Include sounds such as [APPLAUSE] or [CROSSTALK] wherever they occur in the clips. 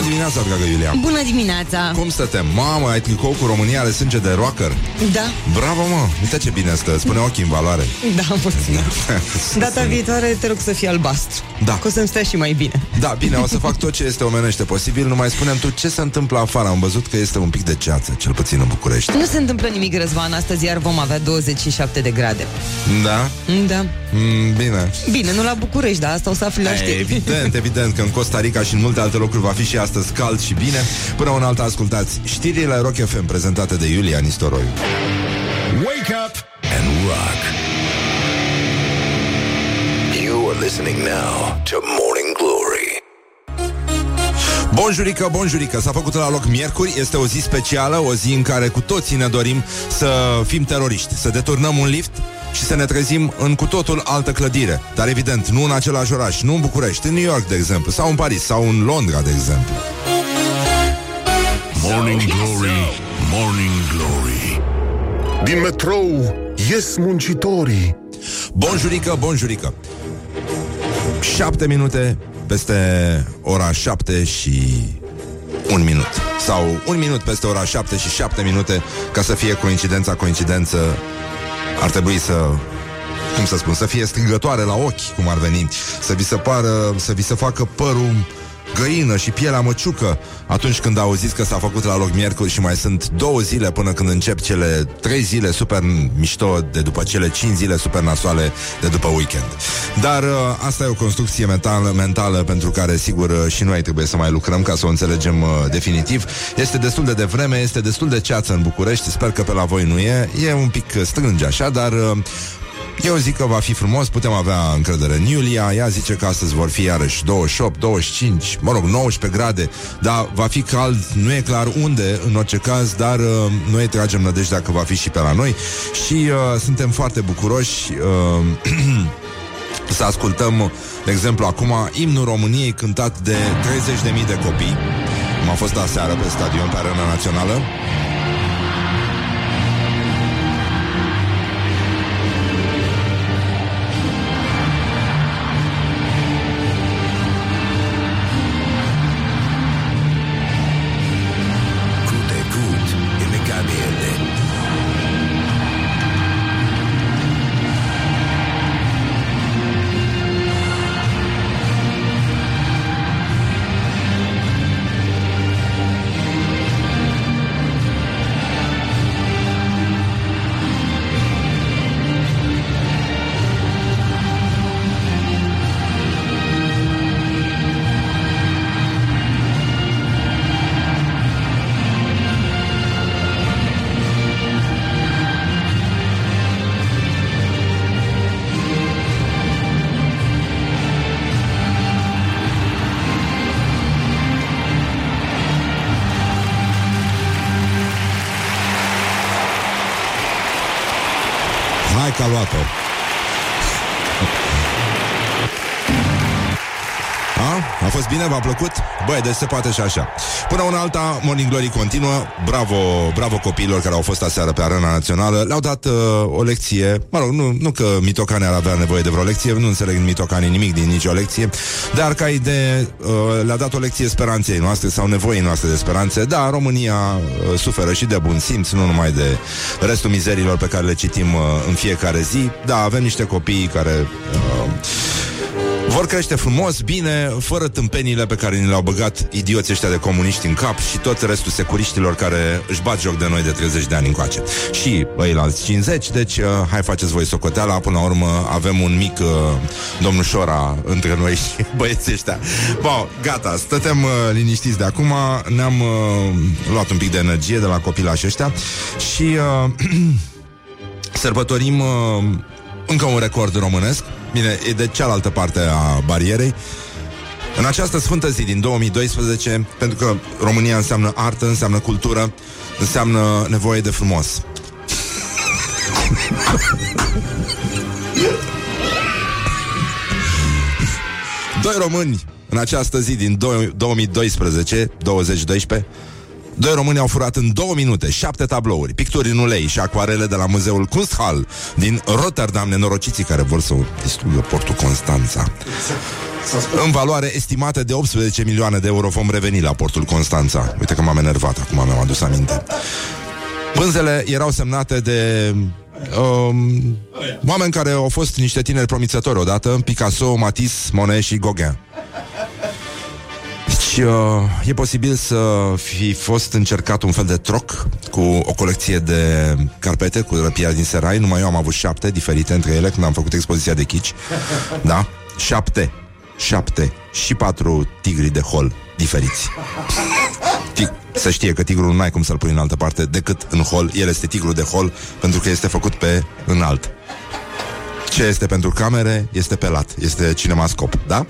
Bună dimineața, dragă Iulia. Bună dimineața. Cum stătem? Mamă, ai tricou cu România are sânge de rocker. Da. Bravo, mă, uite ce bine stă. Spune ochii în valoare. Da, mulțumesc [LAUGHS] Data viitoare te rog să fie albastru. Da. Că o să-mi stea și mai bine. Da, bine, o să fac tot ce este omenește posibil. Nu mai spunem tu ce se întâmplă afară. Am văzut că este un pic de ceață, cel puțin în București. Nu se întâmplă nimic, Răzvan. Astăzi iar vom avea 27 de grade. Da? Da. Mm, bine. Bine, nu la București, dar asta o să afli la E, știri. Evident, evident că în Costa Rica și în multe alte locuri va fi și astăzi cald și bine. Până un alta ascultați știrile Rock FM prezentate de Iulia Nistoroiu. Wake up and rock. You are listening now to Morning Glory. Bonjurică, bonjurică, s-a făcut la loc miercuri, este o zi specială, o zi în care cu toții ne dorim să fim teroriști, să deturnăm un lift și să ne trezim în cu totul altă clădire. Dar evident, nu în același oraș, nu în București, în New York, de exemplu, sau în Paris, sau în Londra, de exemplu. Morning Glory, Morning Glory. Din metrou ies muncitorii. Bonjurică, bonjurică. 7 minute peste ora 7 și un minut. Sau un minut peste ora 7 și 7 minute, ca să fie coincidența, coincidență, ar trebui să cum să spun, să fie strigătoare la ochi, cum ar veni, să vi se pară, să vi se facă părul găină și pielea măciucă atunci când auziți că s-a făcut la loc miercuri și mai sunt două zile până când încep cele trei zile super mișto de după cele cinci zile super nasoale de după weekend. Dar uh, asta e o construcție mentală, mentală pentru care sigur uh, și noi trebuie să mai lucrăm ca să o înțelegem uh, definitiv. Este destul de devreme, este destul de ceață în București, sper că pe la voi nu e, e un pic uh, strânge așa, dar uh, eu zic că va fi frumos, putem avea încredere în Iulia. Ea zice că astăzi vor fi iarăși 28, 25, mă rog, 19 grade. Dar va fi cald, nu e clar unde În orice caz, dar uh, noi tragem nădejdea că va fi și pe la noi. Și uh, suntem foarte bucuroși uh, [CLEARS THROAT] Să ascultăm, de exemplu, acum Imnul României cântat de 30.000 de copii. Cum a fost aseară pe stadion, pe arena națională A? A fost bine? V-a plăcut? Băi, deci se poate și așa. Până una alta, Morning Glory continuă. Bravo, bravo copiilor care au fost aseară pe arena națională. Le-au dat uh, o lecție. Mă rog, nu, nu că mitocane ar avea nevoie de vreo lecție. Nu înțeleg mitocane nimic din nicio lecție. Dar ca idee uh, le-a dat o lecție speranței noastre Sau nevoii noastre de speranțe. Da, România uh, suferă și de bun simț Nu numai de restul mizerilor pe care le citim uh, în fiecare zi. Da, avem niște copii care... Uh, vor crește frumos, bine, fără tâmpenile pe care ni le-au băgat idioții ăștia de comuniști în cap și tot restul securiștilor care își bat joc de noi de 30 de ani încoace. Și ei la 50, deci uh, hai faceți voi socoteala, până la urmă avem un mic uh, domnușora între noi și [LAUGHS] băieții ăștia. Bun, gata, stătem uh, liniștiți de acum, ne-am uh, luat un pic de energie de la copilașii ăștia și uh, [CLEARS THROAT] sărbătorim uh, încă un record românesc. Bine, e de cealaltă parte a barierei. În această sfântă zi din 2012, pentru că România înseamnă artă, înseamnă cultură, înseamnă nevoie de frumos. Doi români în această zi din 2012, 2012, Doi români au furat în două minute șapte tablouri, picturi în ulei și acoarele de la Muzeul Kunsthal din Rotterdam, nenorociții care vor să distrugă portul Constanța. În valoare estimată de 18 milioane de euro vom reveni la portul Constanța. Uite că m-am enervat, acum mi-am adus aminte. Pânzele erau semnate de um, oameni care au fost niște tineri promițători odată, Picasso, Matisse, Monet și Gauguin. Deci uh, e posibil să fi fost încercat un fel de troc cu o colecție de carpete cu răpia din serai. Numai eu am avut șapte diferite între ele când am făcut expoziția de chici. Da? Șapte. Șapte. Și patru tigri de hol diferiți. Tig- să știe că tigrul nu ai cum să-l pui în altă parte decât în hol. El este tigru de hol pentru că este făcut pe înalt. Ce este pentru camere este pelat, este cinemascop, da?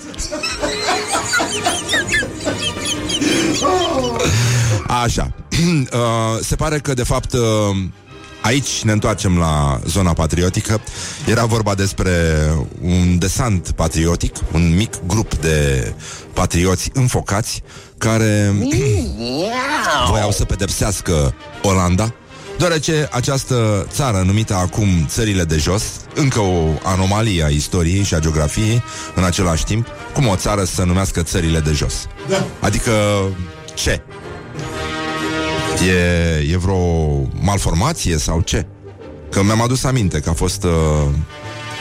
Așa. [CLEARS THROAT] Uh, se pare că, de fapt, uh, aici ne întoarcem la zona patriotică. Era vorba despre un desant patriotic, un mic grup de patrioți înfocați care [CLEARS THROAT] voiau să pedepsească Olanda, deoarece această țară numită acum țările de jos, încă o anomalie a istoriei și a geografiei în același timp, cum o țară să se numească țările de jos. Da. Adică ce? E, e vreo malformație sau ce? Că mi-am adus aminte că a fost uh,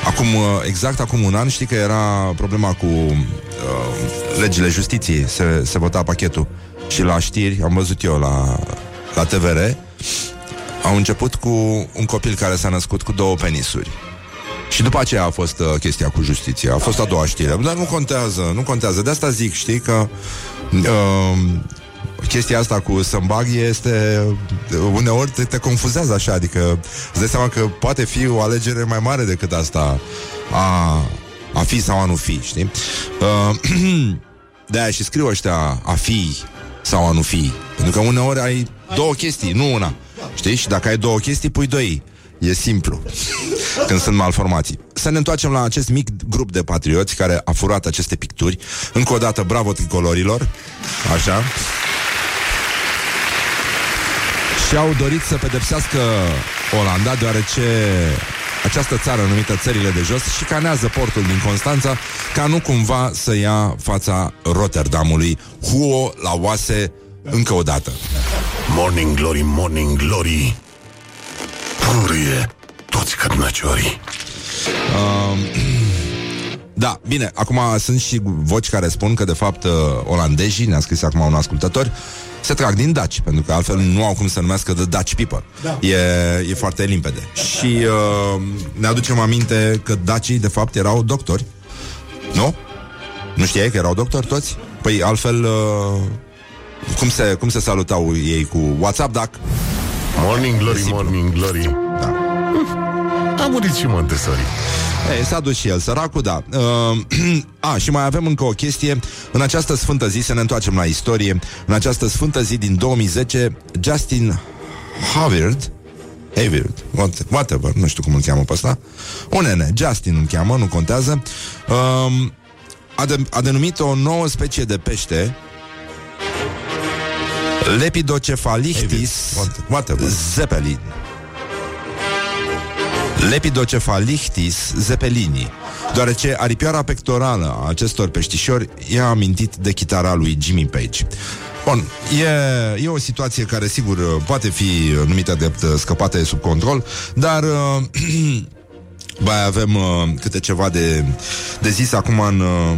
acum, uh, exact acum un an, știi că era problema cu uh, legile justiției, se, se vota pachetul și la știri, am văzut eu la, la TVR, au început cu un copil care s-a născut cu două penisuri. Și după aceea a fost uh, chestia cu justiția. A fost a doua știre. Dar nu contează, nu contează. De asta zic, știi, că uh, chestia asta cu sămbag este uneori te, te confuzează așa, adică îți dai seama că poate fi o alegere mai mare decât asta a, a fi sau a nu fi, știi? Uh, [CLEARS THROAT] de-aia și scriu ăștia a fi sau a nu fi. Pentru că uneori ai două chestii, nu una. Știi? Și dacă ai două chestii, pui doi. E simplu [LAUGHS] Când sunt malformații Să ne întoarcem la acest mic grup de patrioți Care a furat aceste picturi Încă o dată, bravo tricolorilor Așa Și au dorit să pedepsească Olanda Deoarece această țară numită Țările de Jos și canează portul din Constanța ca nu cumva să ia fața Rotterdamului. Huo la oase încă o dată. Morning Glory, Morning Glory. Purie toți cărnăciorii Da, bine, acum sunt și voci care spun că de fapt uh, olandezii, ne-a scris acum un ascultător, se trag din Daci, pentru că altfel nu au cum să numească The Dutch People. Da. E, e foarte limpede. Și uh, ne aducem aminte că dacii de fapt erau doctori. Nu? Nu știai că erau doctori toți? Păi altfel uh, cum, se, cum se salutau ei cu WhatsApp, Dac? Morning Glory, simplu. Morning Glory Da. A murit și Montessori Ei, s-a dus și el, săracul, da. Uh, [CLEARS THROAT] a, și mai avem încă o chestie. În această sfântă zi, să ne întoarcem la istorie, în această sfântă zi din 2010, Justin Havard, Havard, what- whatever, nu știu cum îl cheamă pe ăsta, un nene, Justin îl cheamă, nu contează, um, a, de, a denumit o nouă specie de pește Lepidocefalichtis Havard, whatever, zeppelin. Lepidocefalichtis zeppelini Deoarece aripioara pectorală a acestor peștișori i-a amintit de chitara lui Jimmy Page. Bun, e, e o situație care sigur poate fi numită drept uh, scăpată de sub control Dar uh, [CLEARS THROAT] mai avem uh, câte ceva de, de zis acum în, uh,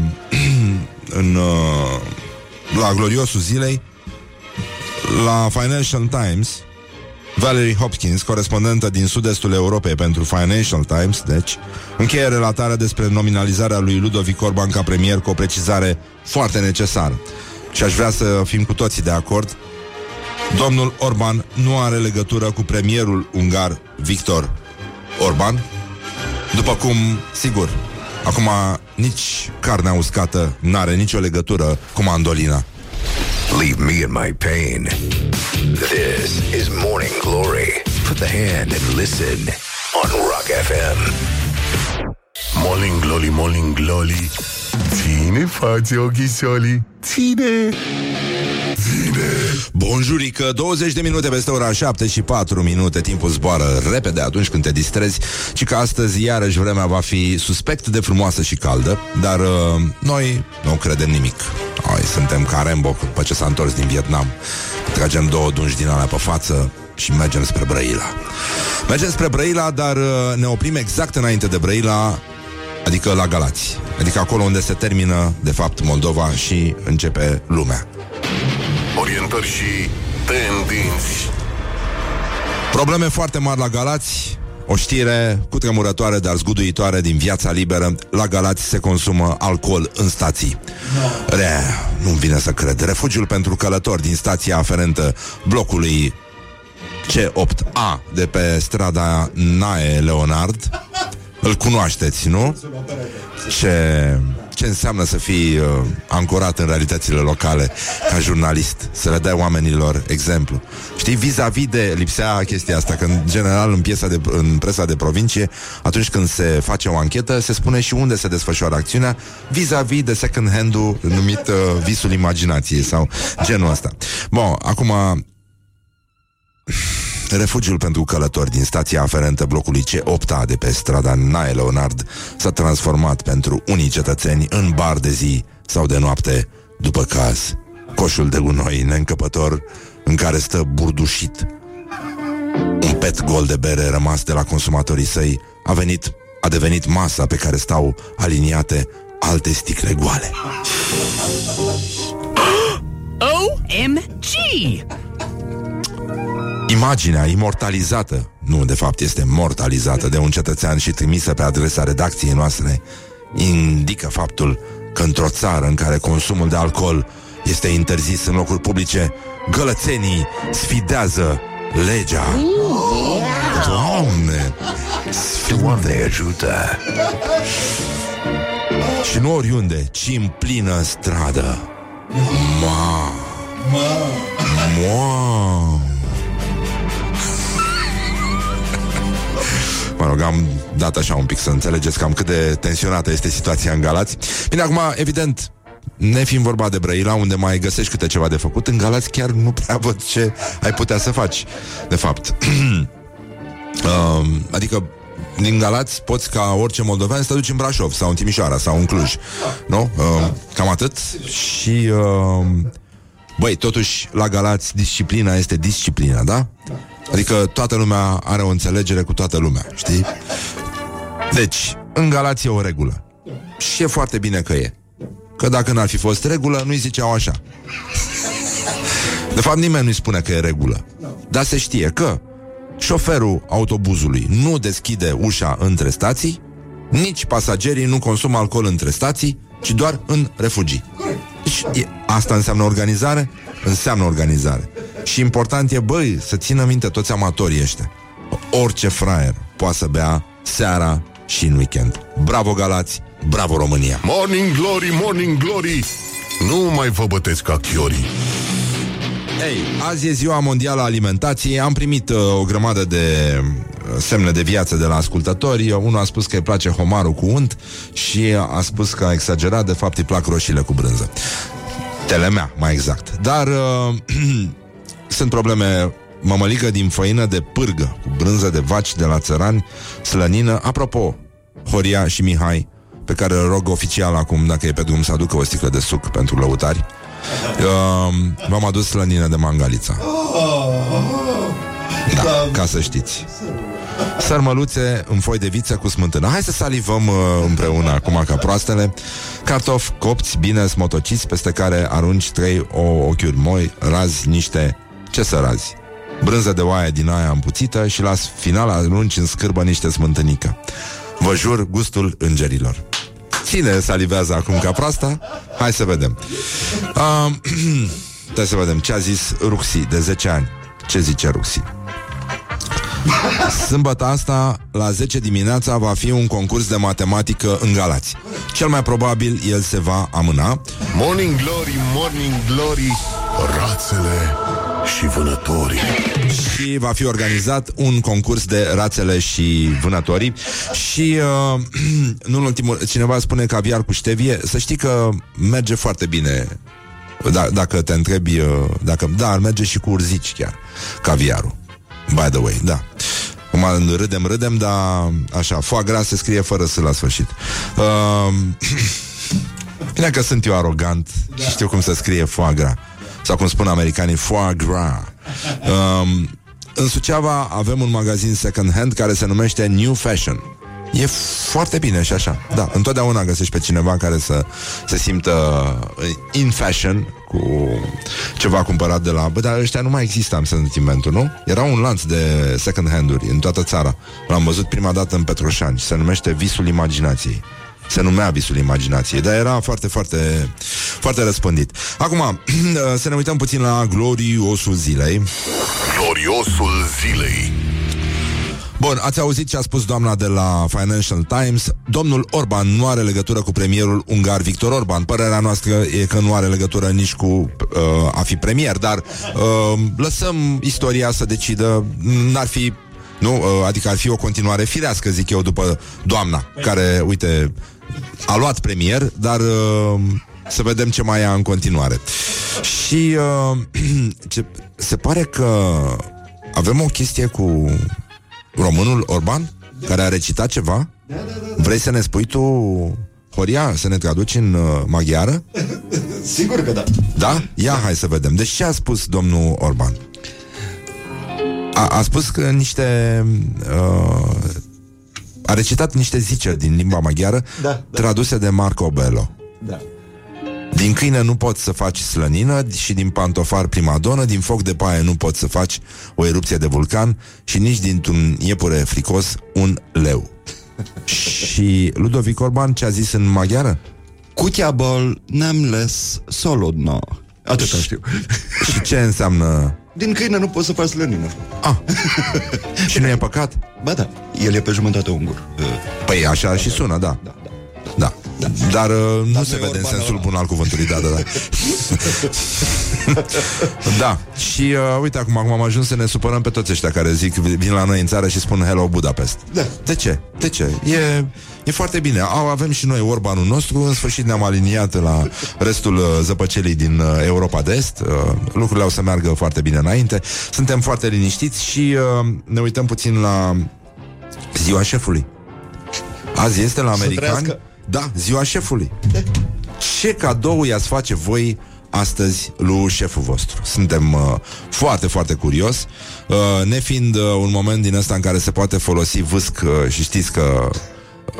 [CLEARS THROAT] în uh, la gloriosul zilei la Financial Times Valerie Hopkins, corespondentă din sud-estul Europei pentru Financial Times, deci, încheie relatarea despre nominalizarea lui Ludovic Orban ca premier cu o precizare foarte necesară. Și aș vrea să fim cu toții de acord. Domnul Orban nu are legătură cu premierul ungar Victor Orban, după cum, sigur, acum nici carnea uscată n-are nicio legătură cu mandolina. Leave me in my pain. This is Morning Glory. Put the hand and listen on Rock FM. Morning Glory, Morning Glory. Ține față ochișorii Ține. Bonjurică, 20 de minute peste ora 7 și 4 minute. Timpul zboară repede atunci când te distrezi Și că astăzi iarăși vremea va fi suspect de frumoasă și caldă Dar uh, noi nu credem nimic. Noi suntem ca Rambo după ce s-a întors din Vietnam Tragem două dungi din alea pe față și mergem spre Brăila. Mergem spre Brăila, dar uh, ne oprim exact înainte de Brăila Adică la Galați. Adică acolo unde se termină, de fapt, Moldova și începe lumea. Orientări și tendinți. Probleme foarte mari la Galați o știre cu tremurătoare, dar zguduitoare din viața liberă. La Galați se consumă alcool în stații. No. Re, nu-mi vine să cred. Refugiul pentru călători din stația aferentă blocului C8A de pe strada Nae Leonard. Îl cunoașteți, nu? Ce, ce înseamnă să fii uh, ancorat în realitățile locale ca jurnalist, să le dai oamenilor exemplu. Știi, vis-a-vis de lipsea chestia asta, că în general în, piesa de, în presa de provincie, atunci când se face o anchetă, se spune și unde se desfășoară acțiunea, vis-a-vis de second hand-ul numit uh, visul imaginației sau genul ăsta. Bun, acum Refugiul pentru călători din stația aferentă blocului C8A de pe strada Nae Leonard s-a transformat pentru unii cetățeni în bar de zi sau de noapte, după caz. Coșul de gunoi neîncăpător în care stă burdușit. Un pet gol de bere rămas de la consumatorii săi a venit, a devenit masa pe care stau aliniate alte sticle goale. [GASPS] OMG! Imaginea imortalizată, nu, de fapt este mortalizată de un cetățean și trimisă pe adresa redacției noastre, indică faptul că într-o țară în care consumul de alcool este interzis în locuri publice, gălățenii sfidează legea. Doamne! Doamne ajută! Și nu oriunde, ci în plină stradă. Ma! Ma! Mă rog, am dat așa un pic să înțelegeți cam cât de tensionată este situația în Galați. Bine, acum, evident, ne fiind vorba de Brăila, unde mai găsești câte ceva de făcut, în Galați chiar nu prea văd ce ai putea să faci, de fapt. [CLEARS THROAT] uh, adică din Galați poți ca orice moldovean să te duci în Brașov sau în Timișoara sau în Cluj. Nu? Uh, cam atât. Și uh, băi, totuși la Galați disciplina este disciplina, da? Adică toată lumea are o înțelegere cu toată lumea, știi? Deci, în Galați e o regulă. Și e foarte bine că e. Că dacă n-ar fi fost regulă, nu-i ziceau așa. De fapt, nimeni nu-i spune că e regulă. Dar se știe că șoferul autobuzului nu deschide ușa între stații, nici pasagerii nu consumă alcool între stații, ci doar în refugii. Deci, e, asta înseamnă organizare? Înseamnă organizare. Și important e, băi, să țină minte toți amatorii ăștia. Orice fraier poate să bea seara și în weekend. Bravo Galați, bravo România! Morning Glory, Morning Glory! Nu mai vă bătesc ca chiorii. Ei, azi e ziua mondială a alimentației Am primit uh, o grămadă de uh, semne de viață de la ascultători Unul a spus că îi place homarul cu unt Și a spus că a exagerat De fapt îi plac roșiile cu brânză Telemea, mai exact. Dar uh, [CLEARS THROAT] sunt probleme. Mămăligă din făină de pârgă Cu brânză de vaci de la țărani Slănină. Apropo, Horia și Mihai Pe care îl rog oficial acum Dacă e pe drum să aducă o sticlă de suc pentru lăutari. Uh, V-am adus slănină de mangalița. Da, ca să știți Sărmăluțe în foi de viță cu smântână. Hai să salivăm uh, împreună acum ca proastele. Cartofi copți bine smotociți Peste care arunci trei o ochiuri moi Razi niște... Ce să razi? Brânză de oaie din aia împuțită Și la final arunci în scârbă niște smântânică. Vă jur gustul îngerilor. Cine salivează acum ca proasta? Hai să vedem. Uh, [CLEARS THROAT] Hai să vedem. Ce a zis Ruxi de 10 ani? Ce zice Ruxi? Sâmbătă asta, la 10 dimineața, va fi un concurs de matematică în Galați. Cel mai probabil el se va amâna. Morning Glory, Morning Glory, rațele și vânătorii. Și va fi organizat un concurs de rațele și vânătorii. Și, uh, [CLEARS THROAT] nu în ultimul, cineva spune caviar cu ștevie. Să știi că merge foarte bine Da, dacă te întrebi, uh, dacă, da, ar merge și cu urzici chiar, caviarul. By the way, da. Acum râdem, râdem, dar așa, foa gras se scrie fără să la sfârșit. Uh, [CLEARS THROAT] bine că sunt eu arogant da. și știu cum să scrie foa gras. Sau cum spun americanii, foie gras. Um, în Suceava avem un magazin second hand care se numește New Fashion. E foarte bine și așa. Da, întotdeauna găsești pe cineva care să se simtă uh, in fashion cu ceva cumpărat de la... Bă, dar ăștia nu mai există, am sentimentul, nu? Era un lanț de second hand-uri în toată țara. L-am văzut prima dată în Petroșani. Se numește Visul Imaginației. Se numea Visul Imaginației, dar era foarte, foarte, foarte răspândit. Acum, [CLEARS THROAT] să ne uităm puțin la gloriosul zilei. Gloriosul zilei. Bun, ați auzit ce a spus doamna de la Financial Times. Domnul Orban nu are legătură cu premierul ungar Victor Orban. Părerea noastră e că nu are legătură nici cu uh, a fi premier, dar uh, lăsăm istoria să decidă. N-ar fi nu? Uh, adică ar fi o continuare firească, zic eu, după doamna, care, uite, a luat premier, dar uh, să vedem ce mai ia în continuare. Și uh, [CLEARS THROAT] ce, se pare că avem o chestie cu românul Orban, care a recitat ceva? Vrei să ne spui tu, Horia, să ne traduci în uh, maghiară? Sigur că da. Da? Ia, hai să vedem. Deci ce a spus domnul Orban? A, a spus că niște... Uh, a recitat niște ziceri din limba maghiară Da, da. traduse de Marco Bello. Da. Din câine nu poți să faci slănină și din pantofar primadonă, din foc de paie nu poți să faci o erupție de vulcan și nici dintr-un iepure fricos un leu. [LAUGHS] și Ludovic Orban ce a zis în maghiară? Kutyaból nem lesz szolodna. Atâta știu. [LAUGHS] Și ce înseamnă... Din câine nu poți să faci slănină. Ah, [LAUGHS] și nu e păcat? Ba da, el e pe jumătate ungur. Uh, Păi așa și sună, da. Da, da. Da. Dar uh, nu Dar se nu e vede în Orban sensul ăla. bun al cuvântului, da, da, da. [LAUGHS] da. Și uh, uite, acum, acum am ajuns să ne supărăm pe toți ăștia care zic, vin la noi în țară și spun Hello Budapest. Da. De ce? De ce? E, e foarte bine. Au, avem și noi Orbanul nostru, în sfârșit ne-am aliniat la restul uh, zăpăcelii din uh, Europa de Est. Uh, lucrurile au să meargă foarte bine înainte. Suntem foarte liniștiți și uh, ne uităm puțin la ziua șefului. Azi este la americani. Trăiască. Da, ziua șefului. Ce cadou i-ați face voi astăzi lui șeful vostru? Suntem uh, foarte, foarte curios. Uh, nefiind uh, un moment din ăsta în care se poate folosi vâsc uh, și știți că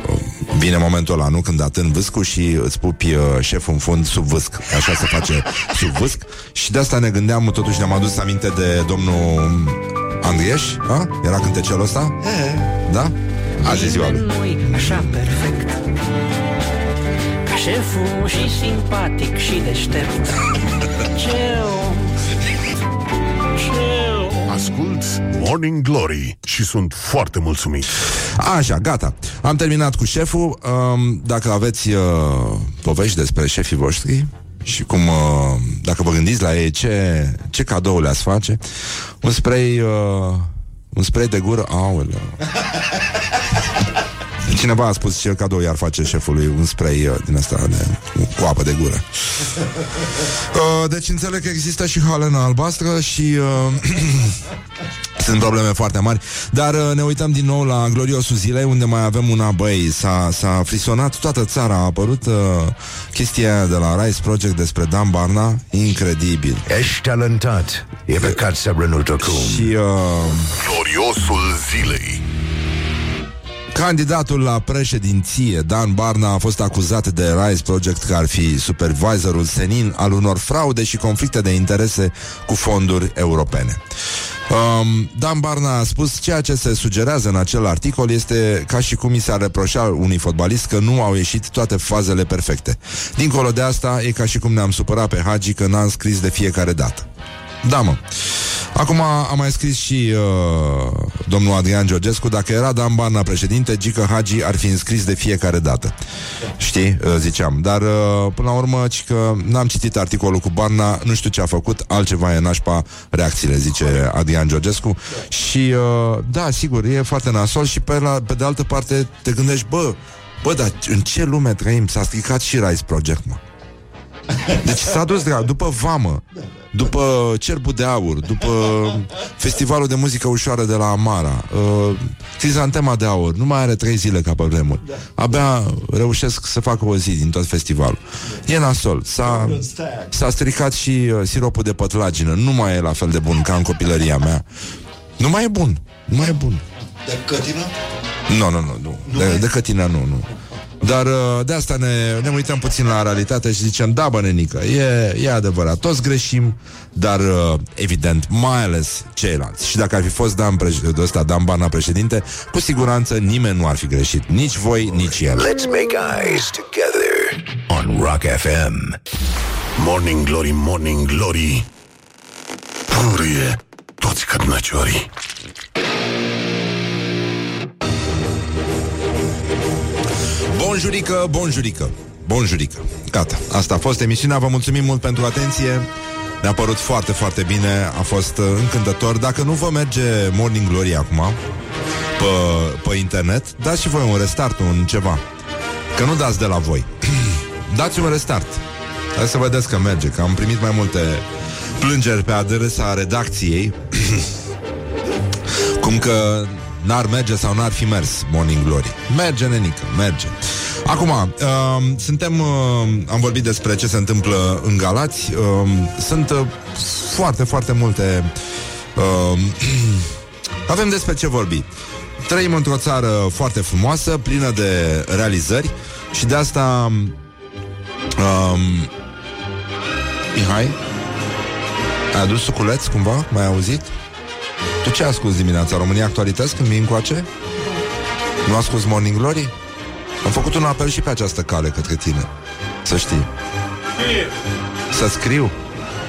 uh, vine momentul ăla, nu? Când atând vâscul și îți pupi uh, șeful în fund sub vâsc. Așa se face [LAUGHS] sub vâsc. Și de asta ne gândeam, totuși ne-am adus aminte de domnul Andrieș, a? Era cântecelul ăsta? Da? Azi e ziua lui. nu așa perfect Ca șeful și simpatic și deștept [LAUGHS] Ce om Ce om Ascult Morning Glory și sunt foarte mulțumit. Așa, gata. Am terminat cu șeful. Um, dacă aveți uh, povești despre șefii voștri și cum, uh, dacă vă gândiți la ei, ce, ce cadou le-ați face, un spray, uh, un spray de gură, aoleu. [LAUGHS] Cineva a spus ce cadou i-ar face șefului un spray uh, din asta de, cu apă de gură. [LAUGHS] Uh, deci înțeleg că există și halena albastră și uh, [CLEARS THROAT] sunt probleme foarte mari. Dar uh, ne uităm din nou la gloriosul zilei unde mai avem una, băi, s-a, s-a frisonat toată țara, a apărut uh, chestia aia de la Rice Project despre Dan Barna, incredibil. Ești talentat. E păcat să renunți acum. Și uh, Gloriosul zilei. Candidatul la președinție, Dan Barna, a fost acuzat de Rise Project că ar fi supervisorul senin al unor fraude și conflicte de interese cu fonduri europene. Um, Dan Barna a spus ceea ce se sugerează în acel articol este ca și cum i s-ar reproșa unui fotbalist că nu au ieșit toate fazele perfecte. Dincolo de asta, e ca și cum ne-am supărat pe Hagi că n-am scris de fiecare dată. Da, mă. Acum a mai scris și uh, domnul Adrian Georgescu Dacă era Dan Barna președinte, Gică Hagi ar fi înscris de fiecare dată. Știi, uh, ziceam. Dar uh, până la urmă, ci că n-am citit articolul cu Barna Nu știu ce a făcut, altceva e nașpa reacțiile Zice Adrian Georgescu. Și uh, da, sigur, e foarte nasol Și pe, la, pe de altă parte te gândești Bă, bă, dar în ce lume trăim? S-a stricat și Rise Project, mă Deci s-a dus, drag, după Vamă, după Cerbul de Aur, după Festivalul de Muzică Ușoară de la Amara, uh, Crizantema de Aur, nu mai are trei zile ca pe vremuri. Abia reușesc să facă o zi din tot festivalul. E nasol. S-a, s-a stricat și uh, siropul de pătlagină. Nu mai e la fel de bun ca în copilăria mea. Nu mai e bun. Nu mai e bun. De cătină? Nu, nu, nu, nu. De, de cătina nu, nu. Dar uh, de asta ne, ne uităm puțin la realitate și zicem, da, bă, nenică, e, e adevărat, toți greșim, dar uh, evident, mai ales ceilalți. Și dacă ar fi fost Dan, preș- ăsta, Dan Bana președinte, cu siguranță nimeni nu ar fi greșit. Nici voi, nici el. Let's make eyes together on Rock FM. Morning Glory, Morning Glory Purie toți cărnăciorii Bonjurică, bonjurică, bonjurică. Gata, asta a fost emisiunea, vă mulțumim mult pentru atenție. Ne-a părut foarte, foarte bine, a fost uh, încântător. Dacă nu vă merge Morning Glory acum pe, pe internet, dați și voi un restart, un ceva. Că nu dați de la voi. [CLEARS THROAT] dați un restart. Hai să vedeți că merge, că am primit mai multe plângeri pe adresa redacției. [CLEARS THROAT] Cum că n-ar merge sau n-ar fi mers Morning Glory. Merge, nenică, merge. Acum, uh, suntem, uh, am vorbit despre ce se întâmplă în Galați. Uh, sunt uh, foarte, foarte multe... Uh, [CLEARS THROAT] avem despre ce vorbi. Trăim într-o țară foarte frumoasă, plină de realizări și de asta... Um, Mihai? Ai adus suculeț cumva? Mai ai auzit? Tu ce asculti dimineața? România Actualități când vii încoace? Nu asculti Morning Glory? Am făcut un apel și pe această cale către tine Să știi Să scriu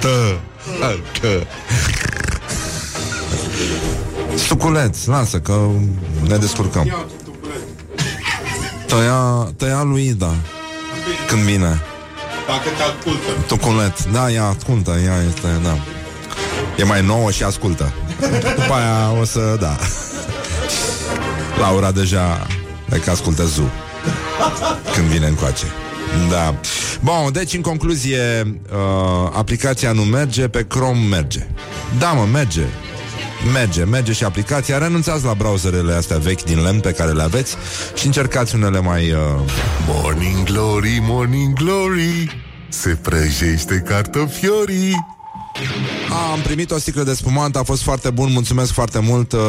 Tă, tă, tă. Suculeț, lasă că ne descurcăm Tăia, tăia lui Ida Când vine Dacă te ascultă. Tuculet, da, ea ascultă, ea este, da E mai nouă și ascultă După aia o să, da. Laura deja E că ascultă Zu Când vine încoace. Da. Bun, deci în concluzie uh, Aplicația nu merge, pe Chrome merge. Da mă, merge. Merge, merge și aplicația. Renunțați la browserele astea vechi din lemn pe care le aveți Și încercați unele mai uh, Morning Glory, Morning Glory. Se prăjește cartofiorii Am primit o sticlă de spumant, a fost foarte bun, mulțumesc foarte mult uh,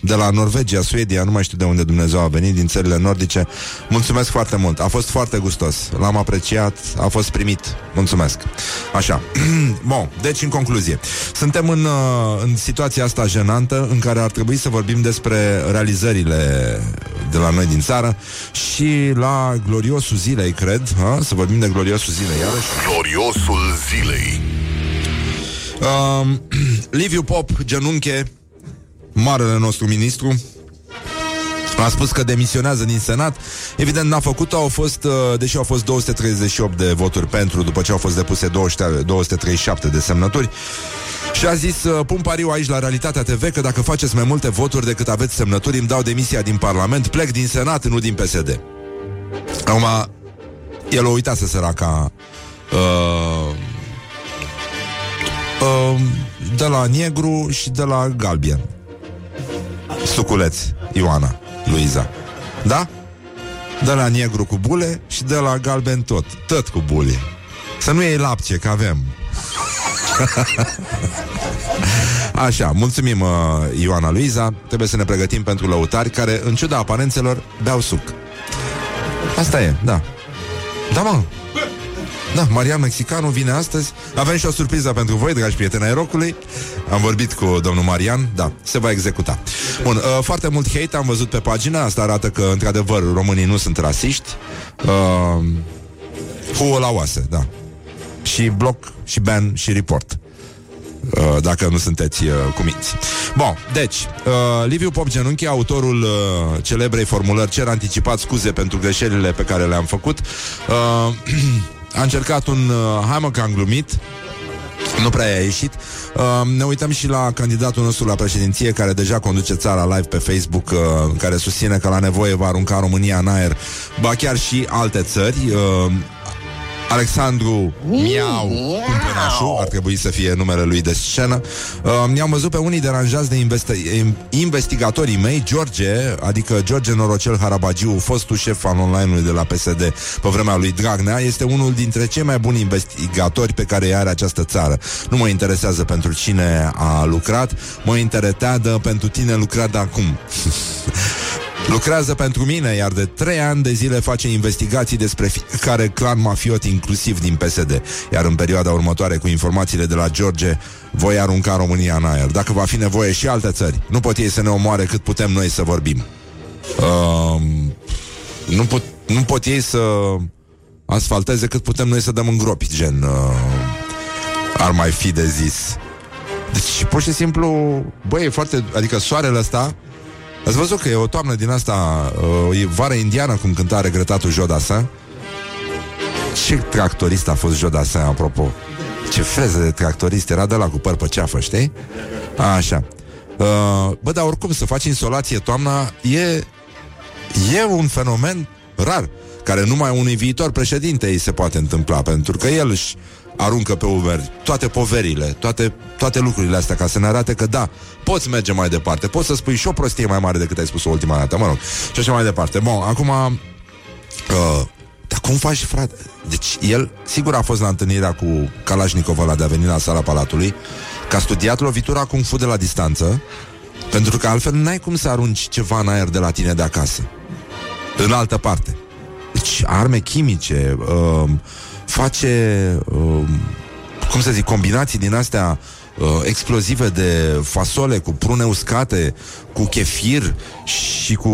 de la Norvegia, Suedia, nu mai știu de unde Dumnezeu a venit, din țările nordice. Mulțumesc foarte mult, a fost foarte gustos, l-am apreciat, a fost primit. Mulțumesc. Așa. [CLEARS THROAT] Bun, deci în concluzie, suntem în, uh, în situația asta jenantă în care ar trebui să vorbim despre realizările de la noi din țară și la gloriosul zilei, cred, ha? să vorbim de gloriosul zilei iarăși. Gloriosul zilei Um, [CLEARS THROAT] Liviu Pop, genunche, marele nostru ministru, a spus că demisionează din Senat. Evident, n-a făcut-o, au fost, uh, deși au fost 238 de voturi pentru, după ce au fost depuse 237 de semnături. Și a zis, uh, pun pariu aici la Realitatea TV că dacă faceți mai multe voturi decât aveți semnături, îmi dau demisia din Parlament, plec din Senat, nu din PSD. Acum, el o uitase săraca uh, uh, de la negru și de la galben. Suculeț, Ioana, Luiza. Da? De la negru cu bule și de la galben tot. Tot cu bule. Să nu iei lapte, că avem. [LAUGHS] Așa, mulțumim uh, Ioana Luiza Trebuie să ne pregătim pentru lăutari Care, în ciuda aparențelor, beau suc Asta e, da Da, mă, da, Marian Mexicanu vine astăzi. Avem și o surpriză pentru voi, dragi prieteni ai rocului. Am vorbit cu domnul Marian, da, se va executa. Bun, uh, foarte mult hate am văzut pe pagină, asta arată că, într-adevăr, românii nu sunt rasiști. Uh, hu la oase, da. Și bloc, și ban, și report. Uh, dacă nu sunteți uh, cu minți. Bun, deci, uh, Liviu Pop Genunchi, autorul uh, celebrei formulări Cer anticipat scuze pentru greșelile pe care le-am făcut, uh, [CLEARS THROAT] a încercat un uh, hai mă că am glumit nu prea a ieșit. Uh, ne uităm și la candidatul nostru la președinție, care deja conduce țara live pe Facebook, uh, care susține că la nevoie va arunca România în aer, ba chiar și alte țări. Uh, Alexandru Miau Cumpănașu, ar trebui să fie numele lui de scenă. Uh, i-am văzut pe unii deranjați de investi- investigatorii mei, George, adică George Norocel Harabagiu, fostul șef al online-ului de la PSD pe vremea lui Dragnea, este unul dintre cei mai buni investigatori pe care i are această țară. Nu mă interesează pentru cine a lucrat, mă interesează pentru tine lucrat de acum. [LAUGHS] Lucrează pentru mine, iar de trei ani de zile face investigații despre fiecare clan mafiot, inclusiv din PSD. Iar în perioada următoare, cu informațiile de la George, voi arunca România în aer. Dacă va fi nevoie și alte țări, nu pot ei să ne omoare cât putem noi să vorbim. Uh, nu, pot, nu pot ei să asfalteze cât putem noi să dăm în gropi, gen... Uh, ar mai fi de zis. Deci, pur și simplu, băi, e foarte... Adică soarele ăsta Ați văzut că e o toamnă din asta uh, E vară indiană cum cânta regretatul Jodasa Ce tractorist a fost Jodasa, apropo? Ce freză de tractorist Era de la cu păr pe ceafă, știi? A, așa. Uh, Bă, dar oricum să faci insolație toamna E E un fenomen rar Care numai unui viitor președinte îi se poate întâmpla Pentru că el își aruncă pe Uber toate poverile, toate, toate lucrurile astea ca să ne arate că da, poți merge mai departe, poți să spui și o prostie mai mare decât ai spus ultima dată, mă rog, și așa mai departe. Bun, acum, uh, dar cum faci, frate? Deci el, sigur a fost la întâlnirea cu Kalashnikov ăla de a veni la sala Palatului, că a studiat lovitura Kung Fu de la distanță, pentru că altfel n-ai cum să arunci ceva în aer de la tine de acasă. În altă parte. Deci arme chimice, uh, face, uh, cum să zic, combinații din astea uh, explozive de fasole cu prune uscate, cu chefir și cu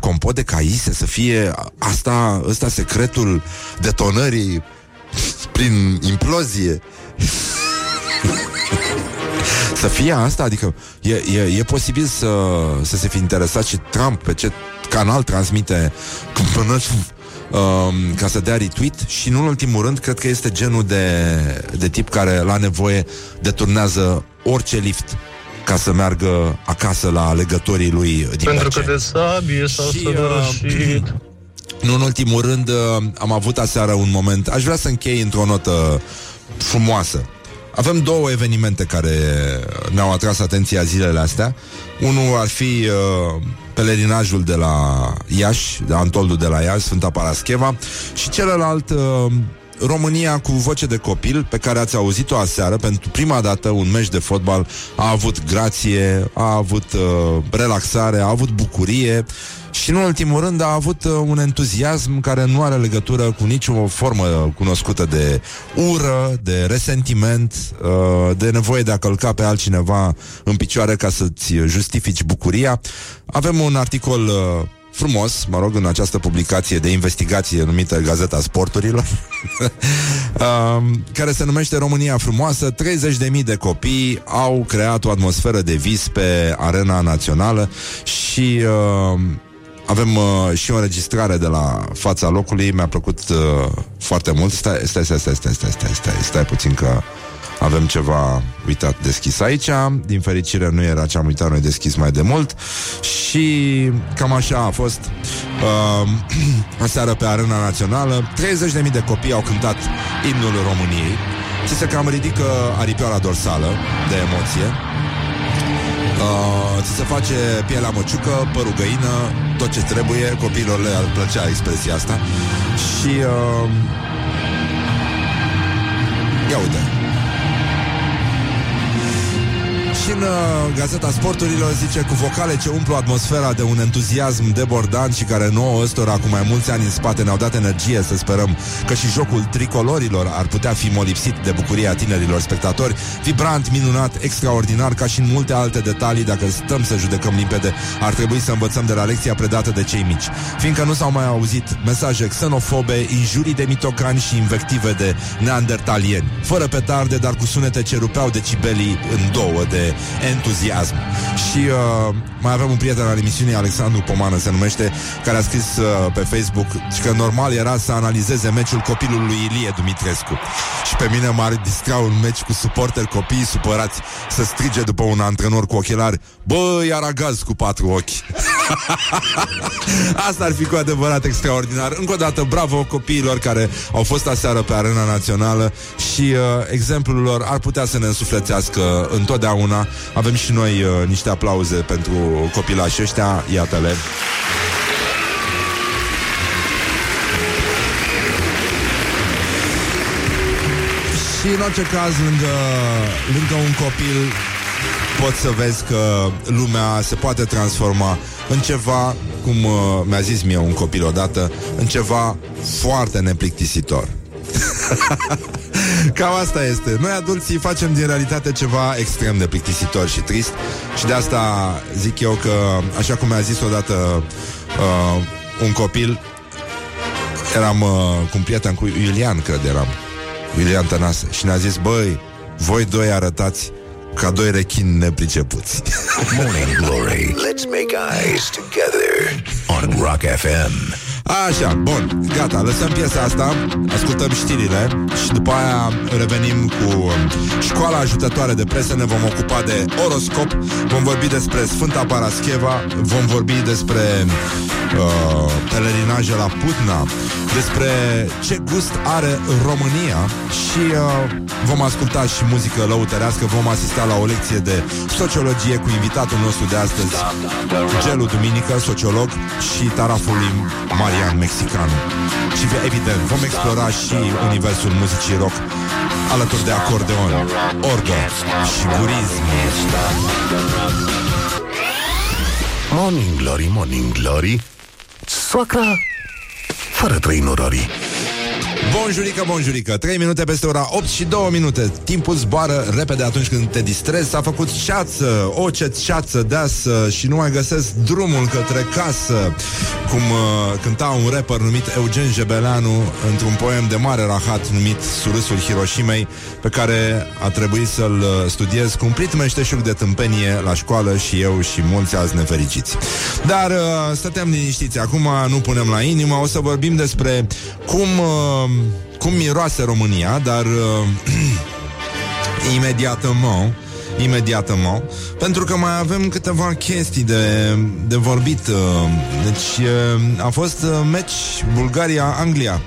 compot de caise, să fie asta, ăsta secretul detonării prin implozie. [LAUGHS] să fie asta, adică e, e, e posibil să, să se fi interesat și Trump pe ce canal transmite până um, ca să dea retweet și, în ultimul rând, cred că este genul de, de tip care, la nevoie, deturnează orice lift ca să meargă acasă la legătorii lui din Pentru BC. că de sabie s-au Și, săvârșit. [CLEARS THROAT] Nu în ultimul rând, uh, am avut aseară un moment Aș vrea să închei într-o notă frumoasă Avem două evenimente care ne-au atras atenția zilele astea. Unul ar fi uh, pelerinajul de la Iași, de Antoldul de la Iași, Sfânta Parascheva Și celălalt, uh, România cu voce de copil, pe care ați auzit-o aseară, pentru prima dată un meci de fotbal a avut grație, a avut uh, relaxare, a avut bucurie și, în ultimul rând, a avut uh, un entuziasm care nu are legătură cu nicio formă cunoscută de ură, de resentiment, uh, de nevoie de a călca pe altcineva în picioare ca să-ți justifici bucuria. Avem un articol uh, frumos, mă rog, în această publicație de investigație numită Gazeta Sporturilor, [LAUGHS] um, care se numește România Frumoasă. 30.000 de copii au creat o atmosferă de vis pe arena națională și uh, avem uh, și o înregistrare de la fața locului. Mi-a plăcut uh, foarte mult. Stai, stai, stai, stai, stai, stai, stai, stai, stai puțin că avem ceva uitat deschis aici. Din fericire nu era ce am uitat noi deschis mai de mult. Și cam așa a fost uh, [CLEARS THROAT] aseară pe Arena Națională. 30.000 de copii au cântat imnul României. Ți se cam ridică aripioara dorsală de emoție. Uh, ți se face pielea măciucă, părul găină, tot ce trebuie, copiilor le ar plăcea expresia asta. Și uh, ia uite. Și în uh, Gazeta Sporturilor zice cu vocale ce umplu atmosfera de un entuziasm debordant și care nouă ăstora cu mai mulți ani în spate ne-au dat energie să sperăm că și jocul tricolorilor ar putea fi molipsit de bucuria tinerilor spectatori, vibrant, minunat, extraordinar, ca și în multe alte detalii, dacă stăm să judecăm limpede, ar trebui să învățăm de la lecția predată de cei mici. Fiindcă nu s-au mai auzit mesaje xenofobe, injurii de mitocani și invective de neandertalieni, fără petarde, dar cu sunete ce rupeau decibelii în două de entuziasm. Și uh, mai avem un prieten al emisiunii, Alexandru Pomană se numește, care a scris uh, pe Facebook și că normal era să analizeze meciul copilului lui Ilie Dumitrescu. Și pe mine m-ar distra un meci cu suporteri copiii supărați să strige după un antrenor cu ochelari Bă, iar agaz cu patru ochi. [LAUGHS] Asta ar fi cu adevărat extraordinar. Încă o dată, bravo copiilor care au fost aseară pe arena națională și uh, exemplul lor ar putea să ne însuflețească întotdeauna. Avem și noi uh, niște aplauze pentru copilașii ăștia. Iată-le. Și în orice caz, lângă, lângă un copil poți să vezi că lumea se poate transforma în ceva, cum uh, mi-a zis mie un copil odată, în ceva foarte neplictisitor. [LAUGHS] Cam asta este. Noi adulții facem din realitate ceva extrem de plictisitor și trist și de asta zic eu că, așa cum mi-a zis odată uh, un copil, eram uh, cu un prieten, cu Iulian, cred eram, Iulian Tănase, și ne-a zis, băi, voi doi arătați ca doi rechini nepricepuți. Morning Glory. [LAUGHS] Let's make eyes together on Rock FM. Așa, bun, gata, lăsăm piesa asta Ascultăm știrile Și după aia revenim cu um, Școala ajutătoare de presă Ne vom ocupa de oroscop Vom vorbi despre Sfânta Parascheva Vom vorbi despre uh, Pelerinaje la Putna Despre ce gust are România Și uh, vom asculta și muzică lăutărească Vom asista la o lecție de sociologie Cu invitatul nostru de astăzi Gelu Duminică, sociolog Și taraful lui Marian Mexicanu Și evident vom explora și universul muzicii rock Alături de acordeon, orgă și burism. Morning Glory, Morning Glory. Soacra Fără trei nororii Bonjurică, bonjurică. 3 minute peste ora 8 și 2 minute. Timpul zboară repede atunci când te distrezi. S-a făcut șață, o ceață deasă Și nu mai găsesc drumul către casă. Cum uh, cânta un rapper numit Eugen Jebeleanu Într-un poem de mare rahat numit Surâsul Hiroshimei Pe care a trebuit să-l uh, studiez Cumplit meșteșug de tâmpenie la școală Și eu și mulți alți nefericiți. Dar uh, stăteam liniștiți Acum nu punem la inimă. O să vorbim despre cum... Uh, cum miroase România, dar uh, [CLEARS THROAT] imediatement imediatement, pentru că mai avem câteva chestii de, de vorbit. Uh, deci uh, a fost uh, meci Bulgaria-Anglia,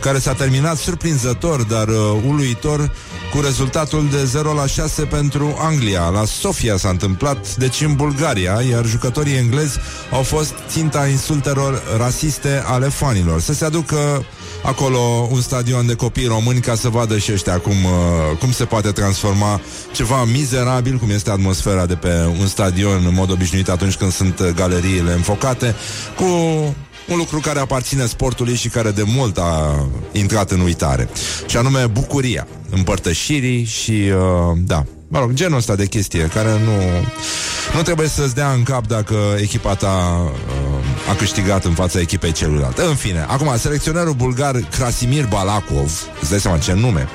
care s-a terminat surprinzător, dar uh, uluitor, cu rezultatul de 0 la 6 pentru Anglia. La Sofia s-a întâmplat, deci în Bulgaria, iar jucătorii englezi au fost ținta insultelor rasiste ale fanilor. Să se aducă acolo un stadion de copii români ca să vadă și ăștia cum, uh, cum se poate transforma ceva mizerabil, cum este atmosfera de pe un stadion în mod obișnuit atunci când sunt uh, galeriile înfocate, cu un lucru care aparține sportului și care de mult a intrat în uitare. Și anume bucuria împărtășirii și, uh, da, mă rog, genul ăsta de chestie care nu, nu trebuie să-ți dea în cap dacă echipa ta uh, a câștigat în fața echipei celuilalt. În fine, acum, selecționerul bulgar Krasimir Balakov, îți dai seama ce nume,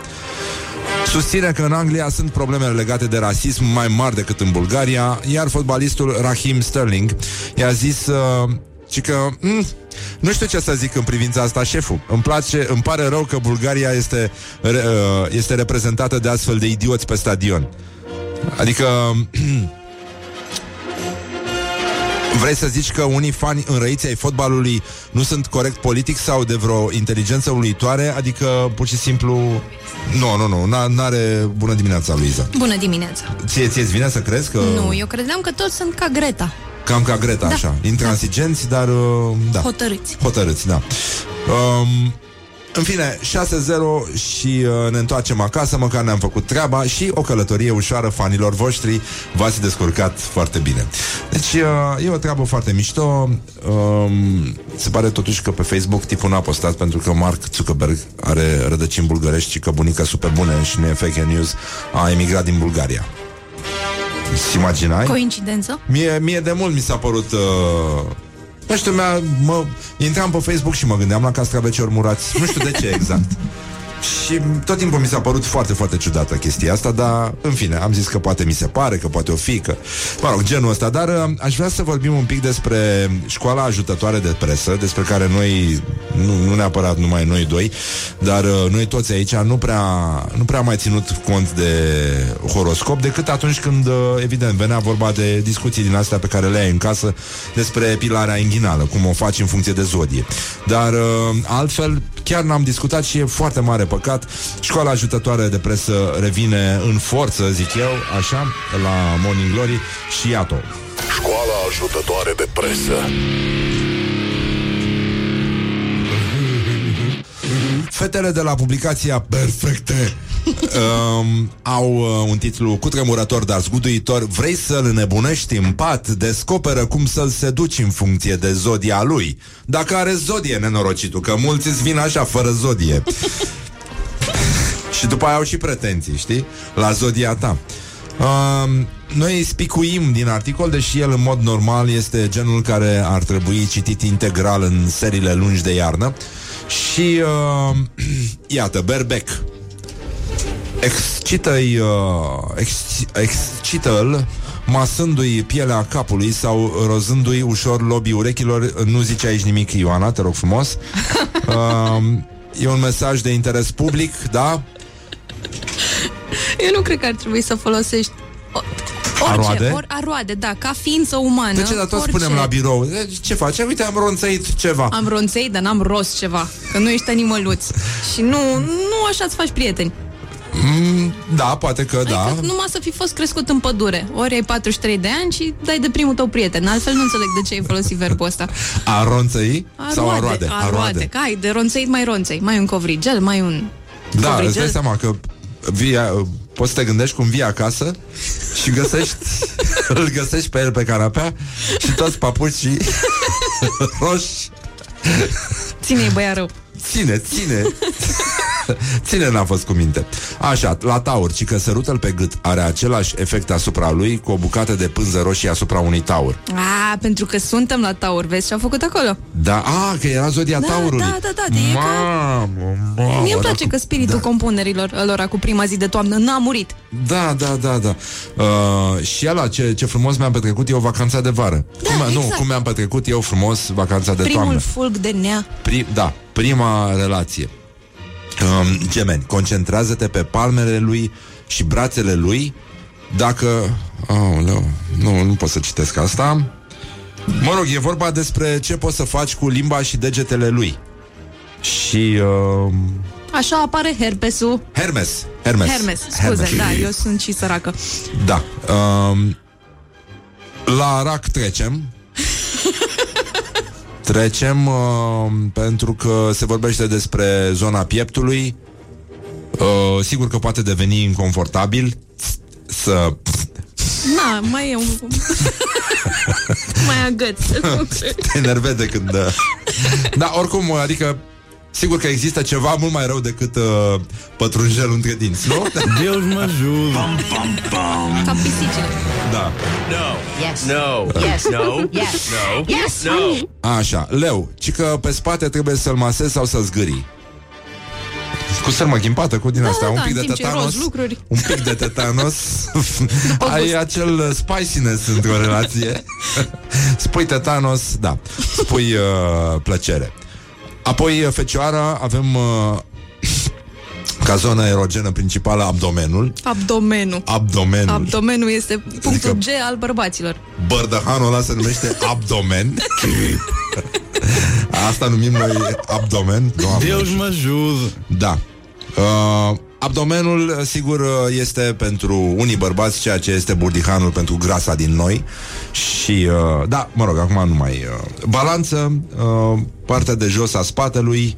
Susține că în Anglia sunt problemele legate de rasism mai mari decât în Bulgaria, iar fotbalistul Raheem Sterling i-a zis uh, și că mm, nu știu ce să zic în privința asta, șeful. Îmi place, îmi pare rău că Bulgaria este, uh, este reprezentată de astfel de idioți pe stadion. Adică [CLEARS THROAT] Vrei să zici că unii fani înrăiți ai fotbalului nu sunt corect politic sau de vreo inteligență uluitoare? Adică, pur și simplu... Nu, nu, nu, n-are... Bună dimineața, Luiza. Bună dimineața. Ție, ți vine să crezi că... Nu, eu credeam că toți sunt ca Greta. Cam ca Greta, Da. așa. Intransigenți, dar... uh, Da. Hotărâți. Hotărâți, da. Um, în fine, 6-0 și uh, ne întoarcem acasă, măcar ne-am făcut treaba și o călătorie ușoară fanilor voștri. V-ați descurcat foarte bine. Deci uh, e o treabă foarte mișto. Um, se pare totuși că pe Facebook tipul n-a postat pentru că Mark Zuckerberg are rădăcini bulgărești și că bunica super bune și nu e fake news, a emigrat din Bulgaria. Îți imaginai? Coincidență? Mie, mie de mult mi s-a părut uh, Nu știu, mea, mă, intram pe Facebook și mă gândeam la castraveciori murați. Nu știu de ce exact și tot timpul mi s-a părut foarte, foarte ciudată chestia asta, dar în fine, am zis că poate mi se pare, că poate o fi, că, mă rog, genul ăsta. Dar uh, aș vrea să vorbim un pic despre școala ajutătoare de presă, despre care noi, nu, nu neapărat numai noi doi, dar uh, noi toți aici nu prea, nu prea am mai ținut cont de horoscop decât atunci când, uh, evident, venea vorba de discuții din astea pe care le ai în casă despre pilarea inghinală, cum o faci în funcție de zodie. Dar uh, altfel, chiar n-am discutat și e foarte mare păcat. Școala ajutătoare de presă revine în forță, zic eu, așa, la Morning Glory și iată Școala ajutătoare de presă. Fetele de la publicația Perfecte um, au uh, un titlu cutremurător, dar zguduitor Vrei să-l nebunești în pat? Descoperă cum să-l seduci în funcție de zodia lui Dacă are zodie, nenorocitul Că mulți îți vin așa, fără zodie Și după aia au și pretenții, știi? La zodia ta Um, noi spicuim din articol, deși el în mod normal este genul care ar trebui citit integral în seriile lungi de iarnă. Și uh, [CLEARS THROAT] iată, Berbec excită-i, uh, ex, excită-l masându-i pielea capului sau rozându-i ușor lobii urechilor. Nu zice aici nimic, Ioana, te rog frumos. Uh, [LAUGHS] e un mesaj de interes public, da? Eu nu cred că ar trebui să folosești o- orice, Aroade? Or, aroade, da, ca ființă umană. De ce, dar tot orice. spunem la birou "E, Ce faci? Uite, am ronțăit ceva Am ronței, dar n-am rost ceva, că nu ești animăluț. Și nu, nu așa îți faci prieteni. mm, Da, poate că da Adică numai să fi fost crescut în pădure. Ori ai 43 de ani și dai de primul tău prieten. Altfel nu înțeleg de ce ai folosit verbul ăsta. A ronțăi sau aroade? Aroade. Că ai de ronțăit mai ronțăi. Mai un covrigel, mai un Da, îți covrigel. dai seama că vii, poți să te gândești cum vii acasă și găsești, [LAUGHS] îl găsești pe el pe canapea și toți papucii [LAUGHS] roși. Ține-i băia rău. Ține, ține. [LAUGHS] [LAUGHS] Ține n-a fost cu minte. Așa, la taur, ci că sărută-l pe gât are același efect asupra lui cu o bucată de pânză roșie asupra unui taur. A, pentru că suntem la taur, vezi ce au făcut acolo? Da, a, că era zodia Da, taurului. da, da, da, de e ca- Mamă, mamă, Mie îmi place dacă- că spiritul da. compunerilor lor cu prima zi de toamnă n-a murit. Da, da, da, da. Uh, și ăla, ce, ce frumos mi-am petrecut eu vacanța de vară. Da, cum, Nu, exact. cum mi-am petrecut eu frumos vacanța de Primul toamnă. fulg de nea. Pri, da, prima relație. Um, gemeni, concentrează-te pe palmele lui și brațele lui dacă... Oh, nu, nu, nu pot să citesc asta. Mă rog, e vorba despre ce poți să faci cu limba și degetele lui. Și... Uh, Așa apare herpesul. Hermes. Hermes. Hermes, scuze, da, eu sunt și săracă. Da. Um, la rac trecem. Trecem uh, pentru că se vorbește despre zona pieptului. Uh, sigur că poate deveni inconfortabil să Na, mai e un... [LAUGHS] mai agăț. te enerveze când... Uh, da, oricum, adică Sigur că există ceva mult mai rău decât uh, pătrunjelul între dinți, nu? [LAUGHS] Deus mă ajude. Ca pisicile. Da. Yes. No. Yes. No. Yes. No. Yes. No. Așa, leu, ci că pe spate trebuie să-l masezi sau să-l zgârii. Cu sârmă ghimpată, cu din Da, astea, da, un da, pic în de timp ce tetanos. rozi lucruri. Un pic de tetanos. [LAUGHS] Ai acel uh, spiciness într-o relație. [LAUGHS] Spui tetanos, da. Spui uh, plăcere. Apoi, uh, fecioara, avem uh, [COUGHS] ca zonă erogenă principală abdomenul. Abdomenul. Abdomenul. Abdomenul este punctul Adică- G al bărbaților. Bărdăhanul ăla se numește [LAUGHS] abdomen. Asta numim noi abdomen. Doamne. Deus mă ajude. Da. Uh, abdomenul, uh, sigur, uh, este pentru unii bărbați ceea ce este burdihanul pentru grasa din noi. Și, uh, da, mă rog, acum nu mai... Uh, balanță, uh, partea de jos a spatelui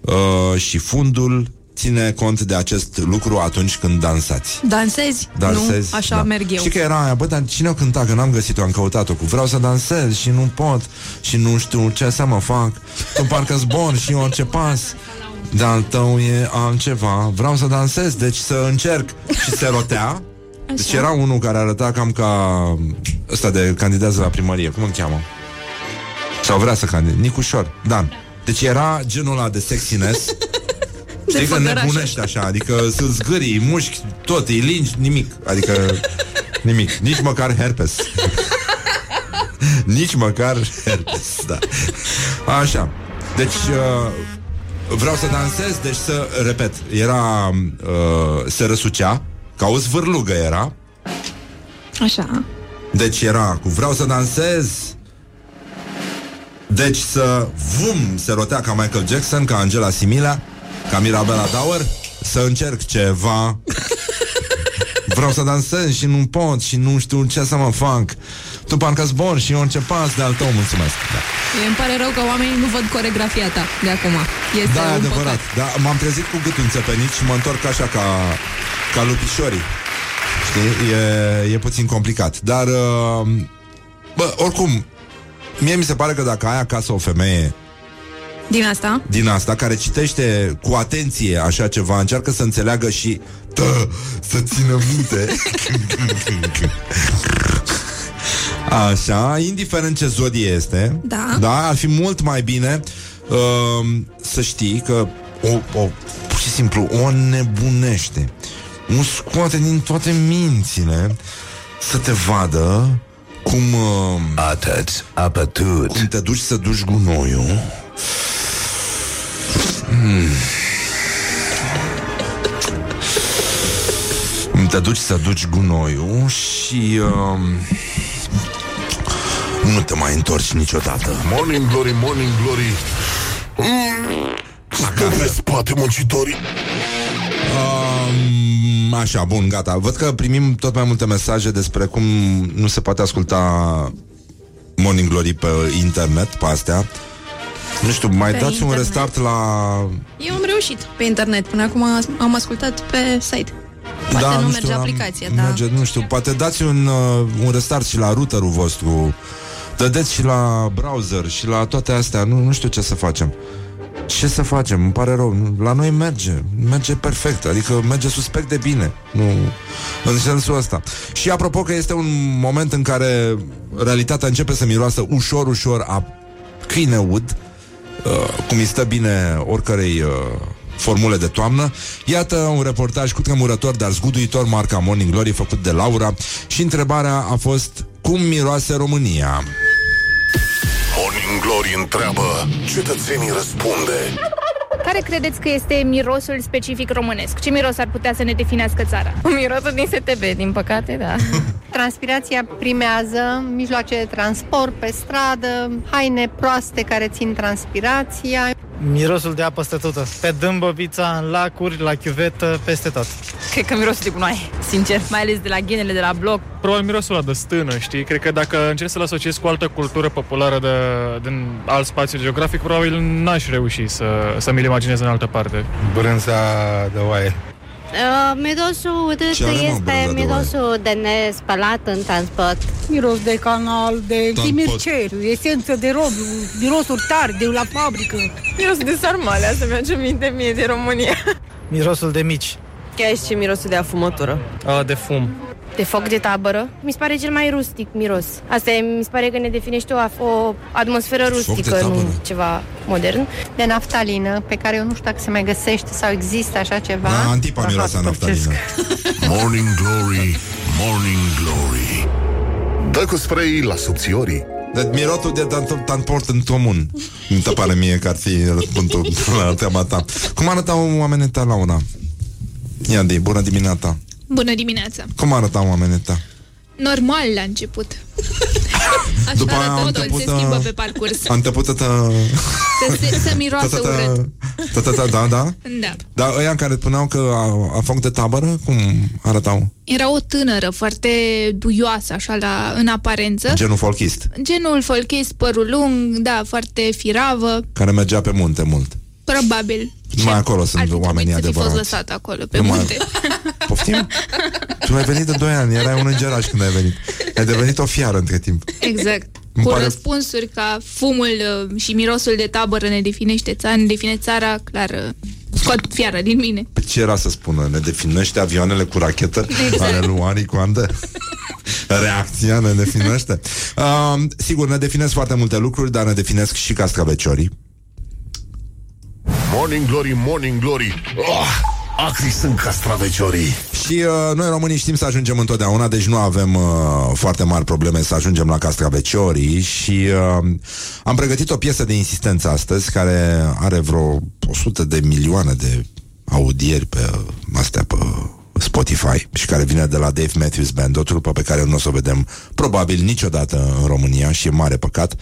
uh, și fundul ține cont de acest lucru atunci când dansați. Dansezi? Dansezi, Nu, așa da. merg eu. Știi că era aia, bă, dar cine o cânta, că n-am găsit-o, am căutat-o cu vreau să dansez și nu pot și nu știu ce să mă fac, tu parcă zbor și orice pas. Dar al tău e altceva Vreau să dansez, deci să încerc Și se rotea [LAUGHS] Deci era unul care arăta cam ca Ăsta de candidează la primărie Cum îl cheamă? Sau vrea să candideze Nicușor, Dan Deci era genul ăla de sexiness [LAUGHS] Știi că făgăraș. nebunești așa, adică să zgârii, mușchi, tot, îi lingi, nimic. Adică nimic, nici măcar herpes. [LAUGHS] nici măcar herpes, da. Așa. Deci uh, vreau să dansez, deci să, repet, era, uh, se răsucea, ca o zvârlugă era, Așa. deci era cu vreau să dansez Deci să Vum, se rotea ca Michael Jackson Ca Angela Simila Ca Mirabela Dauer Să încerc ceva [LAUGHS] Vreau să dansez și nu pot Și nu știu ce să mă fac Tu parcă zbor și eu încep pas de al tău Mulțumesc da. Mie Îmi pare rău că oamenii nu văd coregrafia ta de acum. Este Da, e un adevărat păcat. da, M-am trezit cu gâtul înțepenit Și mă întorc așa ca, ca lupișorii Știi? E, e puțin complicat Dar uh, Bă, oricum Mie mi se pare că dacă ai acasă o femeie Din asta? din asta care citește cu atenție așa ceva, încearcă să înțeleagă și tă, să țină minte. [LAUGHS] [LAUGHS] Așa, indiferent ce zodie este, Da. da ar fi mult mai bine uh, să știi că o, o, pur și simplu o nebunește. Nu scoate din toate mințile să te vadă cum uh, Atât, apătut. cum te duci să duci gunoiul Hmm. Cum Te duci să duci gunoiul și um, nu te mai întorci niciodată. Morning glory, morning glory. Mm, Stă pe spate muncitorii. Um, așa, bun, gata. Văd că primim tot mai multe mesaje despre cum nu se poate asculta Morning Glory pe internet, pe astea. Nu știu, mai Pe dați un internet. restart la... Eu am reușit pe internet. Până acum am ascultat pe site. Poate nu, merge Da, am- aplicația, da. merge, Nu știu, poate dați un, uh, un restart și la routerul vostru. Dădeți și la browser și la toate astea. Nu, nu știu ce să facem. Ce să facem? Îmi pare rău. Nu- La noi merge. Merge perfect. Adică merge suspect de bine. Nu, în sensul ăsta. Și apropo că este un moment în care realitatea începe să miroasă ușor, ușor a câine ud, uh, cum îi stă bine oricărei uh, formule de toamnă. Iată un reportaj cu tremurător, dar zguduitor, marca Morning Glory, făcut de Laura și întrebarea a fost cum miroase România? Morning glory întreabă, cetățenii răspunde. Care credeți că este mirosul specific românesc? Ce miros ar putea să ne definească țara? Mirosul din STB, din păcate, da. [LAUGHS] Transpirația primează, mijloace de transport pe stradă, haine proaste care țin transpirația. Mirosul de apă stătută. Pe Dâmbovița, în lacuri, la chiuvetă, peste tot. Cred că mirosul de gunoaie, sincer, mai ales de la ghenele de la bloc. Probabil mirosul ăla de stână, știi? Cred că dacă încerc să-l asociez cu altă cultură populară de, din alt spațiu geografic, probabil n-aș reuși să, să mi-l imaginez în altă parte. Brânza de oaie. Uh, mirosul urât Ce are, mă, este brânza de mirosul de nespălat în transport. Miros de canal, de Tampot. chimirceriu, esență de rob, mirosuri tari de la fabrică. Mirosul de sarmale, asta mi-a minte mie de România. Mirosul de mici. Chiar și mirosul de afumătură. A, de fum. De foc de tabără? Mi se pare cel mai rustic miros. Asta e, mi se pare că ne definește o, af- o atmosferă de rustică, tabără. nu ceva modern. De naftalină, pe care eu nu știu dacă se mai găsește sau există așa ceva. Da, antipa miroase a naftalină. [LAUGHS] Morning glory, morning glory. Dă cu spray la subțiorii. De mirotul de tan- transport în comun. Mi se pare mie că ar fi răspunsul [LAUGHS] la tema ta. Cum arătau oamenii ta, Laura? Ia de bună dimineața. Bună dimineața! Cum arătau oamenii ta? Normal la început. [LAUGHS] Așa După aia arată au totul, început, se schimbă uh, pe parcurs. A început să Să, se, să miroasă urât. Da, da. Da. Dar ăia care spuneau că a, a foc de tabără, cum arătau? Era o tânără foarte duioasă, așa, la, în aparență. Genul folchist, Genul folchist, părul lung, da, foarte firavă, care mergea pe munte mult. Probabil. Numai acolo Ar sunt fi oamenii trebuit să fi fost adevărați. lăsat acolo, pe Numai- munte. [LAUGHS] Poftim? Tu ai venit de 2 ani, erai un îngeraș când ai venit. Ai devenit o fiară între timp. Exact. Îmi Cu pare- răspunsuri ca fumul uh, și mirosul de tabără ne definește țara, ne define țara, clar, uh, scot fiară din mine. Pe ce era să spună? Ne definește avioanele cu rachetă Exact. ale lui Ari Coandă? Reacția ne definește. Uh, sigur, ne definesc foarte multe lucruri, dar ne definesc și cascaveciorii. Morning Glory, Morning Glory. Oh, Acri sunt castraveciorii. Și uh, noi românii știm să ajungem întotdeauna Deci nu avem uh, foarte mari probleme Să ajungem la castraveciorii Și uh, am pregătit o piesă de insistență astăzi Care are vreo 100 de milioane de audieri Pe astea pe Spotify și care vine de la Dave Matthews Band, o trupă pe care nu o să o vedem probabil niciodată în România și e mare păcat.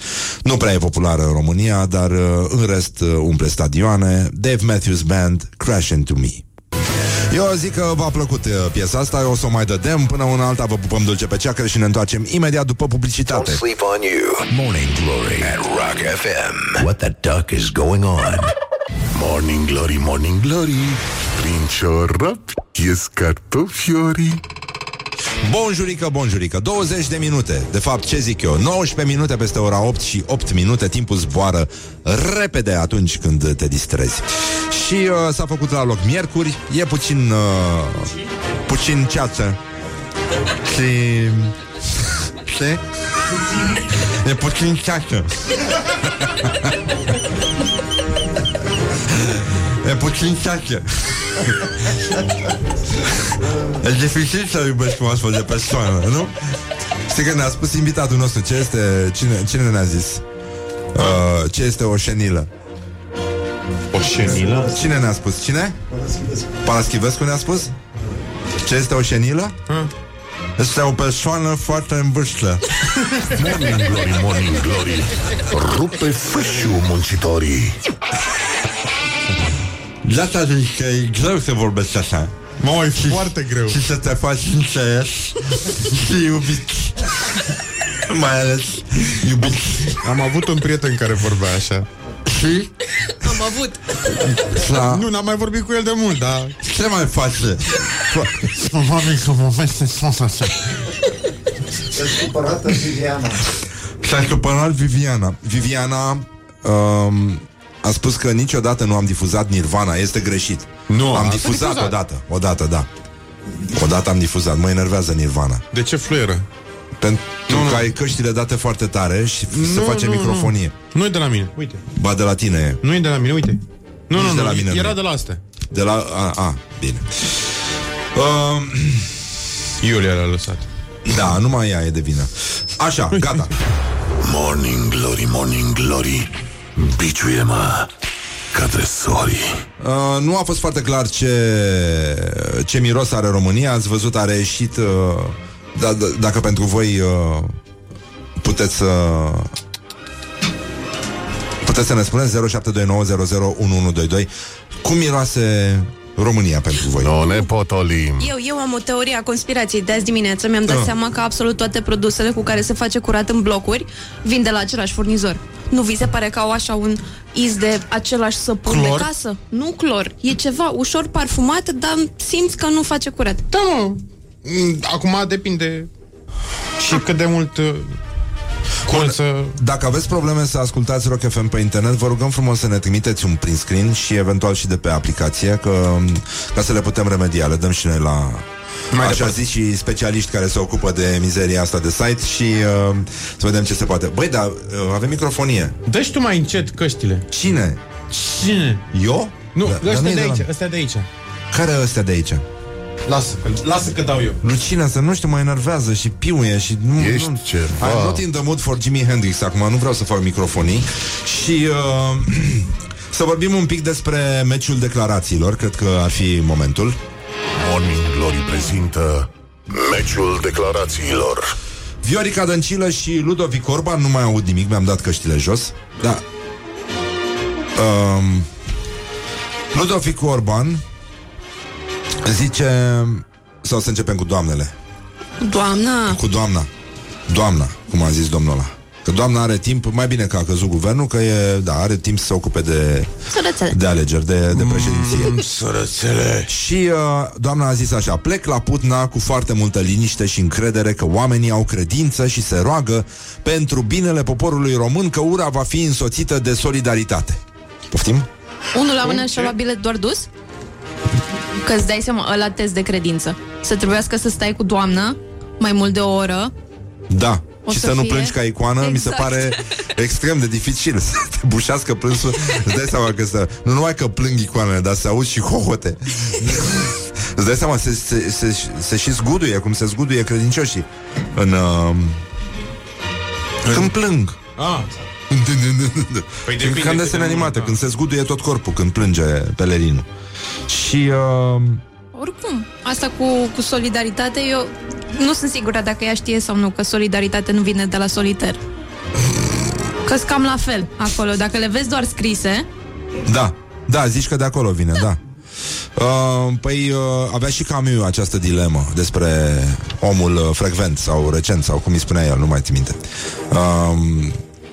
Nu prea e populară în România, dar uh, în rest uh, umple stadioane. Dave Matthews Band, Crash Into Me. Eu zic că v-a plăcut uh, piesa asta, o să o mai dădem Până una alta vă pupăm dulce pe ceacră Și ne întoarcem imediat după publicitate Don't sleep on you. Morning Glory at Rock FM. What the duck is going on? Morning Glory, Morning Glory Prin ciorap ies cartofiorii. Bonjurică, bonjurică 20 de minute, de fapt ce zic eu? 19 minute peste ora 8 și 8 minute. Timpul zboară repede atunci când te distrezi. Și uh, s-a făcut la loc miercuri. E puțin uh, Puțin ceață. Și [LAUGHS] Ce? E puțin ceață. [LAUGHS] E puțin ceață [LAUGHS] E dificil să iubești cu o astfel de persoană, nu? Știi că ne-a spus invitatul nostru Ce este, cine, cine ne-a zis? Uh, ce este o șenilă? O șenilă? Cine ne-a spus? Cine? Paraschivescu ne-a spus? Ce este o șenilă? Este o persoană foarte în vârstă [LAUGHS] Morning Glory, Morning Glory Rupe fâșiu muncitorii De asta zic că e greu să vorbești așa Mă, e foarte greu Și să te faci sincer Și iubit Mai ales iubit Am avut un prieten care vorbea așa Și? Am avut. Da. Nu, n-am mai vorbit cu el de mult, dar Ce mai face? Probabil că poveste tot așa supărată Viviana. S-a supărat Viviana Viviana um, a spus că niciodată nu am difuzat Nirvana Este greșit. Nu, Am asta difuzat, difuzat. odată Odată, da. Odată am difuzat, mă enervează Nirvana. De ce fluieră? Pentru că ai căștile date foarte tare Și se face microfonie Nu, nu e de la mine, uite. Ba de la tine e. Nu e de la mine, uite. Nu, Nici nu, de nu, la mine era nu e. de la astea. De la... A, a bine. Um, [CLEARS THROAT] Iulia l-a lăsat. Da, numai ea e de vină. Așa, gata. [LAUGHS] Morning Glory, Morning Glory Biciuie-mă ca tresorii Uh, nu a fost foarte clar ce, ce miros are România. Ați văzut, a reieșit. Uh, da, da, dacă pentru voi uh, puteți să. puteți să ne spuneți 0729001122 cum miroase România pentru voi. Nu ne potolim. Eu, eu am o teorie a conspirației de azi dimineață. Mi-am dat Ah. seama că absolut toate produsele cu care se face curat în blocuri vin de la același furnizor. Nu vi se pare că au așa un iz de același săpun Clor? de casă? Nu clor. E ceva ușor parfumat, dar simți că nu face curat. Da, mă Mm, Acum depinde Și cât de mult uh, Cum să... Dacă aveți probleme să ascultați Rock FM pe internet, vă rugăm frumos să ne trimiteți un print screen și eventual și de pe aplicație, că, ca să le putem remedia. Le dăm și noi la Mai așa departe. zis și specialiști care se ocupă de mizeria asta de site și uh, să vedem ce se poate. Băi, dar uh, avem microfonie. dă tu mai încet căștile Cine? Cine? Eu? Nu, Da, da, dar ăștia nu e de de la aici, mine. ăstea de aici Care ăstea de aici? Lasă, că- lasă că dau eu Lucina, să nu știu, mă enervează și piuie și nu... Ești nu, ceva. I'm not in the mood for Jimi Hendrix acum, nu vreau să fac microfonii și uh, [CLEARS THROAT] să vorbim un pic despre meciul declarațiilor, cred că ar fi momentul. Morning Glory prezintă Meciul declarațiilor Viorica Dăncilă și Ludovic Orban, nu mai aud nimic, mi-am dat căștile jos, da. Um, Ludovic Orban zice, sau să începem cu doamnele, Doamna! cu doamna, doamna, cum a zis domnul ăla. Că doamna are timp, mai bine că a căzut guvernul, că e, da, are timp să se ocupe de, Sărățele. de alegeri, de, de președinție. Sărățele Și uh, doamna a zis așa Plec la Putna cu foarte multă liniște și încredere Că oamenii au credință și se roagă Pentru binele poporului român Că ura va fi însoțită de solidaritate Poftim? Unul la mână și-a luat bilet doar dus? Că îți dai seama, ăla test de credință. Să trebuiască să stai cu doamna mai mult de o oră, Da o O și să să, nu fie- plângi ca icoană, mi se Exact. pare extrem de dificil [LAUGHS] să te bușească plânsul. Îți dai seama că să, nu numai că plâng icoanele, dar să auzi și hohote. [LAUGHS] Îți dai seama, se, se, se, se și zguduie, cum se zguduie credincioșii în... Uh, când plâng. Ah, [LAUGHS] Păi depinde când cât desene de animate, mult, când se zguduie tot corpul, când plânge pelerinul. Și uh, Oricum, asta cu, cu solidaritate, eu nu sunt sigură dacă ea știe sau nu că solidaritate nu vine de la soliter. că cam la fel acolo. Dacă le vezi doar scrise, Da, da, zici că de acolo vine, da. Uh, păi uh, avea și Camus această dilemă despre omul uh, frecvent sau recent sau cum îi spunea el, nu mai țin minte. Uh,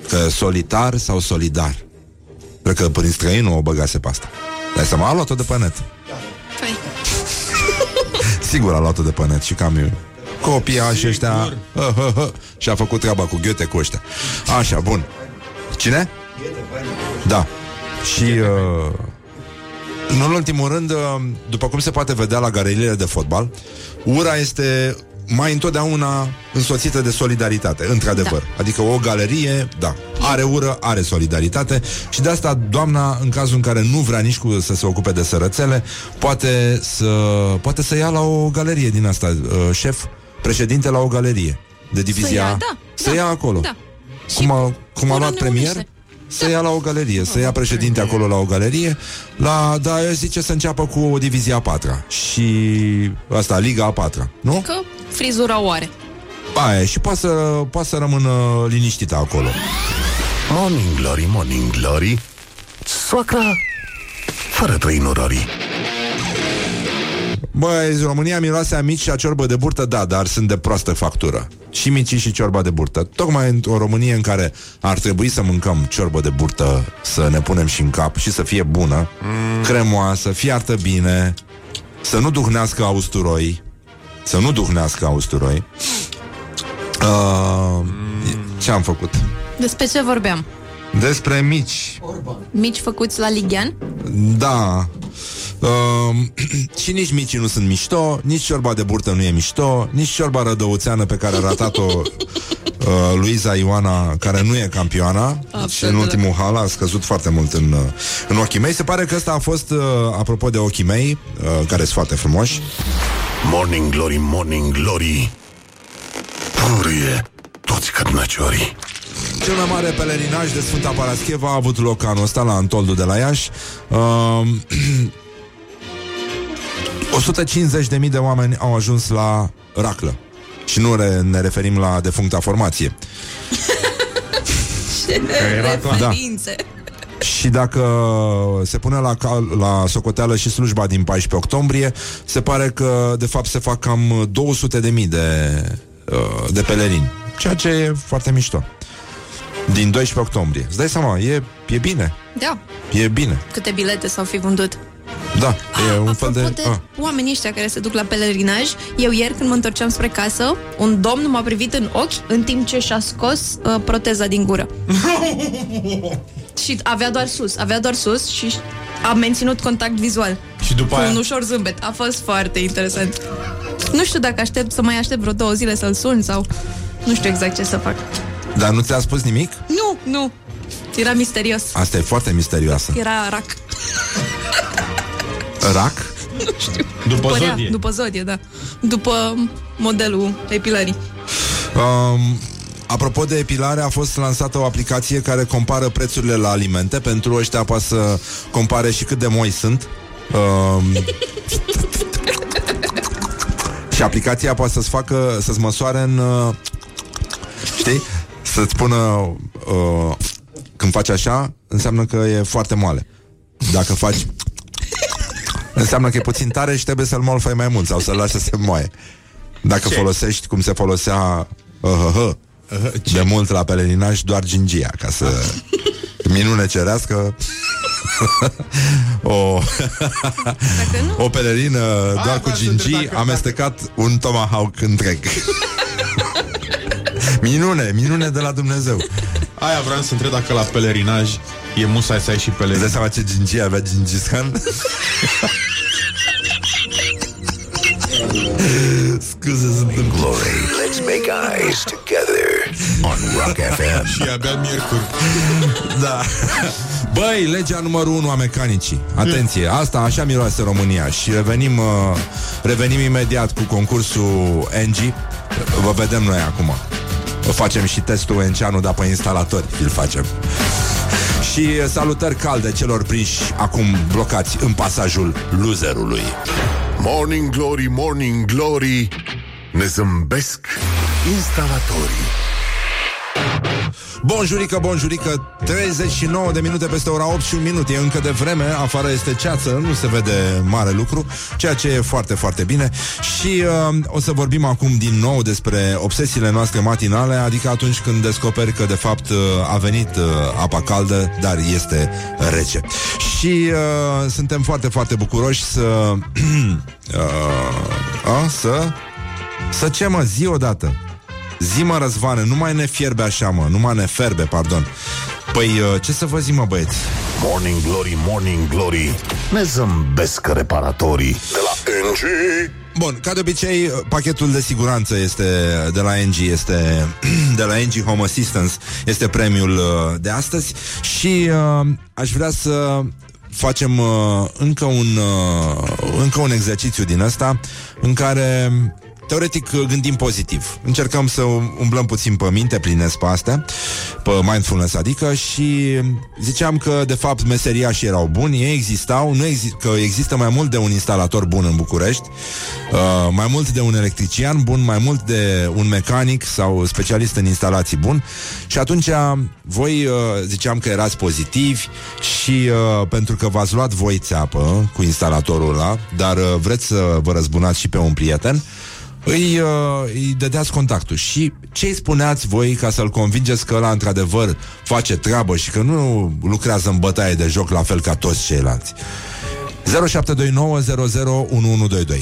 că solitar sau solidar. Cred că prin străinul o băgase pe asta. Dai seama, a luat-o de pe net. Păi. Sigur a luat-o de pe net și Camus. Copia [LAUGHS] și ăștia hă, hă, hă, Și-a făcut treaba cu Goethe cu ăștia Așa, bun Cine? Da Și uh, În ultimul rând uh, După cum se poate vedea la galeriile de fotbal Ura este mai întotdeauna însoțită de solidaritate, într-adevăr. Da. Adică o galerie, da, are ură, are solidaritate și de asta doamna, în cazul în care nu vrea nici cu să se ocupe de sărățele, poate să, poate să ia la o galerie din asta, uh, șef, președinte la o galerie de divizia. Să ia, da, să da, ia acolo. da. Cum a, cum a ură luat ne premier? unește. Să ia la o galerie, să ia președinte acolo la o galerie. La, Da, eu zice să înceapă cu o divizie a patra. Și asta, Liga a patra Nu? că frizura o are. Aia, e, și poate să, poate să rămână liniștită acolo. Morning Glory, Morning Glory. Soacra Fără trăinorarii Băi, România miroase a mici și a ciorbă de burtă, da, dar sunt de proastă factură. Și micii și ciorba de burtă. Tocmai în o Românie în care ar trebui să mâncăm ciorbă de burtă, să ne punem și în cap și să fie bună, mm. cremoasă, fiartă bine, să nu duhnească a usturoi, să nu duhnească a usturoi. Uh, Ce am făcut? Despre ce vorbeam? Despre mici. Mici făcuți la Ligian? Da. Um, [CLEARS THROAT] și nici micii nu sunt mișto, nici ciorba de burtă nu e mișto, nici ciorba rădăuțeană pe care a ratat-o [LAUGHS] uh, Luiza Ioana, care nu e campioana și în ultimul hal a scăzut foarte mult în, uh, în ochii mei. Se pare că ăsta a fost, uh, apropo de ochii mei, uh, care sunt foarte frumoși, Morning Glory, Morning Glory Purie toți cărnăciorii Cel mai mare pelerinaj de Sfânta Parascheva a avut loc anul ăsta la Antoldu de la Iași. Um, [CLEARS THROAT] 150.000 de oameni au ajuns la Raclă. Și nu re- ne referim la defuncta formație. [LAUGHS] Ce era clar. referințe. Și dacă se pune la, cal, la socoteală și slujba din 14 octombrie, se pare că de fapt se fac cam 200 de mii de, uh, de pelerini. Ceea ce e foarte mișto. Din 12 octombrie. Îți dai seama, e, e bine. Da, E bine. câte bilete s-au fi vândut. Da, e un fel de... Apropo de Ah. oamenii ăștia care se duc la pelerinaj, eu ieri când mă întorceam spre casă, un domn m-a privit în ochi în timp ce și-a scos uh, proteza din gură. [LAUGHS] și avea doar sus, avea doar sus și a menținut contact vizual. Și după Cu aia un ușor zâmbet. A fost foarte interesant. Nu știu dacă aștept să mai aștept vreo două zile să-l sun sau... Nu știu exact ce să fac. Dar nu ți-a spus nimic? Nu, nu. Era misterios. Asta e foarte misterioasă. Era rac. Rac? [LAUGHS] Nu știu. După Părea, zodie. După zodie, da. După modelul epilării. Um, apropo de epilare, a fost lansată o aplicație care compară prețurile la alimente. Pentru ăștia poate să compare și cât de moi sunt. Um, [LAUGHS] și aplicația poate să-ți facă, să-ți măsoare în... Uh, știi? Să-ți spună... Uh, când faci așa, înseamnă că e foarte moale. Dacă faci... Înseamnă că e puțin tare și trebuie să-l molfai mai mult sau să-l lași să se moaie. Dacă Ce? folosești cum se folosea uh, uh, uh, de mult la pelerinaj, doar gingia, ca să minune cerească [LAUGHS] o, o pelerină doar cu gingii amestecat un tomahawk întreg. [LAUGHS] minune, minune de la Dumnezeu. Aia vreau să întreb dacă la pelerinaj e musai să ai și Îți pelerin. dai seama ce gingie avea Gingis Khan? scuze, sunt în Glory. Let's make eyes together on Rock FM. Și abia miercuri. Da. Băi, legea numărul 1 a mecanicii. Atenție, asta așa miroase România. Și revenim, uh, revenim imediat cu concursul NG. Vă vedem noi acum. Vă facem și testul Enceanu, dar pe instalatori îl facem. Și uh, salutări calde celor prinși acum blocați în pasajul loserului. Morning Glory, Morning Glory Ne zâmbesc instalatorii Bonjurică, bonjurică 39 de minute peste ora 8 și un minut. E încă de vreme, afară este ceață Nu se vede mare lucru Ceea ce e foarte, foarte bine. Și uh, o să vorbim acum din nou Despre obsesiile noastre matinale Adică atunci când descoperi că de fapt uh, A venit uh, apa caldă Dar este rece. Și uh, suntem foarte, foarte bucuroși Să [CLEARS THROAT] uh, a, Să Să ce mă, zi odată Zi mă, Răzvane, nu mai ne fierbe așa, mă Nu mai ne ferbe, pardon. Păi, uh, ce să vă zi, mă, băieți? Morning Glory, Morning Glory. Ne zâmbesc reparatorii. De la NG Bun, ca de obicei, pachetul de siguranță este de la NG, este [CLEARS THROAT] de la NG Home Assistance, este premiul uh, de astăzi. Și uh, aș vrea să facem uh, încă un uh, încă un exercițiu din ăsta în care Teoretic gândim pozitiv. Încercăm să umblăm puțin pe minte Prin pe astea Pe mindfulness adică Și ziceam că de fapt meseriașii erau buni Ei existau nu exi- Că există mai mult de un instalator bun în București uh, Mai mult de un electrician bun Mai mult de un mecanic Sau specialist în instalații bun. Și atunci voi uh, ziceam că erați pozitivi Și uh, pentru că v-ați luat voi țeapă Cu instalatorul ăla Dar uh, vreți să vă răzbunați și pe un prieten îi, uh, îi dădeați contactul. Și ce îi spuneați voi ca să-l convingeți că ăla într-adevăr face treabă și că nu lucrează în bătaie de joc la fel ca toți ceilalți. 0729001122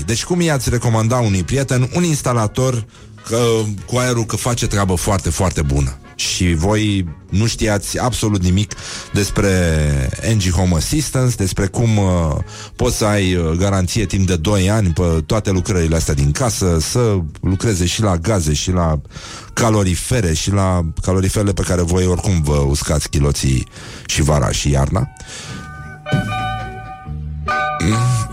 Deci cum i-ați recomanda unui prieten un instalator că, cu aerul că face treabă foarte, foarte bună și voi nu știați absolut nimic despre NG Home Assistance, despre cum uh, poți să ai uh, garanție timp de 2 ani pe toate lucrările astea din casă, să lucreze și la gaze și la calorifere și la caloriferele pe care voi oricum vă uscați chiloții și vara și iarna. Mm, mm, mm,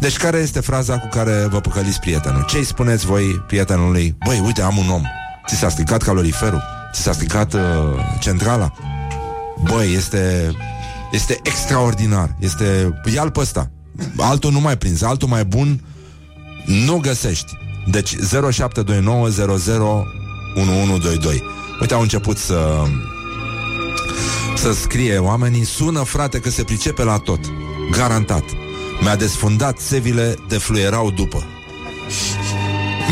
Deci care este fraza cu care vă păcăliți prietenul? Ce îi spuneți voi prietenului? Băi, uite, am un om. Ți s-a stricat caloriferul? Ți s-a stricat uh, centrala? Băi, este, este extraordinar. Este... Ia-l pe ăsta. Altul nu mai prins, altul mai bun nu găsești. Deci 0729001122. Uite, au început să să scrie oamenii, sună frate că se pricepe la tot. Garantat. Mi-a desfundat țevile de fluierau după.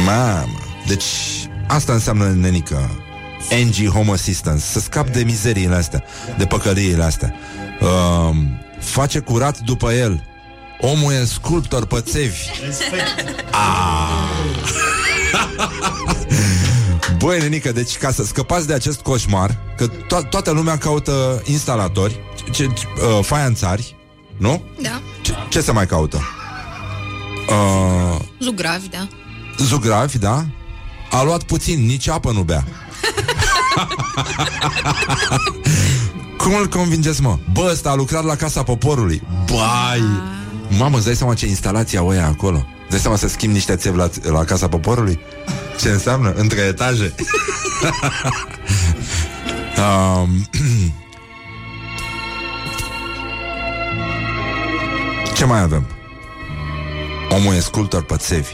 Mamă, deci asta înseamnă nenică. NG Home Assistance, să scap de mizeriile astea, de păcăliile astea. Uh, face curat după el. Omul e sculptor pe țevi. Ah. [LAUGHS] Băi, nenică, deci ca să scăpați de acest coșmar, că to- toată lumea caută instalatori, ce, uh, faianțari, nu? Da. Ce, ce se mai caută? Uh, Zugravi, da. zugravi, da? A luat puțin, nici apă nu bea. [LAUGHS] Cum îl convingeți, mă? Bă, ăsta a lucrat la Casa Poporului. Bai! Mamă, îți dai seama ce instalație au ăia acolo? Îți dai seama să schimbi niște țevi la, la Casa Poporului? Ce înseamnă? Între etaje. [LAUGHS] [LAUGHS] um, [CLEARS THROAT] Ce mai avem? Omul e sculptor pe țevi.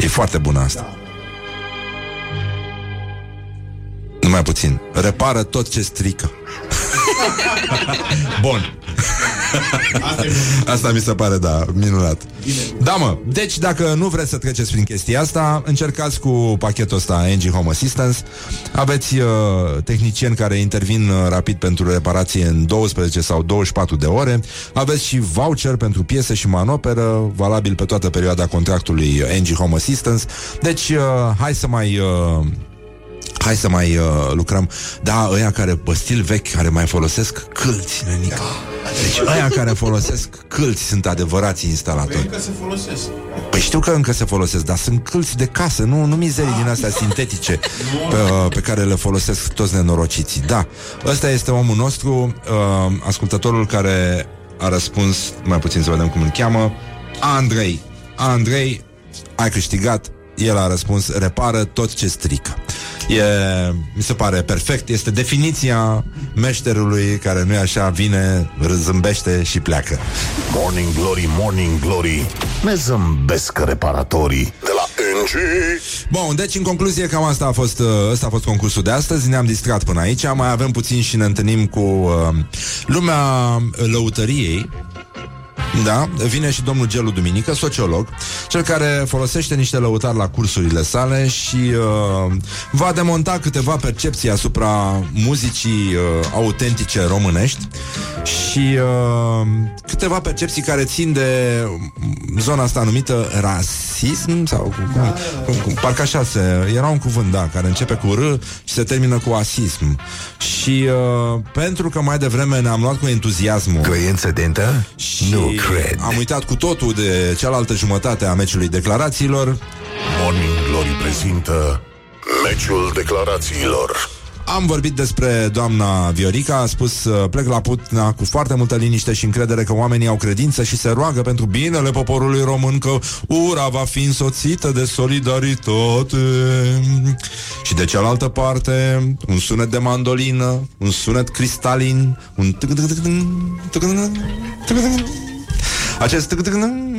E foarte bună asta. Numai puțin. Repară tot ce strică. [LAUGHS] [LAUGHS] Bun. [LAUGHS] Asta mi se pare, da, minunat. Da, mă, deci dacă nu vreți să treceți prin chestia asta, încercați cu pachetul ăsta NG Home Assistance. Aveți uh, tehnicieni care intervin uh, rapid pentru reparație în 12 sau 24 de ore. Aveți și voucher pentru piese și manoperă, valabil pe toată perioada contractului NG Home Assistance. Deci, uh, hai să mai... Uh, Hai să mai uh, lucrăm Da, ăia care, pe stil vechi Care mai folosesc câlți, nenică Deci ăia care folosesc câlți Sunt adevărați instalatori Încă se folosesc. Păi știu că încă se folosesc, dar sunt câlți de casă, nu, nu mizerii din astea sintetice pe, uh, pe care le folosesc toți nenorociții. Da, ăsta este omul nostru, uh, ascultătorul care a răspuns, mai puțin să vedem cum îl cheamă, Andrei. Andrei, ai câștigat, el a răspuns, repară tot ce strică. E, mi se pare perfect, este definiția meșterului care nu e așa, vine, zâmbește și pleacă. Morning Glory, Morning Glory. Ne zâmbesc reparatorii De la NG Bun, deci în concluzie cam asta a fost, uh, ăsta a fost concursul de astăzi, ne-am distrat până aici, mai avem puțin și ne întâlnim cu uh, lumea lăutăriei, da, vine și domnul Gelu Duminică, sociolog, cel care folosește niște lăutari la cursurile sale și uh, va demonta câteva percepții asupra muzicii uh, autentice românești și uh, câteva percepții care țin de zona asta numită rasism sau cum, cum, cum, cum, parcă așa se, era un cuvânt, da, care începe cu R și se termină cu asism. Și uh, pentru că mai devreme ne-am luat cu entuziasmul Coincidentă? și Nu cred. am uitat cu totul de cealaltă jumătate a meciului declarațiilor. Morning Glory prezintă Meciul declarațiilor Am vorbit despre doamna Viorica, a spus uh, plec la Putna cu foarte multă liniște și încredere că oamenii au credință și se roagă pentru binele poporului român că ura va fi însoțită de solidaritate. Și de cealaltă parte, un sunet de mandolină, un sunet cristalin, un acest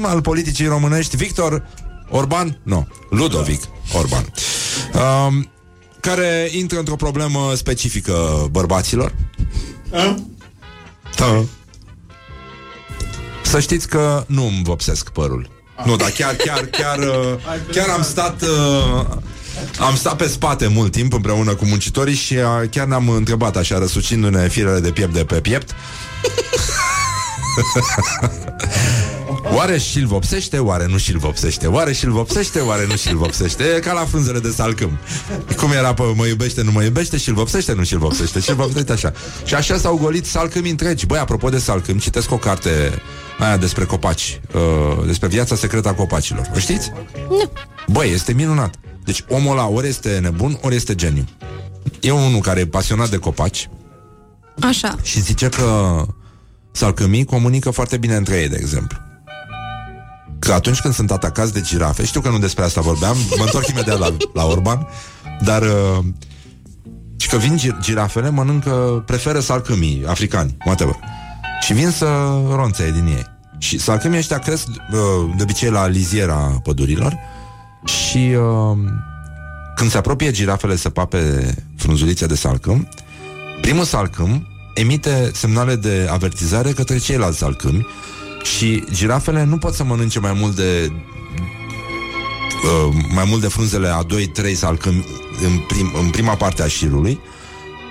al politicii românești, Victor Orban, nu, Ludovic Orban, um, care intră într-o problemă specifică bărbaților. Da. Să știți că nu îmi vopsesc părul. Nu, dar chiar, chiar, chiar, uh, chiar am stat... Uh, am stat pe spate mult timp împreună cu muncitorii și uh, chiar ne-am întrebat așa, răsucindu-ne firele de piept de pe piept. [LAUGHS] Oare și-l vopsește, oare nu și-l vopsește? Oare și-l vopsește, oare nu și-l vopsește? E ca la frunzele de salcâm. Cum era pe mă iubește, nu mă iubește Și-l vopsește, nu și-l vopsește Și-l vopsește așa. Și așa s-au golit salcâmi întregi. Băi, apropo de salcâm, citesc o carte Aia despre copaci uh, Despre viața secretă a copacilor. O știți? Nu. Băi, este minunat. Deci omul ăla ori este nebun, ori este geniu. E unul care e pasionat de copaci. Așa. și zice că salcâmii comunică foarte bine între ei, de exemplu. Că atunci când sunt atacați de girafe, știu că nu despre asta vorbeam, mă întorc [LAUGHS] imediat la, la Orban, dar uh, și că vin gi- girafele, mănâncă, preferă salcâmii africani, whatever. Și vin să ronțe din ei. Și salcâmii ăștia cresc uh, de obicei la liziera pădurilor și uh, când se apropie girafele să pape frunzulițe de salcâm, primul salcâm emite semnale de avertizare către ceilalți salcâmi și girafele nu pot să mănânce mai mult de uh, mai mult de frunzele a 2-3 salcâmi în, prim, în prima parte a șirului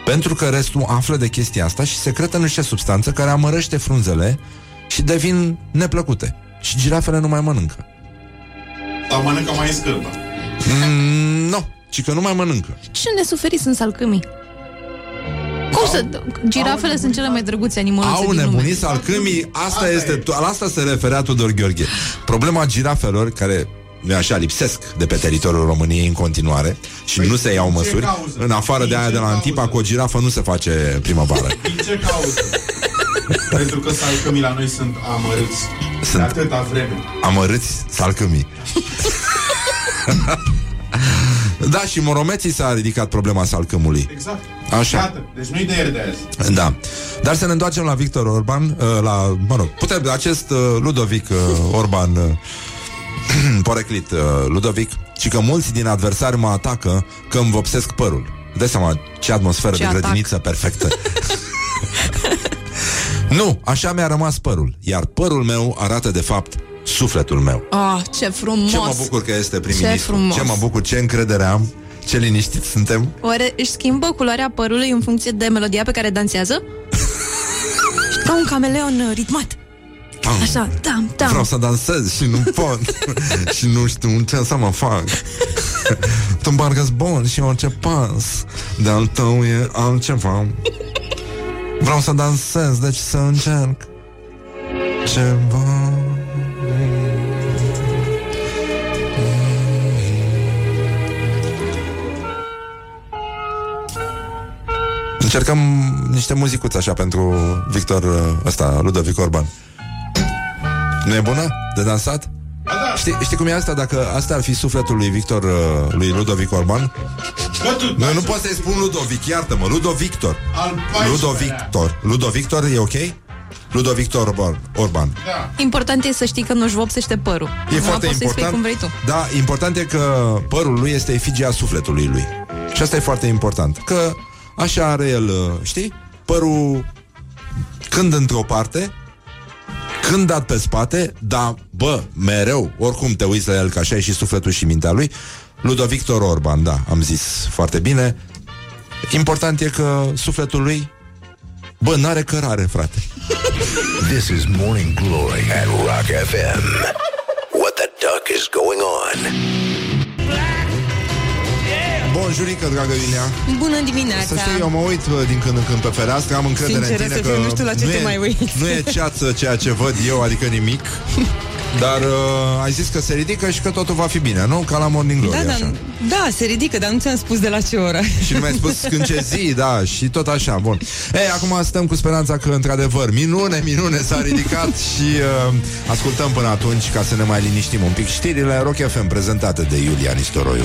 pentru că restul află de chestia asta și secretă niște substanță care amărăște frunzele și devin neplăcute. Și girafele nu mai mănâncă. Sau mănâncă mai scârbă. Mm, nu, ci că nu mai mănâncă. Ce nesuferiți sunt salcâmii? Cum să... Girafele sunt cele mai drăguțe animale Au din lume. nebunit salcâmii, asta este, la asta se referea Tudor Gheorghe. Problema girafelor, care nu așa, lipsesc de pe teritoriul României în continuare și nu se iau măsuri. cauză? În afară de Din aia ce de la Antipa, cu o girafă nu se face primăvară. Din ce cauză? Pentru că salcămii la noi sunt amărâți. Sunt. De atâta vreme. Amărâți salcâmii. [LAUGHS] da, și moromeții s-a ridicat problema salcâmului. Exact. Așa. Iată, deci nu-i de ieri de azi. Da. Dar să ne întoarcem la Victor Orban, uh, la, mă rog, putem, acest uh, Ludovic uh, Orban, uh, [CLEARS THROAT] poreclit uh, Ludovic, și că mulți din adversari mă atacă că îmi vopsesc părul. Dai seama ce atmosferă Ce de atac. grădiniță perfectă. [LAUGHS] nu, așa mi-a rămas părul, iar părul meu arată de fapt sufletul meu. Oh, ce frumos! Ce mă bucur că este prim-ministru. Ce frumos. Ce mă bucur, ce încredere am, ce liniștiți suntem. Oare își schimbă culoarea părului în funcție de melodia pe care dansează? Și [LAUGHS] ca un cameleon uh, ritmat. tam. Așa, tam, tam. Vreau să dansez și nu pot [LAUGHS] Și nu știu ce să mă fac [LAUGHS] Tu parcă bun și orice pas De-al tău e altceva Vreau să dansez, deci să încerc Ceva Încercăm niște muzicuți așa pentru Victor uh, ăsta, Ludovic Orban Nu e bună? De dansat? Știi, știi cum e asta? Dacă asta ar fi sufletul lui Victor, uh, lui Ludovic Orban Nu, nu pot să-i spun Ludovic, iartă-mă, Ludovictor Ludovictor Ludovictor e ok? Ludovictor Orban, Orban. Important e să știi că nu-și vopsește părul. E Nu foarte poți să-i spui important. cum vrei tu. Da, important e că părul lui este efigia sufletului lui. Și asta e foarte important. Că așa are el, uh, știi? Părul când într-o parte, când dat pe spate, dar, bă, mereu, oricum te uiți la el, că așa e și sufletul și mintea lui, Ludovictor Orban, da, am zis foarte bine. Important e că sufletul lui, bă, n-are cărare, frate. [LAUGHS] This is Morning Glory at Rock FM. What the duck is going on? Bun jurică, dragă Iulia. Bună dimineața! Să știi, eu mă uit bă, din când în când pe fereastră, am încredere Sinceră în tine să că fiu, nu știu la ce nu te e, mai uiți. Nu e ceață ceea ce văd eu, adică nimic. [LAUGHS] Dar uh, ai zis că se ridică și că totul va fi bine, nu? Ca la Morning Glory, Da, da, așa. da, se ridică, dar nu ți-am spus de la ce oră. Și nu mi-ai spus [LAUGHS] în ce zi, da, și tot așa, bun. Ei, acum stăm cu speranța că, într-adevăr, minune, minune s-a ridicat [LAUGHS] și uh, ascultăm până atunci ca să ne mai liniștim un pic știrile Rock FM prezentate de Iulia Nistoroiu.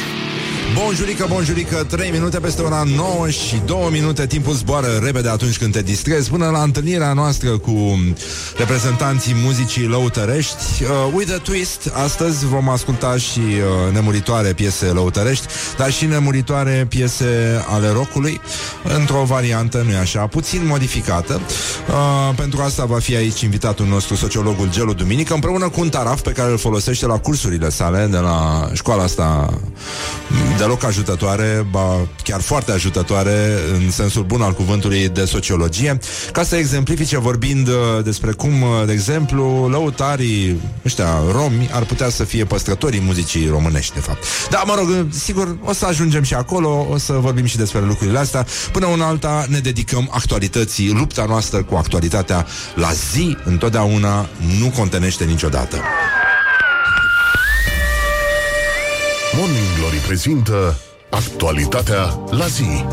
Bonjurică, bonjurică, 3 minute peste ora 9 și 2 minute. Timpul zboară repede atunci când te distrezi. Până la întâlnirea noastră cu reprezentanții muzicii lăutărești uh, With a Twist, astăzi vom asculta și uh, nemuritoare piese lăutărești Dar și nemuritoare piese ale rockului. Într-o variantă, nu-i așa, puțin modificată. Uh, Pentru asta va fi aici invitatul nostru, sociologul Gelu Duminică Împreună cu un taraf pe care îl folosește la cursurile sale De la școala asta deloc ajutătoare, ba chiar foarte ajutătoare în sensul bun al cuvântului de sociologie, ca să exemplifice vorbind uh, despre cum, uh, de exemplu, lăutarii ăștia romi ar putea să fie păstrătorii muzicii românești, de fapt. Da, mă rog, uh, sigur, o să ajungem și acolo, o să vorbim și despre lucrurile astea. Până una alta ne dedicăm actualității, lupta noastră cu actualitatea la zi, întotdeauna nu contenește niciodată. Morning Glory prezintă Actualitatea la zi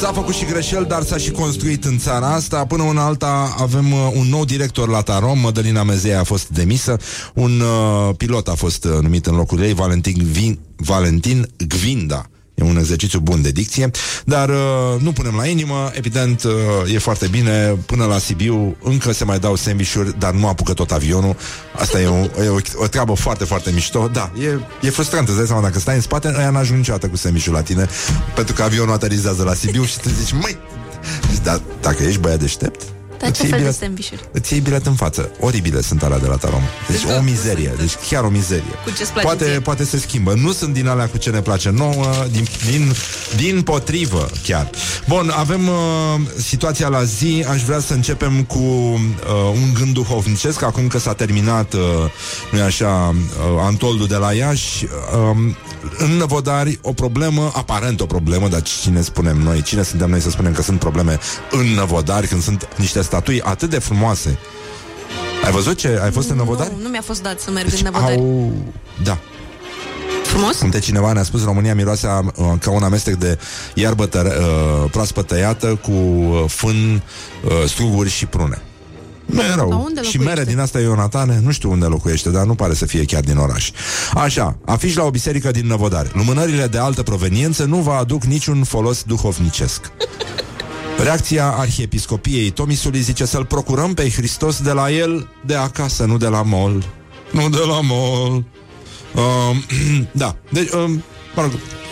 S-a făcut și greșel, dar s-a și construit în țara asta. Până una alta avem uh, un nou director la Tarom. Mădălina Mezei a fost demisă. Un uh, pilot a fost uh, numit în locul ei, Valentin, Gvin, Valentin Gvinda. E un exercițiu bun de dicție, dar uh, nu punem la inimă, evident uh, e foarte bine, până la Sibiu încă se mai dau sandvișuri, dar nu apucă tot avionul. Asta e o, e o, o treabă foarte, foarte mișto. Da, e, e frustrant, îți dai seama, dacă stai în spate, ăia n-ajung niciodată cu sandvișul la tine, pentru că avionul aterizează la Sibiu și te zici, măi, da, dacă ești băiat deștept, Dar îți ce iei fel de bilet- sandvișuri? Îți iei bilet în față. Oribile sunt alea de la Tarom. Deci o mizerie. Deci chiar o mizerie. Cu ce-ți place Poate, ție? poate se schimbă. Nu sunt din alea cu ce ne place nouă, din, din, din potrivă chiar. Bun, avem uh, situația la zi. Aș vrea să începem cu uh, un gând duhovnicesc, acum că s-a terminat, uh, nu așa, uh, Antoldul de la Iași. Uh, în Năvodari o problemă, aparent o problemă, dar cine spunem noi, cine suntem noi să spunem că sunt probleme în Năvodari, când sunt niște statui atât de frumoase. Ai văzut ce? Ai fost în Năvodari? Nu, nu mi-a fost dat să merg în Năvodari. Au... Da. Frumos? Uite cineva ne-a spus România miroase a, uh, ca un amestec de iarbă tăre, uh, proaspăt tăiată cu uh, fân, uh, struguri și prune. Nu e Dar rău. unde Și locuiește? mere din asta Ionatane, nu știu unde locuiește, dar nu pare să fie chiar din oraș. Așa, afiș la o biserică din Năvodari. Lumânările de altă proveniență nu vă aduc niciun folos duhovnicesc. Reacția arhiepiscopiei Tomisului zice să-l procurăm pe Hristos de la el, de acasă, nu de la mol. Nu de la mol. Um, [CLEARS THROAT] da, deci, um, mă rog,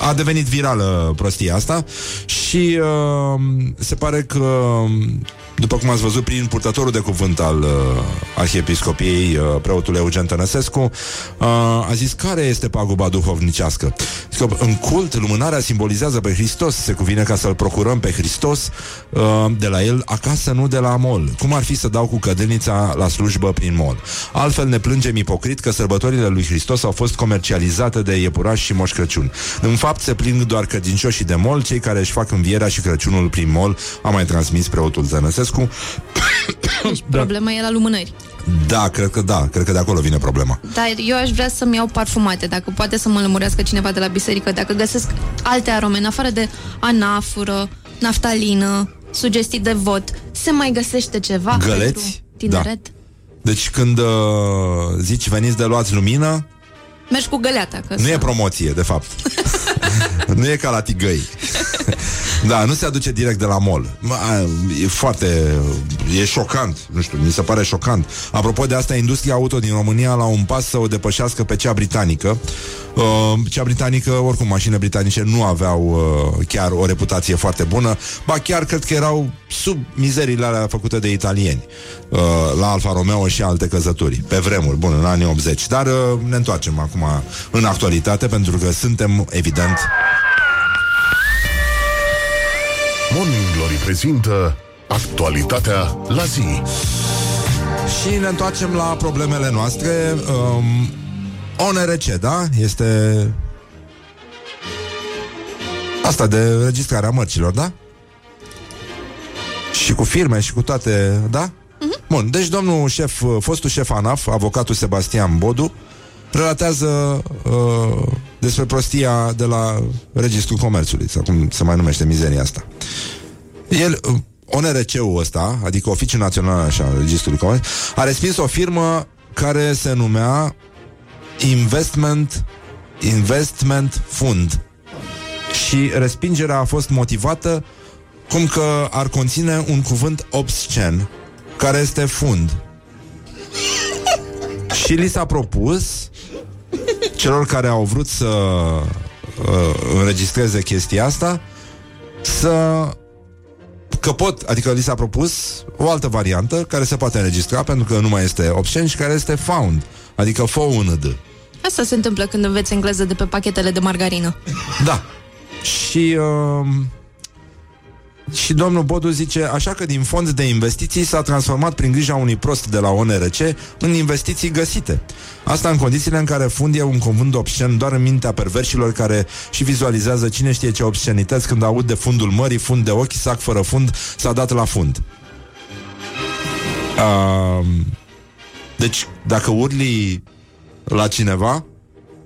a devenit virală prostia asta și uh, se pare că după cum ați văzut prin purtătorul de cuvânt al uh, arhiepiscopiei, uh, preotul Eugen Tănăsescu, uh, a zis care este paguba duhovnicească. Zic că în cult lumânarea simbolizează pe Hristos, se cuvine ca să-L procurăm pe Hristos uh, de la El acasă, nu de la mol. Cum ar fi să dau cu cădelnița la slujbă prin mol? Altfel ne plângem ipocrit că sărbătorile lui Hristos au fost comercializate de iepurași și moș Crăciun. În fapt se plâng doar credincioșii de mol, cei care își fac învierea și Crăciunul prin mol, a mai transmis preotul Tănăsescu. Deci problema e la lumânări. Da, cred că da, cred că de acolo vine problema. Dar eu aș vrea să-mi iau parfumate, dacă poate să mă lămurească cineva de la biserică, dacă găsesc alte arome, în afară de anafură, naftalină, sugestii de vot, se mai găsește ceva Găleți? pentru tineret? Da. Deci când uh, zici veniți de luați lumină, Mergi cu găleata. Că nu să- e promoție, de fapt. [LAUGHS] nu e ca la tigăi. [LAUGHS] da, nu se aduce direct de la mall. Mă, a, E foarte... E șocant. Nu știu, mi se pare șocant. Apropo de asta, industria auto din România la un pas să o depășească pe cea britanică. Uh, cea britanică, oricum, mașinile britanice nu aveau uh, chiar o reputație foarte bună. Ba chiar cred că erau sub mizeriile alea făcute de italieni. Uh, la Alfa Romeo și alte căzături. Pe vremuri, bun, în anii 80. Dar uh, ne întoarcem acum în actualitate, pentru că suntem, evident, Morning Glory prezintă actualitatea la zi. Și ne întoarcem la problemele noastre. Um, ONRC, da? Este asta de registrarea mărcilor, da? Și cu firme și cu toate, da? Bun, deci domnul șef, fostul șef ANAF, avocatul Sebastian Bodu, relatează uh, despre prostia de la Registrul Comerțului, sau cum se mai numește mizeria asta. El, uh, ONRC-ul ăsta, adică Oficiul Național așa, al Registrului Comerț, a respins o firmă care se numea Investment Investment Fund. Și respingerea a fost motivată cum că ar conține un cuvânt obscen, care este fund. Și li s-a propus celor care au vrut să uh, înregistreze chestia asta să că pot, adică li s-a propus o altă variantă care se poate înregistra pentru că nu mai este obscen și care este found, adică found. Asta se întâmplă când înveți engleză de pe pachetele de margarină. Da. Și uh, și domnul Bodu zice așa că din fond de investiții s-a transformat prin grija unui prost de la ONRC în investiții găsite. Asta în condițiile în care fund e un cuvânt obscen doar în mintea perversilor care și vizualizează cine știe ce obscenități când aud de fundul mării, fund de ochi, sac fără fund, s-a dat la fund. Uh, deci, dacă urli la cineva,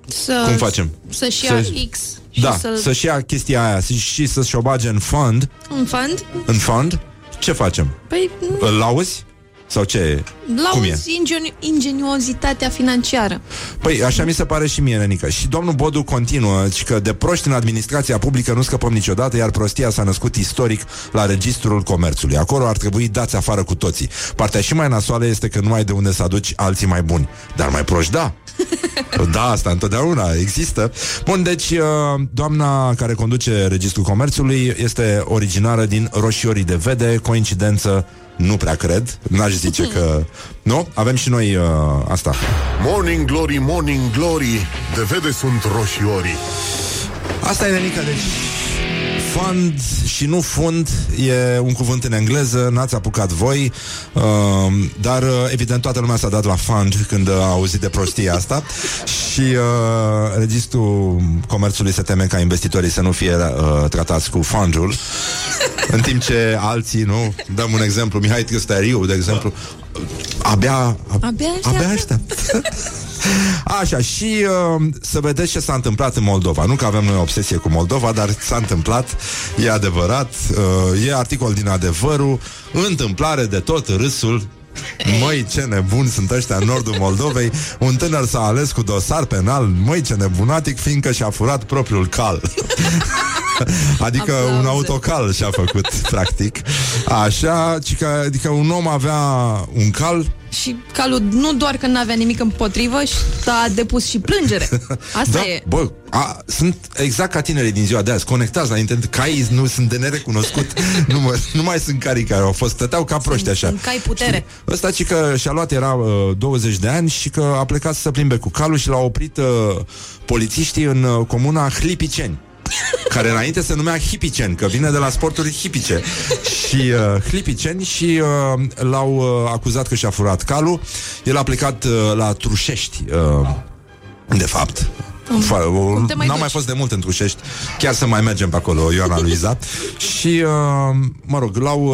Să, cum facem? Să-și ia Să- X și da, să-l... să-și ia chestia aia și, și să-și o bage în fund, Un fund? în fund, ce facem? Păi, Îl lauzi? Sau ce? Cum e? lauzi ingeniu- ingeniozitatea financiară. Păi, așa mi se pare și mie, Nenica. Și domnul Bodu continuă, ci că de proști în administrația publică nu scăpăm niciodată, iar prostia s-a născut istoric la registrul comerțului. Acolo ar trebui dați afară cu toții. Partea și mai nasoală este că nu ai de unde să aduci alții mai buni. Dar mai proști, da. [LAUGHS] Da, asta întotdeauna există. Bun, deci uh, doamna care conduce Registrul Comerțului este originară din Roșiorii de Vede, coincidență nu prea cred, n-aș zice că... Nu? Avem și noi uh, asta. Morning Glory, Morning Glory, de vede sunt roșiorii. Asta e Nenica, deci fund și nu fund e un cuvânt în engleză, n-ați apucat voi, uh, dar uh, evident toată lumea s-a dat la fund când a auzit de prostia asta și uh, registrul comerțului se teme ca investitorii să nu fie uh, tratați cu fundul, în timp ce alții, nu, dăm un exemplu, Mihai Tristariu, de exemplu, abia, Abia abia aștept. [LAUGHS] Așa, și uh, să vedeți ce s-a întâmplat în Moldova. Nu că avem noi obsesie cu Moldova, dar s-a întâmplat, e adevărat, uh, e articol din adevărul, întâmplare de tot râsul. Măi, ce nebuni sunt ăștia în nordul Moldovei. Un tânăr s-a ales cu dosar penal. Măi, ce nebunatic, fiindcă și-a furat propriul cal. [LAUGHS] Adică Aplauze. un autocal și-a făcut, practic. Așa, ci că, adică un om avea un cal și calul nu doar că n-avea nimic împotrivă, și a depus și plângere. [LAUGHS] Asta da, e. Bă, a, sunt exact ca tinerii din ziua de azi, conectați la internet, caii nu sunt de nerecunoscut, [LAUGHS] nu, mă, nu mai sunt carii care au fost, stăteau ca proști așa. Sunt cai putere. Ăsta ci că și-a luat, era uh, 20 de ani și că a plecat să se plimbe cu calul și l-a oprit uh, polițiștii în uh, comuna Hlipiceni care înainte se numea Hipiceni, că vine de la sporturi hipice. Și uh, Hlipiceni și uh, l-au uh, acuzat că și-a furat calul. El a plecat uh, la Trușești, uh, de fapt. Fa- o- te mai N-am duci? mai fost de mult în Trușești Chiar să mai mergem pe acolo, Ioana Luiza Și, uh, mă rog, l-au,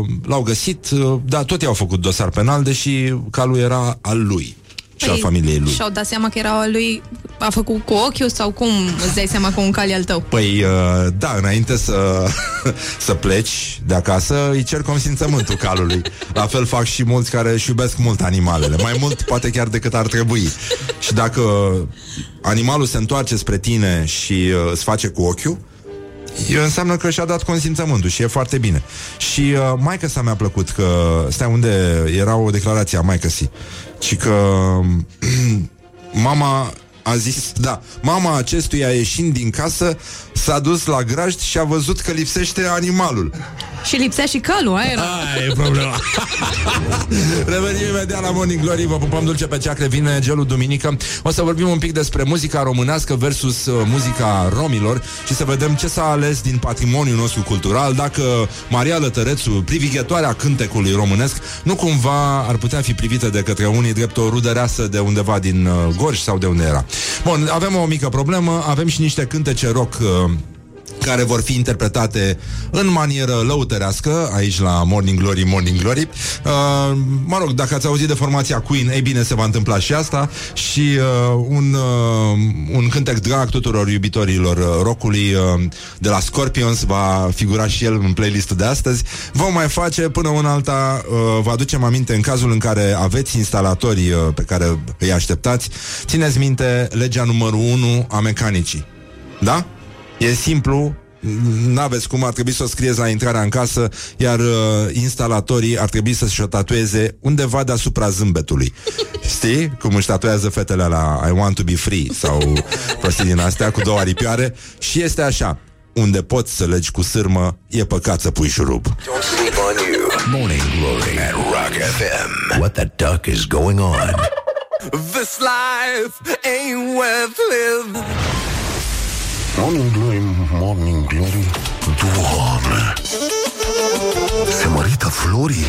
uh, l-au găsit uh, Dar tot i-au făcut dosar penal Deși calul era al lui Și al familiei lui Păi, Și-au dat seama că era al lui, a făcut cu ochiul sau cum îți dai seama că un cal e al tău? Păi, uh, da, înainte să, [LAUGHS] să pleci de acasă, îi cer consimțământul calului. La fel fac și mulți care își iubesc mult animalele. Mai mult, poate chiar decât ar trebui. Și dacă animalul se întoarce spre tine și uh, îți face cu ochiul, e- înseamnă că și-a dat consimțământul și e foarte bine. Și uh, maica sa mi-a plăcut că, stai unde era o declarație a maică si, și că [CLEARS THROAT] mama a zis, da, mama acestuia ieșind din casă s-a dus la grajd și a văzut că lipsește animalul. Și lipsea și calul, aia era. Aia e problema. [LAUGHS] Revenim imediat la Morning Glory Vă pupăm dulce pe ceacre, vine gelul duminică O să vorbim un pic despre muzica românească Versus uh, muzica romilor Și să vedem ce s-a ales din patrimoniul nostru cultural Dacă Maria Lătărețu Privighetoarea cântecului românesc Nu cumva ar putea fi privită de către unii Drept o rudăreasă de undeva din uh, Gorj Sau de unde era Bun, avem o mică problemă Avem și niște cântece rock uh, care vor fi interpretate în manieră lăutărească aici la Morning Glory, Morning Glory. Uh, mă rog, dacă ați auzit de formația Queen, ei bine, se va întâmpla și asta și uh, un, uh, un cântec drag tuturor iubitorilor uh, rockului uh, de la Scorpions va figura și el în playlistul de astăzi. Vom mai face până una alta, uh, vă aducem aminte în cazul în care aveți instalatori uh, pe care îi așteptați, țineți minte legea numărul 1 a mecanicii. Da? E simplu, n-aveți cum, ar trebui să o scrieți la intrarea în casă, iar uh, instalatorii ar trebui să-și o tatueze undeva deasupra zâmbetului. Știi? Cum își tatuează fetele la I want to be free sau prostii din astea cu două aripioare și este așa. Unde poți să legi cu sârmă, e păcat să pui șurub. Don't sleep on you. Morning Glory at Rock FM. What the duck is going on? This life ain't worth living. Morning Glory, Morning Glory Doamne. Se mărită florii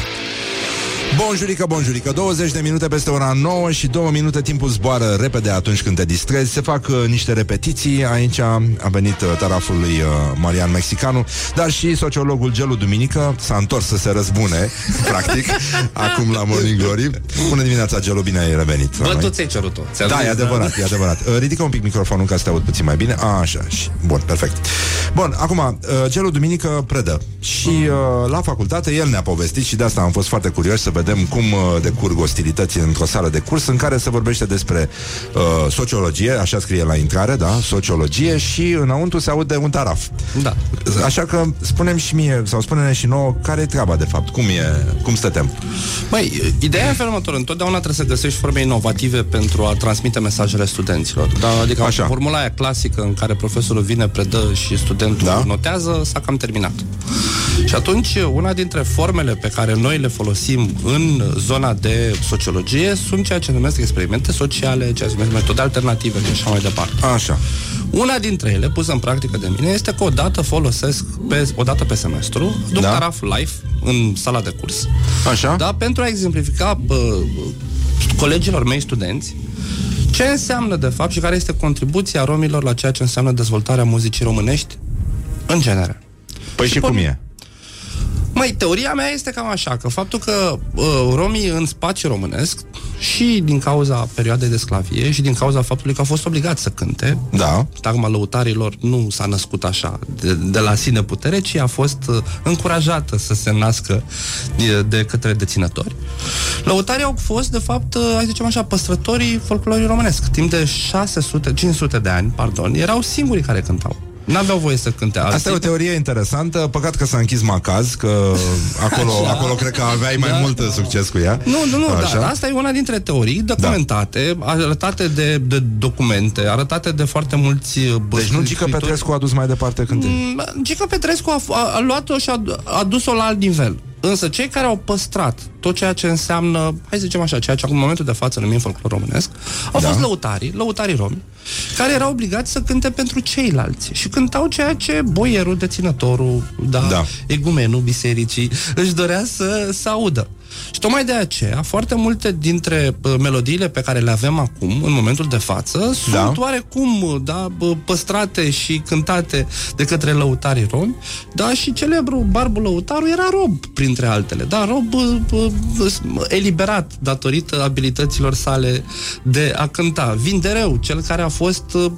Bonjurică, bonjurică 20 de minute peste ora 9 și 2 minute timpul zboară repede atunci când te distrezi Se fac uh, niște repetiții Aici a venit uh, taraful lui uh, Marian Mexicanu Dar și sociologul Gelu Duminică S-a întors să se răzbune [LAUGHS] Practic Acum la Morning Glory Bună dimineața, Gelu, bine ai revenit la Bă, noi. tu ți-ai cerut-o. Ți-am Da, zis, e adevărat, e adevărat. Uh, Ridică un pic microfonul ca să te aud puțin mai bine. A, așa. Și... Bun, perfect. Bun, acum, uh, Gelu Duminică predă. Și uh, la facultate el ne-a povestit și de asta am fost foarte curios să vedem cum uh, decurg ostilități într-o sală de curs în care se vorbește despre uh, sociologie, așa scrie la intrare, da, sociologie și înăuntru se aude un taraf. Da. Așa că spunem și mie, sau spune-ne și nouă, care e treaba de fapt, cum e, cum stătem. Băi, ideea e în felul următor. Întotdeauna trebuie să găsești forme inovative pentru a transmite mesajele studenților. Da, adică Așa. formula aia clasică în care profesorul vine, predă și studentul da? notează, s-a cam terminat. Și atunci, una dintre formele pe care noi le folosim în zona de sociologie sunt ceea ce numesc experimente sociale, ceea ce numesc metode alternative și așa mai departe. Așa. Una dintre ele, pusă în practică de mine, este că odată folosesc, pe, odată pe semestru, duc da? taraf live în sala de curs. Așa? Da, pentru a exemplifica bă, colegilor mei studenți ce înseamnă de fapt și care este contribuția romilor la ceea ce înseamnă dezvoltarea muzicii românești în genere. Păi și, și cum e? Mai teoria mea este cam așa, că faptul că uh, romii în spațiu românesc și din cauza perioadei de sclavie și din cauza faptului că au fost obligați să cânte, da. tagma lăutarilor nu s-a născut așa de, de la sine putere, ci a fost uh, încurajată să se nască de, de către deținători. Lăutarii au fost, de fapt, uh, hai să zicem așa, păstrătorii folclorii românesc. Timp de 600, 500 de ani, pardon, erau singurii care cântau. N-aveau voie să cânte alții. Asta e o teorie interesantă, păcat că s-a închis Macaz, că acolo, Așa. acolo cred că aveai mai Da, mult succes cu ea. Nu, nu, nu, Așa? dar asta e una dintre teorii documentate, da. arătate de, de documente, arătate de foarte mulți uh, bă, Deci nu Gică scriitori. Petrescu a dus mai departe cântele. Mm, Gică Petrescu a, a, a luat-o și a, a dus-o la alt nivel. Însă cei care au păstrat tot ceea ce înseamnă, hai să zicem așa, ceea ce acum în momentul de față numim folclor românesc, au da. fost lăutarii, lăutarii romi, care erau obligați să cânte pentru ceilalți și cântau ceea ce boierul, deținătorul, da, da. egumenul bisericii își dorea să, să audă. Și tocmai de aceea, foarte multe dintre uh, melodiile pe care le avem acum, în momentul de față, sunt Da. oarecum uh, da, bă, păstrate și cântate de către lăutarii romi, da, și celebrul Barbu Lăutaru era rob, printre altele, da, rob uh, uh, eliberat datorită abilităților sale de a cânta. Vindereu, cel care a fost uh,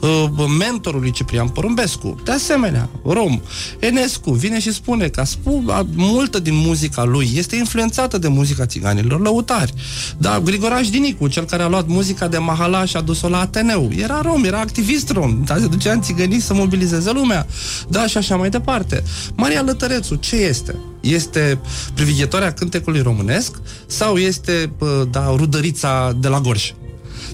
uh, mentorul lui Ciprian Porumbescu, de asemenea, rom. Enescu vine și spune că spu, a, multă din muzica lui este influențată de muzica țiganilor lăutari. Da, Grigoraș Dinicu, cel care a luat muzica de Mahala și a dus-o la Ateneu, era rom, era activist rom, da, se ducea în țigănii să mobilizeze lumea. Da, și așa mai departe. Maria Lătărețu, ce este? Este privighetoarea cântecului românesc sau este, bă, da, rudărița de la Gorj?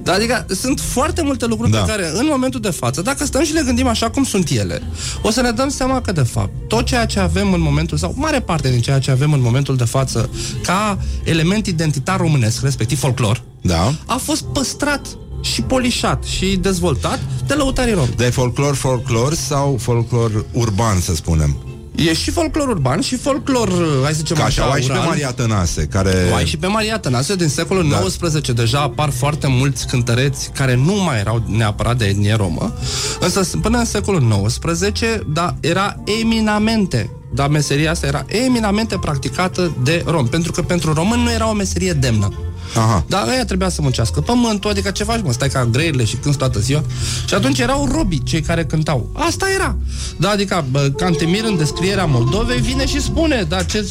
Da, adică sunt foarte multe lucruri Da. pe care în momentul de față, dacă stăm și le gândim așa cum sunt ele, o să ne dăm seama că de fapt tot ceea ce avem în momentul sau mare parte din ceea ce avem în momentul de față ca element identitar românesc, respectiv folclor, da. a fost păstrat și polișat și dezvoltat de lăutarii romi. De folclor, folclor sau folclor urban, să spunem. E și folclor urban și folclor, hai să zicem Ca așa, așa, o ai și pe ural. Maria Tănase, care... O ai și pe Maria Tănase, din secolul da. XIX deja apar foarte mulți cântăreți care nu mai erau neapărat de etnie romă, însă până în secolul XIX, da, era eminamente dar meseria asta era eminamente practicată de rom, pentru că pentru român nu era o meserie demnă. Aha. Dar ăia trebuia să muncească pământul, adică ce faci, mă, stai ca greirile și cânti toată ziua. Și atunci erau robii cei care cântau. Asta era. Da, adică bă, Cantemir în descrierea Moldovei vine și spune, da, ce,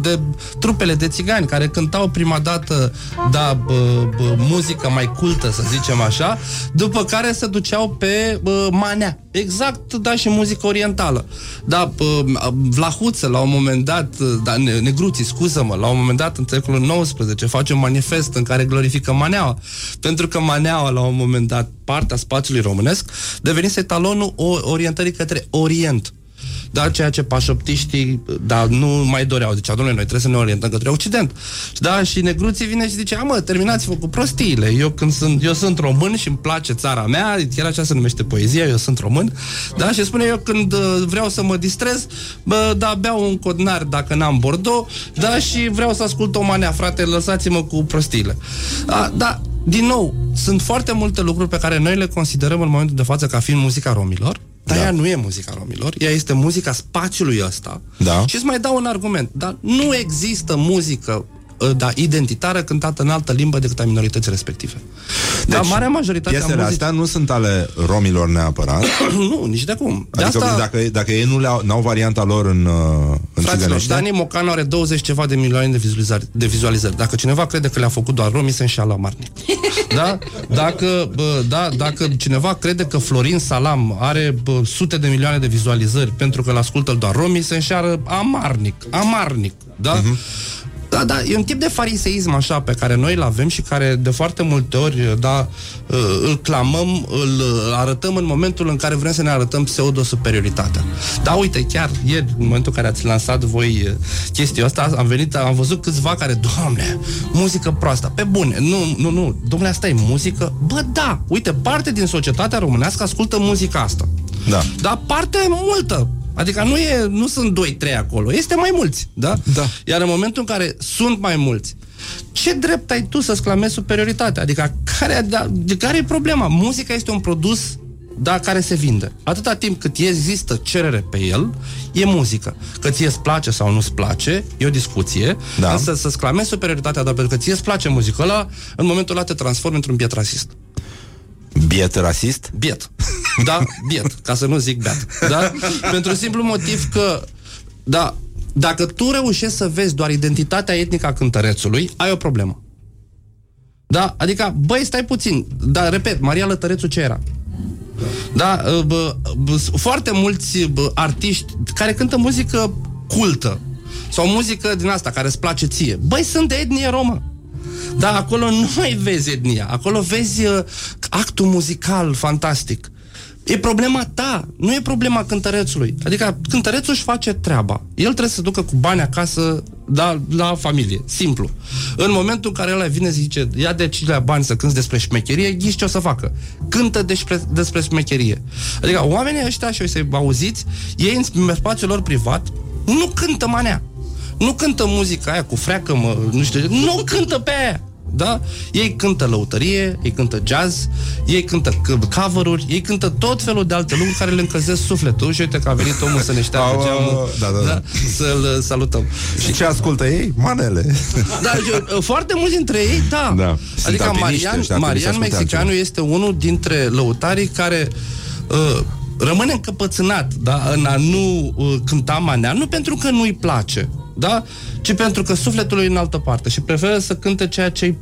de trupele de țigani care cântau prima dată, da, bă, bă, muzică mai cultă, să zicem așa, după care se duceau pe bă, manea. Exact, da, și muzică orientală. Da, bă, Vlahuță, la un moment dat, da, Ne- Negruții, scuză-mă, la un moment dat, în secolul XIX, face un manifest în care glorifică maneaua. Pentru că maneaua, la un moment dat, partea spațiului românesc, devenise talonul o- orientării către Orient. Da, ceea ce pașoptiștii da, nu mai doreau. Zicea, domnule, noi trebuie să ne orientăm către Occident. Da, și negruții vine și zice, a, mă, terminați-vă cu prostiile. Eu când sunt, eu sunt român și îmi place țara mea, chiar așa se numește poezia, eu sunt român. Da, și spune, eu când uh, vreau să mă distrez, bă, da, beau un codnar dacă n-am Bordeaux, da, și vreau să ascult o manea, frate, lăsați-mă cu prostiile. Da, da, din nou, sunt foarte multe lucruri pe care noi le considerăm în momentul de față ca fiind muzica romilor, dar da. ea nu e muzica romilor, ea este muzica spațiului ăsta. Da. Și îți mai dau un argument, dar nu există muzică uh, da, identitară cântată în altă limbă decât a minorității respective. Deci, dar marea majoritate a Piesele muzicii... astea nu sunt ale romilor neapărat. [COUGHS] nu, nici de cum. De Adică asta... dacă, dacă ei nu le-au, n-au varianta lor în, uh, în Fraților, țigănește, Dani Mocanu are 20 ceva de milioane de vizualizări, de vizualizări. Dacă cineva crede că le-a făcut doar romii, se înșeală amarnic. [LAUGHS] Da? Dacă, bă, da, dacă cineva crede că Florin Salam are bă, sute de milioane de vizualizări pentru că l-ascultă doar romii, se înșeală amarnic. Amarnic. Da? Da, da, e un tip de fariseism așa pe care noi îl avem și care de foarte multe ori, da, îl clamăm, îl arătăm în momentul în care vrem să ne arătăm pseudo-superioritatea. Da, uite, chiar ieri, în momentul în care ați lansat voi eh, chestia asta, am venit, am văzut câțiva care, doamne, muzică proastă, pe bune, nu, nu, nu, domnule, asta e muzică? Bă, da, uite, parte din societatea românească ascultă muzica asta. Da. Dar parte multă, Adică nu, e, nu sunt 2-3 acolo, este mai mulți, da? Da. Iar în momentul în care sunt mai mulți, ce drept ai tu să-ți clamezi superioritatea? Adică care, da, de care e problema? Muzica este un produs da, care se vinde. Atâta timp cât există cerere pe el, e muzică. Că ție îți place sau nu-ți place, e o discuție, Da. însă să-ți clamezi superioritatea, dar pentru că ție îți place muzica ăla, în momentul ăla te transformi într-un biet rasist. biet rasist? Biet. Da, biet, ca să nu zic beat. Da? Pentru simplu motiv că, da, dacă tu reușești să vezi doar identitatea etnică a cântărețului, ai o problemă. Da? Adică, băi, stai puțin. Dar, repet, Maria Lătărețu ce era? Da? Uh, bă, bă, s- foarte mulți bă, artiști care cântă muzică cultă sau muzică din asta care îți place ție. Băi, sunt de etnie romă. Dar acolo nu mai vezi etnia, acolo vezi uh, actul muzical fantastic. E problema ta, nu e problema cântărețului. Adică cântărețul își face treaba. El trebuie să ducă cu bani acasă da, la familie. Simplu. În momentul în care ăla vine zice ia de la bani să cânti despre șmecherie, ghiși ce o să facă. Cântă despre, despre șmecherie. Adică oamenii ăștia, și o să-i auziți, ei în spațiul lor privat nu cântă manea. Nu cântă muzica aia cu freacă, mă, nu știu, nu cântă pe aia. Da? Ei cântă lăutărie, ei cântă jazz, ei cântă c- cover-uri, ei cântă tot felul de alte lucruri care le încălzesc sufletul și uite că a venit omul să ne șteargă Au, geamul, da, da, da. să-l salutăm. Și ce ascultă ei? Manele. Da, și, foarte mulți dintre ei, da. Da. Sunt Adică alpiniști Marian, ăștia, ar trebui să Marian asculte Mexicanu altceva. este unul dintre lăutarii care uh, rămâne încăpățânat da, în a nu uh, cânta manea, nu pentru că nu-i place, da, ci pentru că sufletul lui e în altă parte și preferă să cânte ceea ce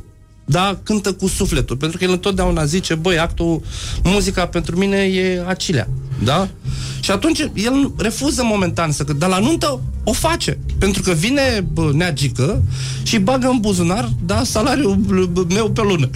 da, cântă cu sufletul, pentru că el întotdeauna zice, băi, actul, muzica pentru mine e acilea, da? Și atunci el refuză momentan să cânte, dar la nuntă o face, pentru că vine bă, neagică și bagă în buzunar, da, salariul bă, meu pe lună.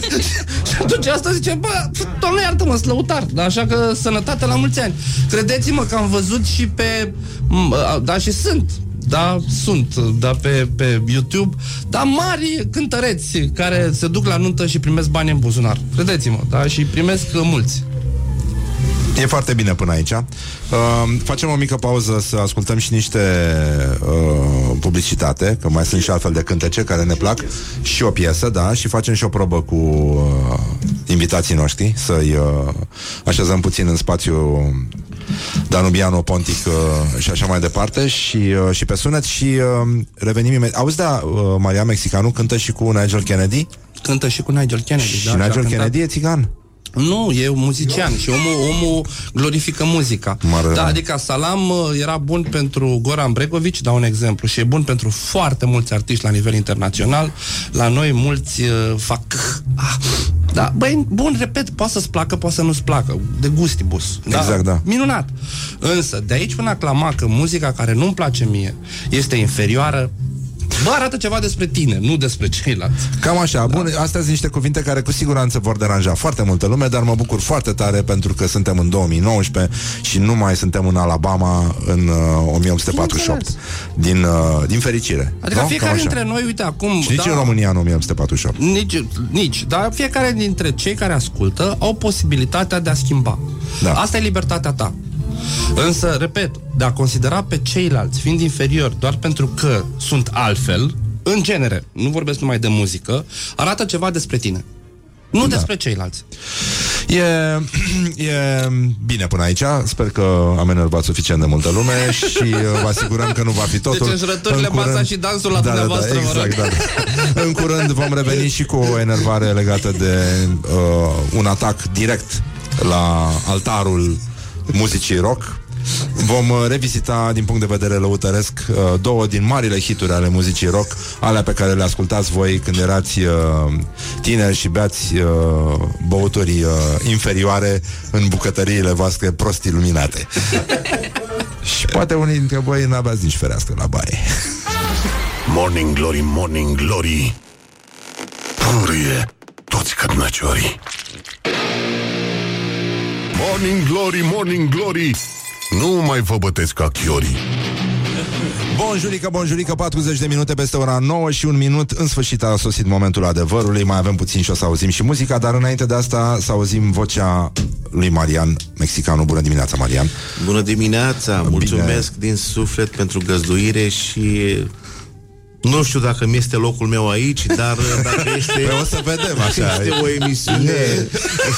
[LAUGHS] și atunci asta zice, bă, doamne iartă-mă, slăutar, da? așa că sănătate la mulți ani. Credeți-mă că am văzut și pe, m, da, și sunt da, sunt, da, pe, pe YouTube, dar mari cântăreți care se duc la nuntă și primesc bani în buzunar. Credeți-mă, da, și primesc uh, mulți. E foarte bine până aici. Uh, facem o mică pauză să ascultăm și niște uh, publicitate, că mai sunt și altfel de cântece care ne plac, și o piesă, da, și facem și o probă cu uh, invitații noștri, să-i uh, așezăm puțin în spațiu Danubiano, Pontic uh, și așa mai departe și, uh, și pe sunet și uh, revenim imediat. Auzi, da, uh, Maria Mexicanu cântă și cu Nigel Kennedy? Cântă și cu Nigel Kennedy, Și da, și a Nigel cântat- Kennedy e țigan. Nu, e un muzician și omul, omul glorifică muzica. Mare- Da, adică Salam uh, era bun pentru Goran Bregovici, dau un exemplu, și e bun pentru foarte mulți artiști la nivel internațional. La noi mulți uh, fac... Ah, da, băi, bun, repet, poate să-ți placă, poate să nu-ți placă. De gustibus. Exact, da. Minunat. Însă, de aici până a clama că muzica care nu-mi place mie este inferioară, Bă, arată ceva despre tine, nu despre ceilalți. Cam așa, bun, astea sunt niște cuvinte care cu siguranță vor deranja foarte multă lume, dar mă bucur foarte tare pentru că suntem în 2019 și nu mai suntem în Alabama în uh, 1848. Din, uh, din fericire. Adică nu? fiecare Cam așa. dintre noi, uite, acum... Și nici da, în România în 1848. Nici, nici, dar fiecare dintre cei care ascultă au posibilitatea de a schimba. Da. Asta e libertatea ta. Însă, repet, de a considera pe ceilalți fiind inferiori doar pentru că sunt altfel, în genere, nu vorbesc numai de muzică, arată ceva despre tine. Nu da. despre ceilalți. E, [CLEARS THROAT] e bine până aici. Sper că am enervat suficient de multă lume [LAUGHS] și uh, vă asigurăm că nu va fi totul. Deci înjurăturile, În curând- masa și dansul la da, da, da, dumneavoastră, vă rog. exact, da, da. În curând vom reveni și cu o enervare legată de uh, un atac direct la altarul muzicii rock. Vom uh, revizita din punct de vedere lăutăresc uh, două din marile hituri ale muzicii rock, alea pe care le ascultați voi când erați uh, tineri și beați uh, băuturi uh, inferioare în bucătăriile voastre prost iluminate. [LAUGHS] și poate unii dintre voi n-aveați nici fereastră la baie. Morning Glory, Morning Glory Purie toți cărnăciorii Morning Glory, Morning Glory. Nu mai vă bătesc ca chiorii. Bonjurică, bonjurică, 40 de minute peste ora 9 și un minut. În sfârșit a sosit momentul adevărului. Mai avem puțin și o să auzim și muzica Dar înainte de asta să auzim vocea lui Marian Mexicanu Bună dimineața, Marian. Bună dimineața, mulțumesc din suflet pentru găzduire și nu știu dacă mi este locul meu aici, dar dacă [LAUGHS] este... Păi o să vedem, așa. Este o emisiune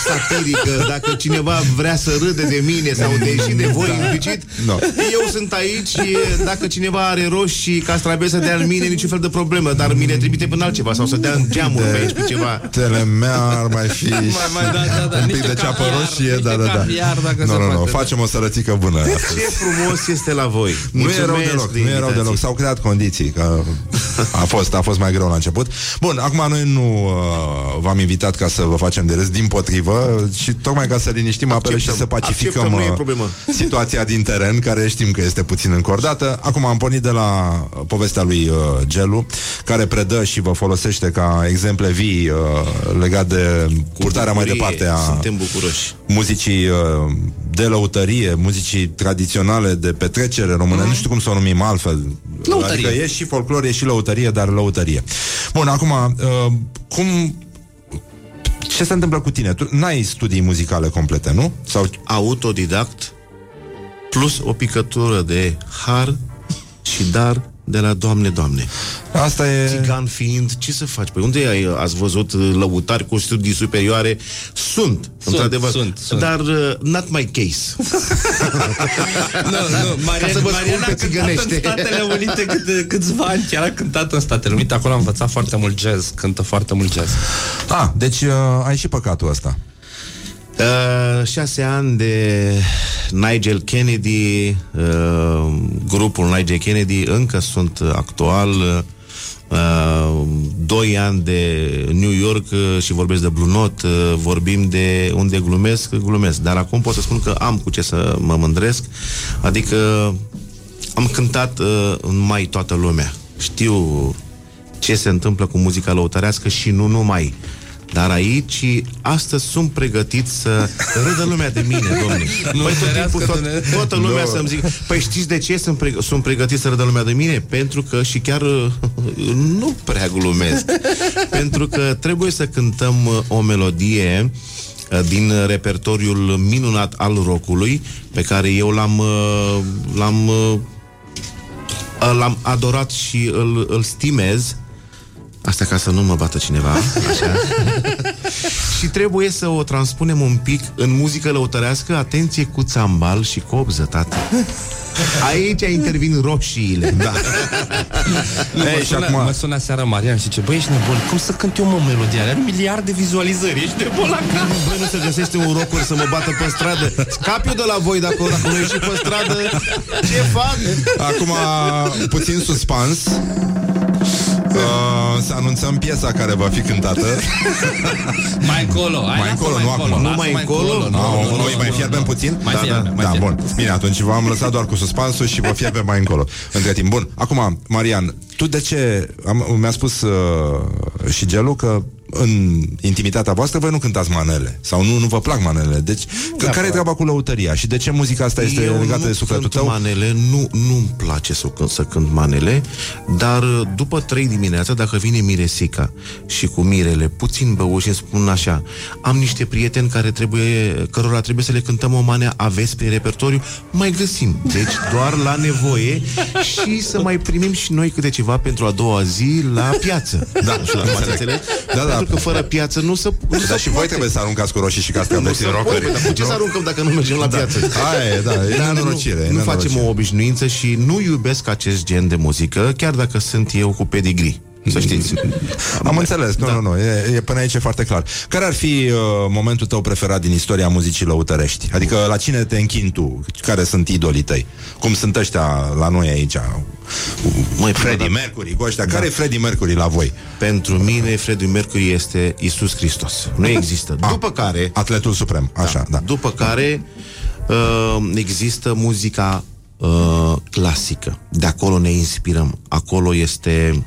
satirică, dacă cineva vrea să râde de mine sau de și de voi Da. implicit, No. eu sunt aici și dacă cineva are roși și castraveți să dea în mine, niciun fel de problemă, dar mine trimite până altceva sau să dea în geamul pe aici pe ceva. Tele mea ar mai fi mai, da, da, da, un pic niște de ceapă caviar, roșie, niște da, da, da. caviar, dacă Nu, se nu, nu, poate, da. facem o sărățică bună. Ce frumos este la voi. Nu e rău Mulțumesc deloc, de nu e rău invitație. deloc. S-au creat condiții, că [LAUGHS] A fost, a fost mai greu la început. Bun, acum noi nu uh, v-am invitat ca să vă facem de râs, din potrivă, și tocmai ca să liniștim apele și să pacificăm Acceptăm, nu e uh, problemă. [LAUGHS] situația din teren, care știm că este puțin încordată. Acum am pornit de la uh, povestea lui uh, Gelu, care predă și vă folosește ca exemple vii uh, legat de purtarea mai bucurie, departe a suntem bucuroși. muzicii uh, de lăutărie, muzicii tradiționale de petrecere română, mm. nu știu cum să o numim altfel. Lăutărie. Adică e și folclor, e și lăutărie, dar lăutărie. Bun, acum, uh, cum... Ce se întâmplă cu tine? Tu n-ai studii muzicale complete, nu? Sau Autodidact plus o picătură de har și dar de la Doamne, Doamne. Asta e... Țigan fiind, ce să faci? Păi unde ai, ați văzut uh, lăutari cu studii superioare? Sunt, într-adevăr. sunt, sunt. Dar uh, not my case. [LAUGHS] nu, nu, Marian, Ca să vă spun Marian a pe cântat în țigănește. Statele Unite câte, câțiva ani, chiar a cântat în Statele Unite, acolo a învățat foarte mult jazz, cântă foarte mult jazz. Ah, deci uh, ai și păcatul ăsta. Uh, șase ani de Nigel Kennedy, uh, grupul Nigel Kennedy încă sunt actual. Uh, doi ani de New York uh, și vorbesc de Blue Note, uh, vorbim de unde glumesc, glumesc. Dar acum pot să spun că am cu ce să mă mândresc, adică am cântat uh, în mai toată lumea. Știu ce se întâmplă cu muzica lăutărească și nu numai. Dar aici, astăzi sunt pregătit să râdă lumea de mine, domnule. Nu Păi tot ferească timpul, tot, de ne- toată lumea Nu. să-mi zică, păi știți de ce sunt, preg- sunt pregătit să râdă lumea de mine? Pentru că, și chiar uh, [LAUGHS] nu prea glumesc, pentru că trebuie să cântăm uh, o melodie uh, din repertoriul minunat al rockului, pe care eu l-am uh, l-am uh, l-am adorat și îl, îl stimez Asta ca să nu mă bată cineva [LAUGHS] Așa Și trebuie să o transpunem un pic În muzică lăutărească Atenție cu țambal și copză, tată Aici intervin roșiile Da. [LAUGHS] Nu, mă, Ei, și sună, acum- mă sună seara Marian și zice, băi, ești nebun, cum să cânt eu mă melodia? Are un miliard de vizualizări, ești nebun la cap. Băi, nu se găsește un rocuri să mă bată pe stradă Scap eu de la voi dacă, dacă nu ieși pe stradă Ce fac? Acum, puțin suspans. Uh, să anunțăm piesa care va fi cântată [LAUGHS] Mai încolo, hai, Mai lasă încolo, nu acum. lasă Nu mai încolo? Nu, Ah, nu, nu, Noi nu, mai nu, fierbem nu. puțin? Mai da, fierbem, da, mai da, fierbem. bun. Bine, atunci v-am lăsat doar cu suspansul și vă fierbe mai încolo. Între timp. Bun, acum, Marian, tu de ce... Am, mi-a spus uh, și Gelu că în intimitatea voastră voi nu cântați manele sau nu, nu vă plac manele. Deci, că, care e treaba cu lăutăria și de ce muzica asta este Eu legată nu de sufletul cânt tău? manele, nu, nu-mi place să, cânt- să cânt manele, dar uh, după trei dimineața, dacă vine Miresica și cu Mirele, puțin băuși, și îmi spun așa, am niște prieteni care trebuie, cărora trebuie să le cântăm o manea, aveți pe repertoriu? Mai găsim. Deci doar la nevoie și să mai primim și noi câte ceva pentru a doua zi la piață. Da, da, m-ați înțeleg. înțeles? Da, da. Pentru că fără piață nu se nu Dar se și voi poate. trebuie să aruncați cu roșii și Nu castraveți se în poate, rockeri. dar cu ce să aruncăm dacă nu mergem la Da. piață? Aia e, da, e Dar nenorocire, e Nu, nu nenorocire. facem o obișnuință și nu iubesc acest gen de muzică, chiar dacă sunt eu cu pedigree. Să știți. [LAUGHS] Am înțeles, nu, Da. nu, nu, e, e până aici e foarte clar. Care ar fi uh, momentul tău preferat din istoria muzicii lăutărești? Adică la cine te închini tu? Care sunt idolii tăi? Cum sunt ăștia la noi aici? Măi, Freddie da. Mercury, cu ăștia. Care e Freddie Mercury la voi? Pentru mine, Freddie Mercury este Isus Hristos. Nu există. După care... Atletul suprem, așa, da. După care uh, există muzica uh, clasică. De acolo ne inspirăm. Acolo este...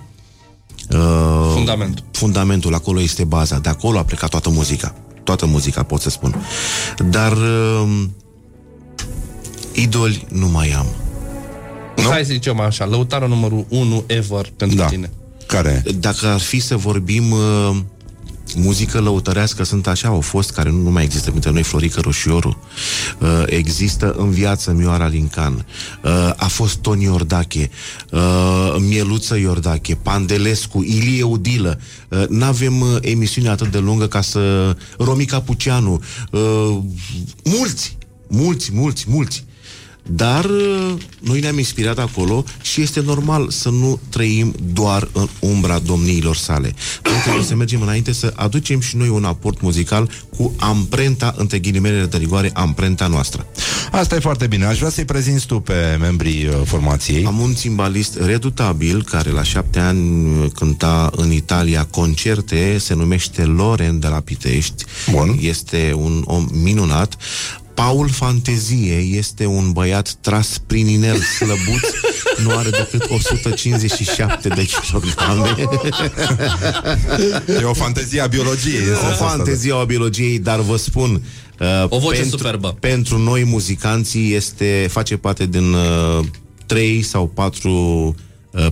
Uh, Fundamentul. Fundamentul, acolo este baza. De acolo a plecat toată muzica. Toată muzica, pot să spun. Dar uh, idoli nu mai am. Nu? Hai să zicem așa, lăutarul numărul 1 ever pentru Da. tine. Care? Dacă ar fi să vorbim uh, muzică lăutărească, sunt așa, au fost, care nu, nu mai există printre noi, Florică Roșioru, uh, există în viață Mioara Lincan, uh, a fost Toni Iordache, uh, Mieluță Iordache, Pandelescu, Ilie Udilă, uh, n-avem uh, emisiune atât de lungă ca să... Romica Puceanu, uh, mulți, mulți, mulți, mulți. Dar uh, noi ne-am inspirat acolo și este normal să nu trăim doar în umbra domniilor sale. Noi trebuie să mergem înainte să aducem și noi un aport muzical cu amprenta, între ghilimele de rigoare, amprenta noastră. Asta e foarte bine. Aș vrea să-i prezinți tu pe membrii uh, formației. Am un țimbalist redutabil care la șapte ani uh, cânta în Italia concerte, se numește Loren de la Pitești. Bun. Este un om minunat. Paul Fantezie este un băiat tras prin inel slăbuț, nu are decât 157 de kilograme. E o fantezie a biologiei. este O asta, da. fantezie a biologiei, dar vă spun uh, O voce pentru, superbă. Pentru noi muzicanții este face parte din uh, 3 sau 4 uh,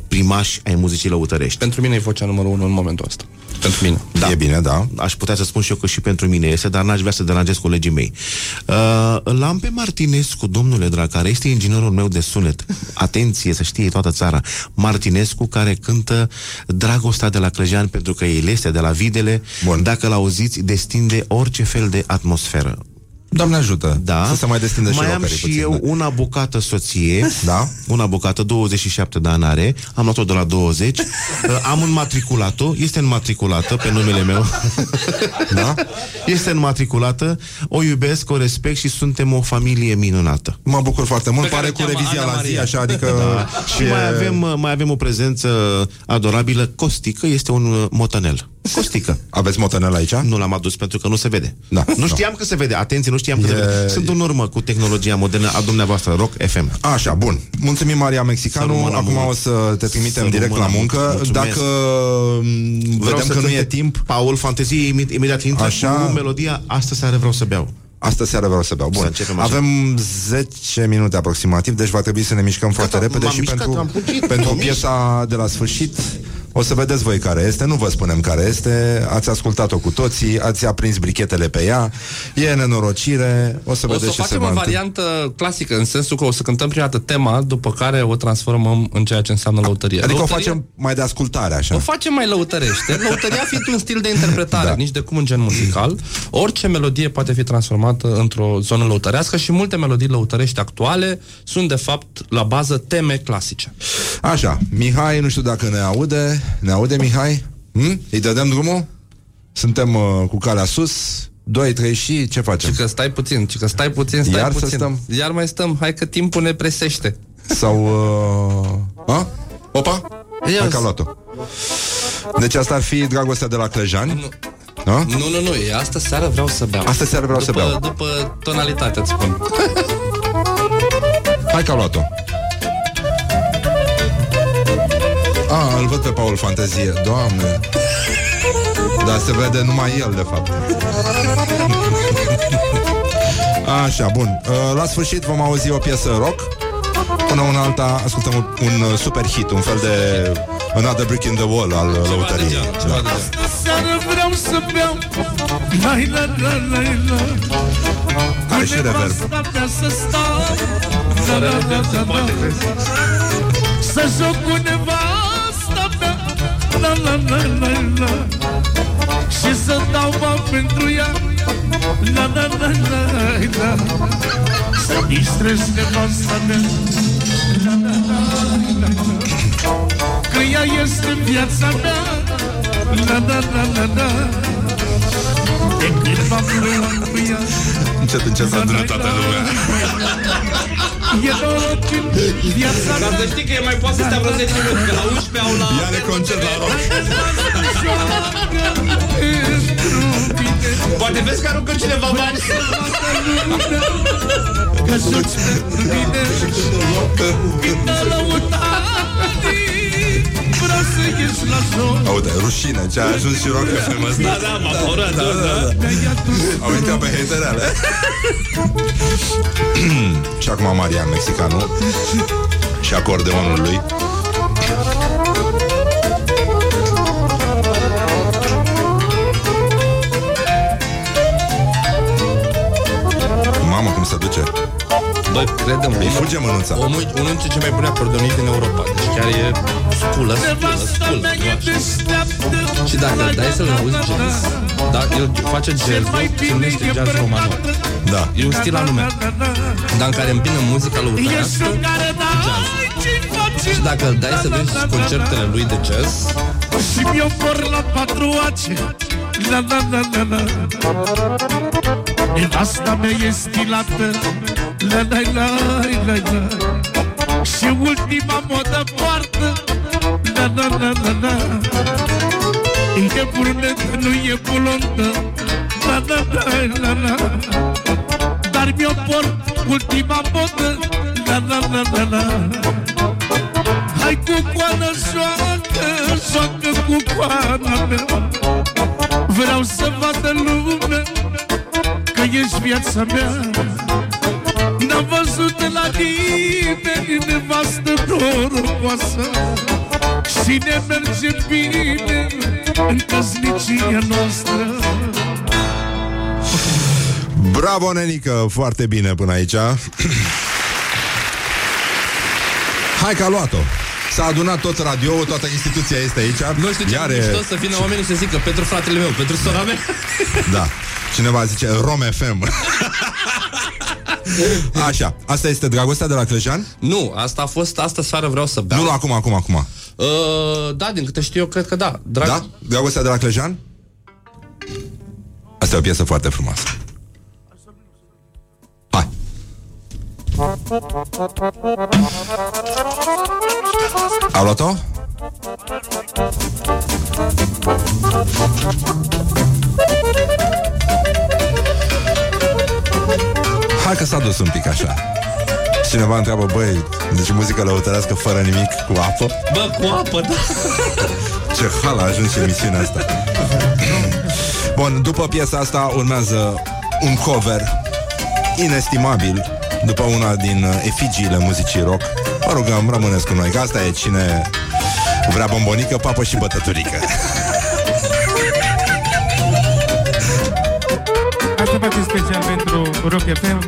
primași ai muzicii lăutărești. Pentru mine e vocea numărul unu în momentul ăsta. Pentru mine. Da. E bine, da. Aș putea să spun și eu că și pentru mine este, dar n-aș vrea să deranjez colegii mei. Uh, îl am pe Martinescu, domnule drag, care este inginerul meu de sunet. Atenție, să știe toată țara. Martinescu, care cântă Dragostea de la Clăjean, pentru că el este de la Videle. Bun. Dacă l-auziți, destinde orice fel de atmosferă. Doamne ajută. Da. Să se mai destindă și mai am rockerii și puțin, eu da. una bucată soție. Da. Una bucată, 27 de ani are. Am luat-o de la 20. Uh, [LAUGHS] am înmatriculat-o. Este înmatriculată pe numele meu. [LAUGHS] da? Este înmatriculată. O iubesc, o respect și suntem o familie minunată. Mă bucur foarte mult. Pe care Pare o cu cheamă revizia Ana la zi, Maria. așa, adică... Da. Și mai avem, uh, mai avem o prezență adorabilă. Costică este un uh, motanel. Costică. Aveți motanel aici? Nu l-am adus pentru că nu se vede. Da. Nu știam că se vede. Atenție, nu știam că se E- vede. Sunt în urmă cu tehnologia modernă a dumneavoastră, Rock FM. Așa, bun. Mulțumim, Maria Să Mexicanu. rămână Acum mult. o să te trimitem Să direct la rămână muncă. mult. Mulțumesc. Dacă m, Vreau vedem să că nu cânte e timp... Paul, fantezie, imi- imediat intră Așa. cu melodia Astă seară vreau să beau. Astă seară vreau să beau. Bun. Să începem așa. Avem 10 minute aproximativ, deci va trebui să ne mișcăm foarte repede m-am și mișcat, pentru, am fugit, pentru m-am piesa de la sfârșit o să vedeți voi care este, nu vă spunem care este, ați ascultat-o cu toții, ați aprins brichetele pe ea, e nenorocire, o să O să vedeți ce se facem va o întâmpla. variantă clasică, în sensul că o să cântăm prima dată tema, după care o transformăm în ceea ce înseamnă lăutărie. Adică o Lăutărie- facem mai de ascultare, așa. O facem mai lăutărește. [LAUGHS] Lăutăria fiind un stil de interpretare, Da. nici de cum un gen muzical. Orice melodie poate fi transformată într-o zonă lăutărească și multe melodii lăutărești actuale sunt, de fapt, la bază teme clasice. Așa, Mihai, nu știu dacă ne aude. Ne aude, Mihai? Hm? Îi dădem drumul? Suntem uh, cu calea sus. 2, 3 și ce facem? Și că stai puțin, și că stai puțin, stai Iar să puțin. stăm? Iar mai stăm, hai că timpul ne presește. Sau... Uh... A? Opa? Ia Hai zi. că a luat-o. Deci asta ar fi dragostea de la Clejani? Da? Nu, nu, nu, e asta seară vreau să beau. Asta seară vreau să după, beau. După tonalitate, îți spun. Hai că a luat-o. A, îl văd pe Paul Fantezie. Doamne. Dar se vede numai el, de fapt. [LAUGHS] Așa, bun. Uh, La sfârșit vom auzi o piesă rock. Până una alta ascultăm un, un uh, super hit, un fel de Another Brick in the Wall al uh, lăutăriei. Da. Seară vreau să beau La la la la la Are și reverb. Nevasta mea să stau La la la la la Să joc cu nevasta mea La la la la la. Și să dau bani pentru ea. La la la la la. Să distrez nevasta mea. La la la la la. Că ea este viața mea. La la la la la. De când m-am luat cu ea. Încet, încet s-a adunat toată lumea. E noroc în viața mea. Dar să știi că e mai poate să stea vreo 10 minute, că la 11 au la... Ia-le concert la rock. Poate vezi că aruncă cineva bani. Că joci pentru mine Când a lăutat Vreau să ieși la joc Aude, rușine, ce a ajuns și rock FM ăsta. Da, da, m-a făurat, da, da, da. Au intrat pe haterele. [CLEARS THROAT] și acum Marian Mexicanu și acordeonul lui. Mamă, cum se duce. Bă, credem Îi fuge mânuța. Omul, unul dintre cei mai buni acordeoniști din Europa. Deci chiar e Spulă, spulă, Nevasta spulă mea nu e așa. deșteaptă Și dacă îl dai să-l auzi jazz Da, el face jazz Se numește jazz romano. Da. E un stil anume. Dar în care îmbină muzica Ești lăutărească un care dai ce-i face Și dacă îl dai să vezi concertele lui de jazz Și mi-o por la patru ace La la la la la. Nevasta mea e stilată La la la la la. Și ultima modă poartă. La la la la la. E brunetă, nu e blondă La la la la la. Dar mi-o por ultima modă. La la la la la. Hai cu coană, joacă, joacă cu coana mea. Vreau să vadă lumea că ești viața mea N-am văzut la nimeni nevastă norocoasă. Și ne merge bine în căsnicia noastră. Bravo, nenică, foarte bine până aici. Hai că a luat-o. S-a adunat tot radio toată instituția este aici. Nu știu ce Iar Are... e- mișto să vină oamenii să zică Pentru fratele meu, pentru sora mea. Da, cineva zice Rom FM [LAUGHS] [LAUGHS] Așa, asta este dragostea de la Clejan? Nu, asta a fost Asta seară vreau să beau Nu, nu, acum, acum, acum uh, Da, din câte știu eu, cred că da Drag... Da? Dragostea de la Clejan? Asta e o piesă foarte frumoasă Hai A luat-o? Hai că s-a dus un pic așa Cineva întreabă, băi, deci muzică lăutărească fără nimic, cu apă? Bă, cu apă, da [LAUGHS] Ce hal a ajuns și emisiunea asta Bun, după piesa asta urmează un cover inestimabil după una din uh, efigiile muzicii rock. Vă rugăm, rămâneți cu noi, că asta e cine vrea bombonică, papă și bătăturică. [LAUGHS] Asta face special pentru Rock FM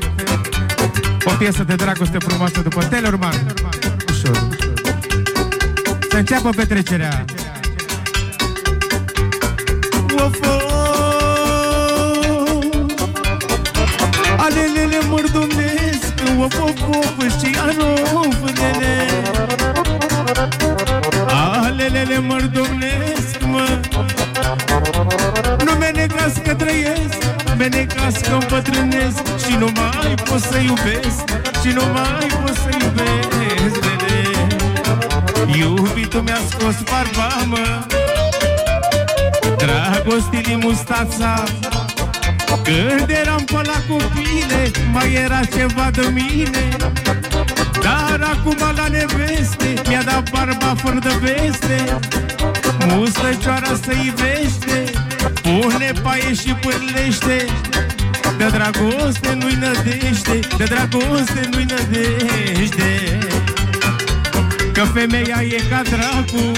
O piesă de dragoste frumoasă după Tellerman Ușor Să înceapă petrecerea. Of, Alelele mărdomnesc Of, of, of Și arofânele Alelele mărdomnesc, mă. Nu menecas că trăiesc Menecas că împătrânesc. Și nu mai pot să iubesc Și nu mai pot să iubesc vede. Iubitul mi-a scos barba, mă Dragostii mustața. Când eram pe la copile Mai era ceva de mine. Dar acum la neveste Mi-a dat barba fără de veste. Mustăcioara să ivește Pune paie și pârlește De dragoste nu-i nădește De dragoste nu-i nădește. Că femeia e ca dracu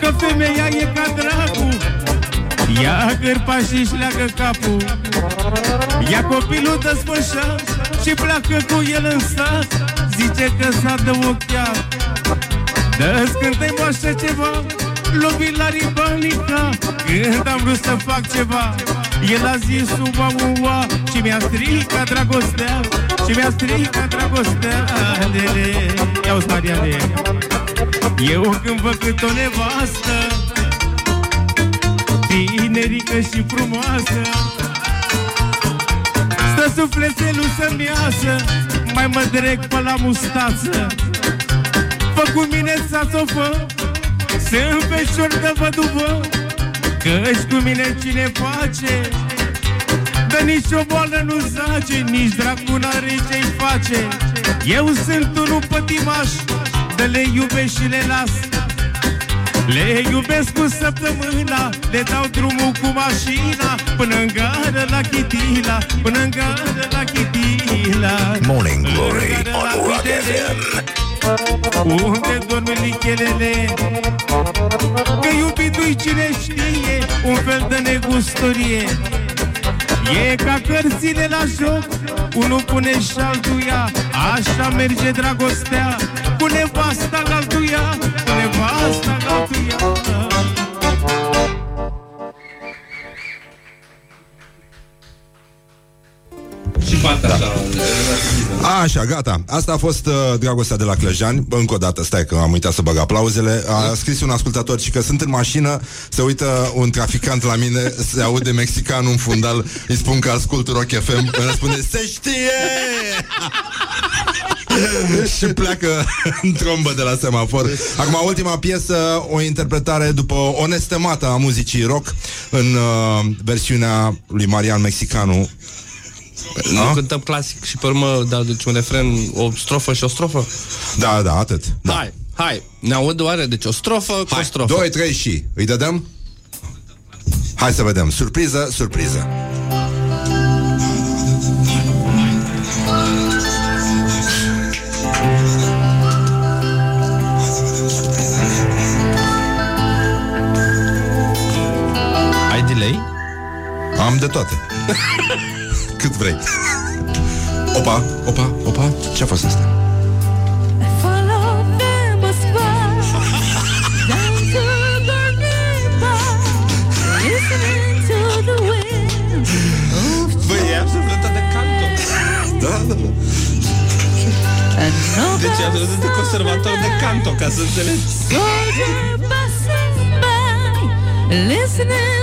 Că femeia e ca dracu. Ia gârpa și-și leagă capul Ia copilul desfășa Și pleacă cu el în sat. Zice că s-a de ochiat Dă-ți când moașă ceva Lovi la ribanica Când am vrut să fac ceva El a zis ua ua Și mi-a stricat dragostea Și mi-a stricat dragostea Lele Ia-o Mariane Eu când văd cât o nevastă Tinerică și frumoasă Stă sufletelul să-mi iasă Mai mă dreg pe la mustață. Fă cu mine să o fă Sunt peșor de văduvă Căci cu mine cine face? Că nici o boală nu zace Nici dracu n-are ce-i face. Eu sunt unul pătimaș De le iubesc și le las. Le iubesc cu săptămâna Le dau drumul cu mașina Până în gară la Chitila Până în gară la Chitila. Morning Glory on Rock FM. Unde dorm lichelele Că iubitul-i cine știe Un fel de negustorie E ca cărțile la joc Unul pune și altul ia Așa merge dragostea Cu nevasta la altul ia Cu nevasta la altul ia Și partea Da. așa. Așa, gata. Asta a fost uh, dragostea de la Clăjani. Bă, Încă o dată, stai că am uitat să bag aplauzele. A scris un ascultător și că sunt în mașină, se uită un traficant la mine, se aude mexican în fundal, îi spun că ascult Rock FM, îmi răspunde, se știe! [LAUGHS] și pleacă [LAUGHS] în trombă de la semafor. Acum, ultima piesă, o interpretare după o nestemată a muzicii rock în uh, versiunea lui Marian Mexicanu. Nu cântăm clasic și pe urmă, da, deci un refren, o strofă și o strofă? Da, da, atât. Da. Hai, hai, ne aud oare? Deci o strofă cu o strofă. 2, 3 și Îi dădem? Hai să vedem Surpriză, surpriză Ai delay? Am de toate [LAUGHS] Cât vrei Opa, opa, opa Ce-a fost asta? Follow them as far down to the river, listening to the wind of Băi, e absolut de canto. Da, da, da. Deci e absolut de conservator de canto, ca să înțelegi. soldier passing by, listening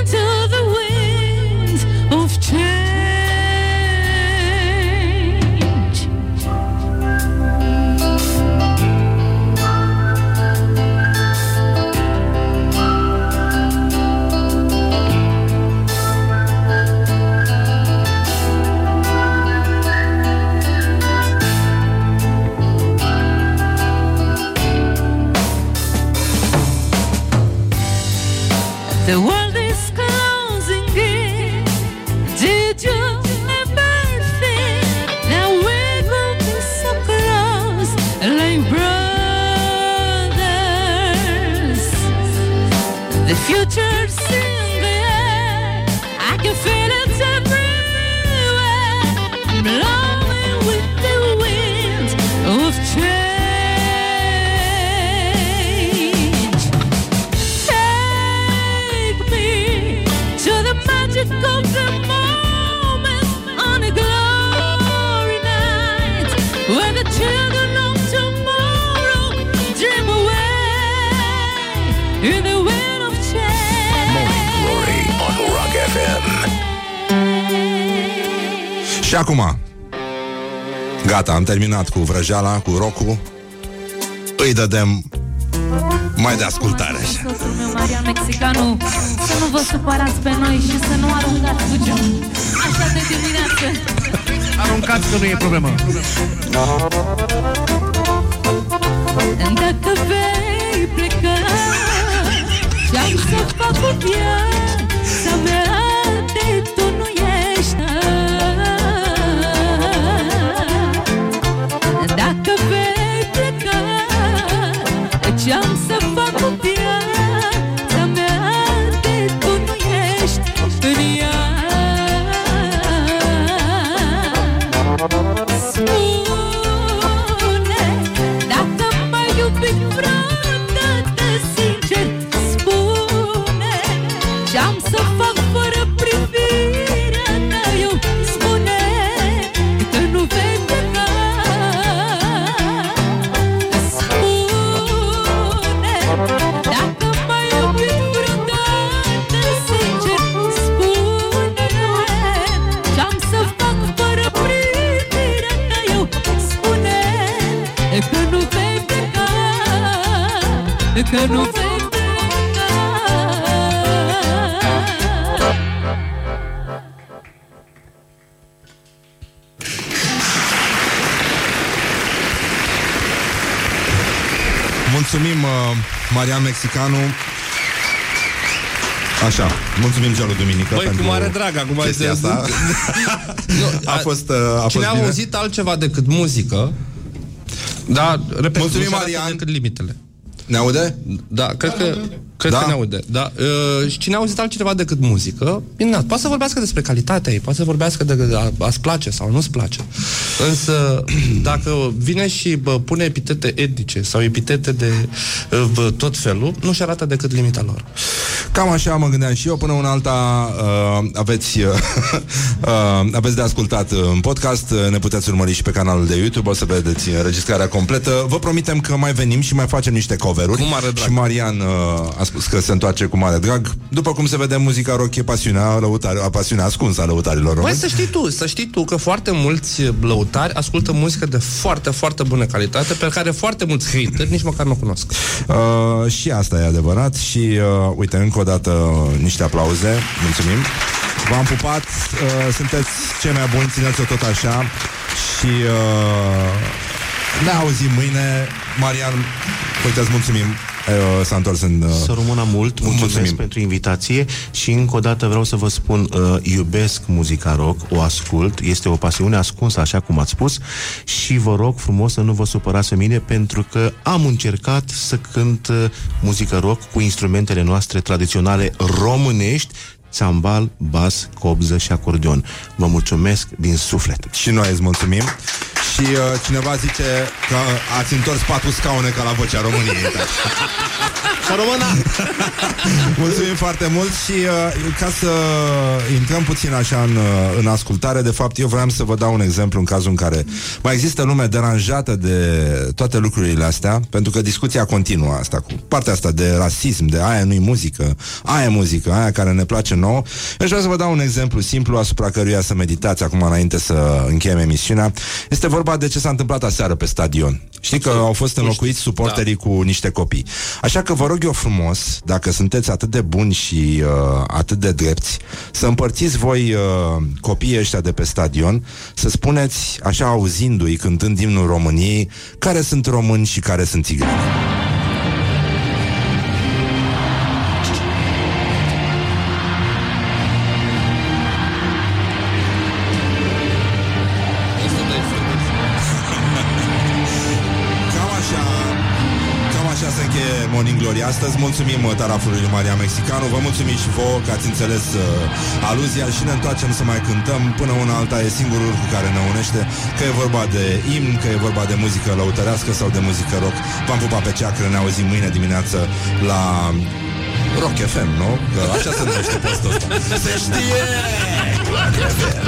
acum. Gata, am terminat cu vrăjeala, cu rocul. Îi dădem Mai de ascultare. Așa Soțul meu, Marian Mexicanu Să nu vă supărați pe noi și să nu aruncați bugeul Așa de dimineață. Aruncați că nu e problemă. Dacă vei pleca Ce-am să fac cu viața Că nu vei pleca Mulțumim uh, Marian Mexicanu Așa, mulțumim Gelu Duminică Băi, cu pentru mare drag, acum chestia este- asta. [LAUGHS] a fost, uh, a Cine fost a bine. auzit altceva decât muzică, da, repet, Mulțumim, nu se arată Marian. decât limitele. Ne aude? Da, cred că... Cred Da? că ne aude. Da. Uh, și cine a auzit altcineva decât muzică, minunat. Poate să vorbească despre calitatea ei, poate să vorbească de a, a-ți place sau nu-ți place. Însă, [CLEARS THROAT] dacă vine și bă, pune epitete etnice sau epitete de uh, bă, tot felul, nu-și arată decât limita lor. Cam așa mă gândeam și eu, până una alta uh, aveți, uh, [LAUGHS] uh, aveți de ascultat uh, în podcast, uh, ne puteți urmări și pe canalul de YouTube, o să vedeți înregistrarea completă. Vă promitem că mai venim și mai facem niște cover-uri. Cu mare drag. Și Marian uh, a spus că se întoarce cu mare drag. După cum se vede, muzica rock e pasiunea, lăutare, a pasiunea ascunsă a lăutarilor Băi, români. să știi tu, să știi tu că foarte mulți lăutari ascultă muzică de foarte, foarte bună calitate, pe care foarte mulți hateri nici măcar nu o cunosc. Uh, și asta e adevărat și uh, uite, încă o dată uh, niște aplauze, mulțumim. V-am pupat, uh, sunteți cei mai buni, țineți-o tot așa și uh, ne auzim mâine. Marian, uite, îți mulțumim. Uh, s-a întors în... Uh, Să rămână mult, mulțumesc Mulțumim. pentru invitație și încă o dată vreau să vă spun, uh, iubesc muzica rock, o ascult, este o pasiune ascunsă, așa cum ați spus, și vă rog frumos să nu vă supărați pe mine, pentru că am încercat să cânt uh, muzică rock cu instrumentele noastre tradiționale românești, țambal, bas, cobză și acordeon. Vă mulțumesc din suflet. Și noi îți mulțumim. Și uh, cineva zice că ați întors patru scaune ca la vocea României. [LAUGHS] Să rămână! [LAUGHS] Mulțumim foarte mult și uh, ca să intrăm puțin așa în, uh, în ascultare, de fapt eu vreau să vă dau un exemplu în cazul în care mai există lume deranjată de toate lucrurile astea, pentru că discuția continuă asta cu partea asta de rasism, de aia nu-i muzică, aia e muzică, aia care ne place nouă. Eu aș vrea să vă dau un exemplu simplu asupra căruia să meditați acum înainte să încheiem emisiunea. Este vorba de ce s-a întâmplat aseară pe stadion. Știi că au fost înlocuiți suporterii cu niște copii. Așa că vă rog eu frumos, dacă sunteți atât de buni și uh, atât de drepți, să împărțiți voi uh, copiii ăștia de pe stadion, să spuneți, așa auzindu-i cântând imnul României, care sunt români și care sunt țigani. Astăzi Mulțumim uh, tarafului lui Maria Mexicanu Vă mulțumim și vouă că ați înțeles uh, aluzia Și ne întoarcem să mai cântăm Până una alta e singurul cu care ne unește Că e vorba de imn, că e vorba de muzică lăutărească Sau de muzică rock V-am pupat pe ceacră, ne auzim mâine dimineață La Rock FM, nu? Că așa se numește postul ăsta Se știe! Rock FM.